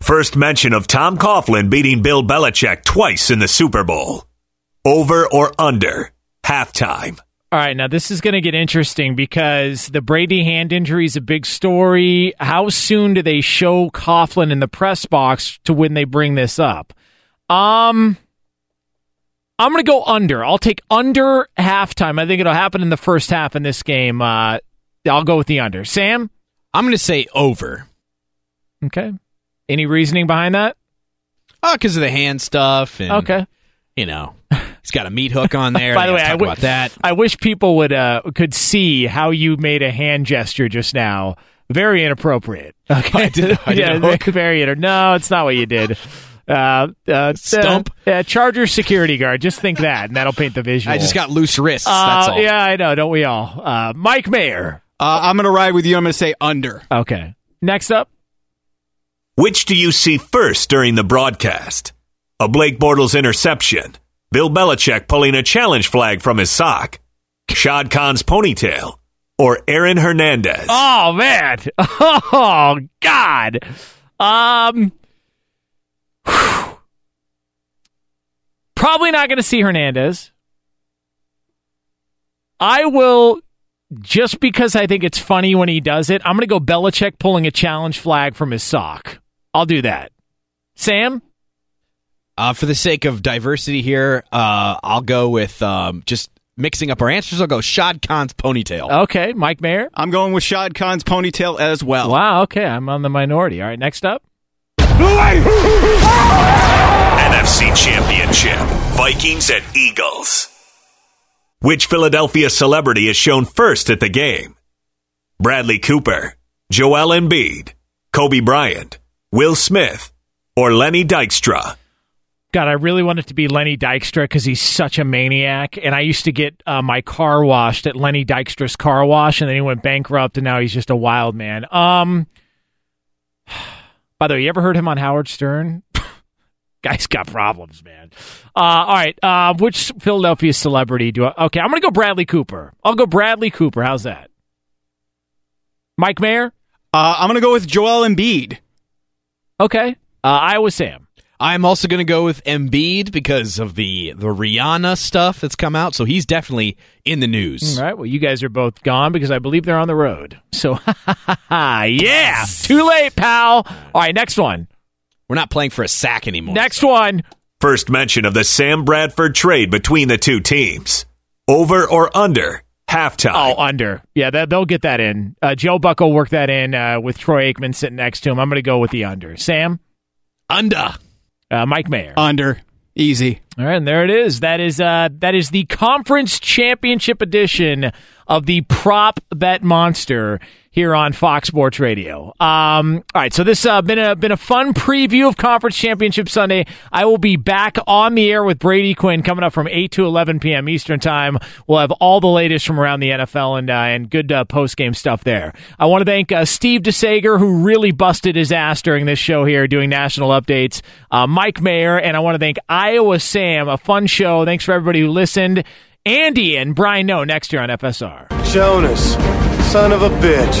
First mention of Tom Coughlin beating Bill Belichick twice in the Super Bowl. Over or under halftime. All right, now this is going to get interesting because the Brady hand injury is a big story. How soon do they show Coughlin in the press box to when they bring this up? Um, I'm going to go under. I'll take under halftime. I think it'll happen in the first half in this game. Uh, I'll go with the under. Sam, I'm going to say over. Okay. Any reasoning behind that? Oh, because of the hand stuff. And, Okay. You know, he's got a meat hook on there. By the way, gotta I about that. I wish people would uh, could see how you made a hand gesture just now. Very inappropriate. Okay, I did- I did yeah, a hook. very inter- No, it's not what you did. Uh, uh, Stump? Uh, uh, Charger security guard. Just think that, and that'll paint the visual. I just got loose wrists. Uh, that's all. Yeah, I know. Don't we all? Uh, Mike Mayer. Uh, I'm going to ride with you. I'm going to say under. Okay. Next up. Which do you see first during the broadcast? A Blake Bortles interception, Bill Belichick pulling a challenge flag from his sock, Shad Khan's ponytail, or Aaron Hernandez? Oh man. Oh God. Um. Probably not going to see Hernandez. I will, just because I think it's funny when he does it. I'm going to go Belichick pulling a challenge flag from his sock. I'll do that. Sam. Uh, for the sake of diversity here, uh, I'll go with um, just mixing up our answers. I'll go Shad Khan's ponytail. Okay, Mike Mayer. I'm going with Shad Khan's ponytail as well. Wow. Okay, I'm on the minority. All right. Next up. NFC Championship, Vikings at Eagles. Which Philadelphia celebrity is shown first at the game? Bradley Cooper, Joel Embiid, Kobe Bryant, Will Smith, or Lenny Dykstra? God, I really want it to be Lenny Dykstra because he's such a maniac. And I used to get uh, my car washed at Lenny Dykstra's car wash, and then he went bankrupt, and now he's just a wild man. Um, by the way, you ever heard him on Howard Stern? Guy's got problems, man. Uh, all right, uh, which Philadelphia celebrity do I? Okay, I'm gonna go Bradley Cooper. I'll go Bradley Cooper. How's that? Mike Mayer. Uh, I'm going to go with Joel Embiid. Okay, uh, Iowa Sam. I'm also going to go with Embiid because of the the Rihanna stuff that's come out. So he's definitely in the news. All right. Well, you guys are both gone because I believe they're on the road. So, yeah, too late, pal. All right, next one. We're not playing for a sack anymore. Next one. First mention of the Sam Bradford trade between the two teams. Over or under halftime? Oh, under. Yeah, that, they'll get that in. Uh, Joe Buck will work that in uh, with Troy Aikman sitting next to him. I'm going to go with the under. Sam? Under. Uh, Mike Mayer. Under. Easy. All right, and there it is. That is uh, that is the conference championship edition of the prop bet monster here on Fox Sports Radio. Um, all right, so this uh, been a been a fun preview of Conference Championship Sunday. I will be back on the air with Brady Quinn coming up from eight to eleven p.m. Eastern time. We'll have all the latest from around the NFL and uh, and good uh, post game stuff there. I want to thank uh, Steve DeSager who really busted his ass during this show here doing national updates. Uh, Mike Mayer and I want to thank Iowa Sam. A fun show. Thanks for everybody who listened. Andy and Brian Noe next year on FSR. Jonas, son of a bitch.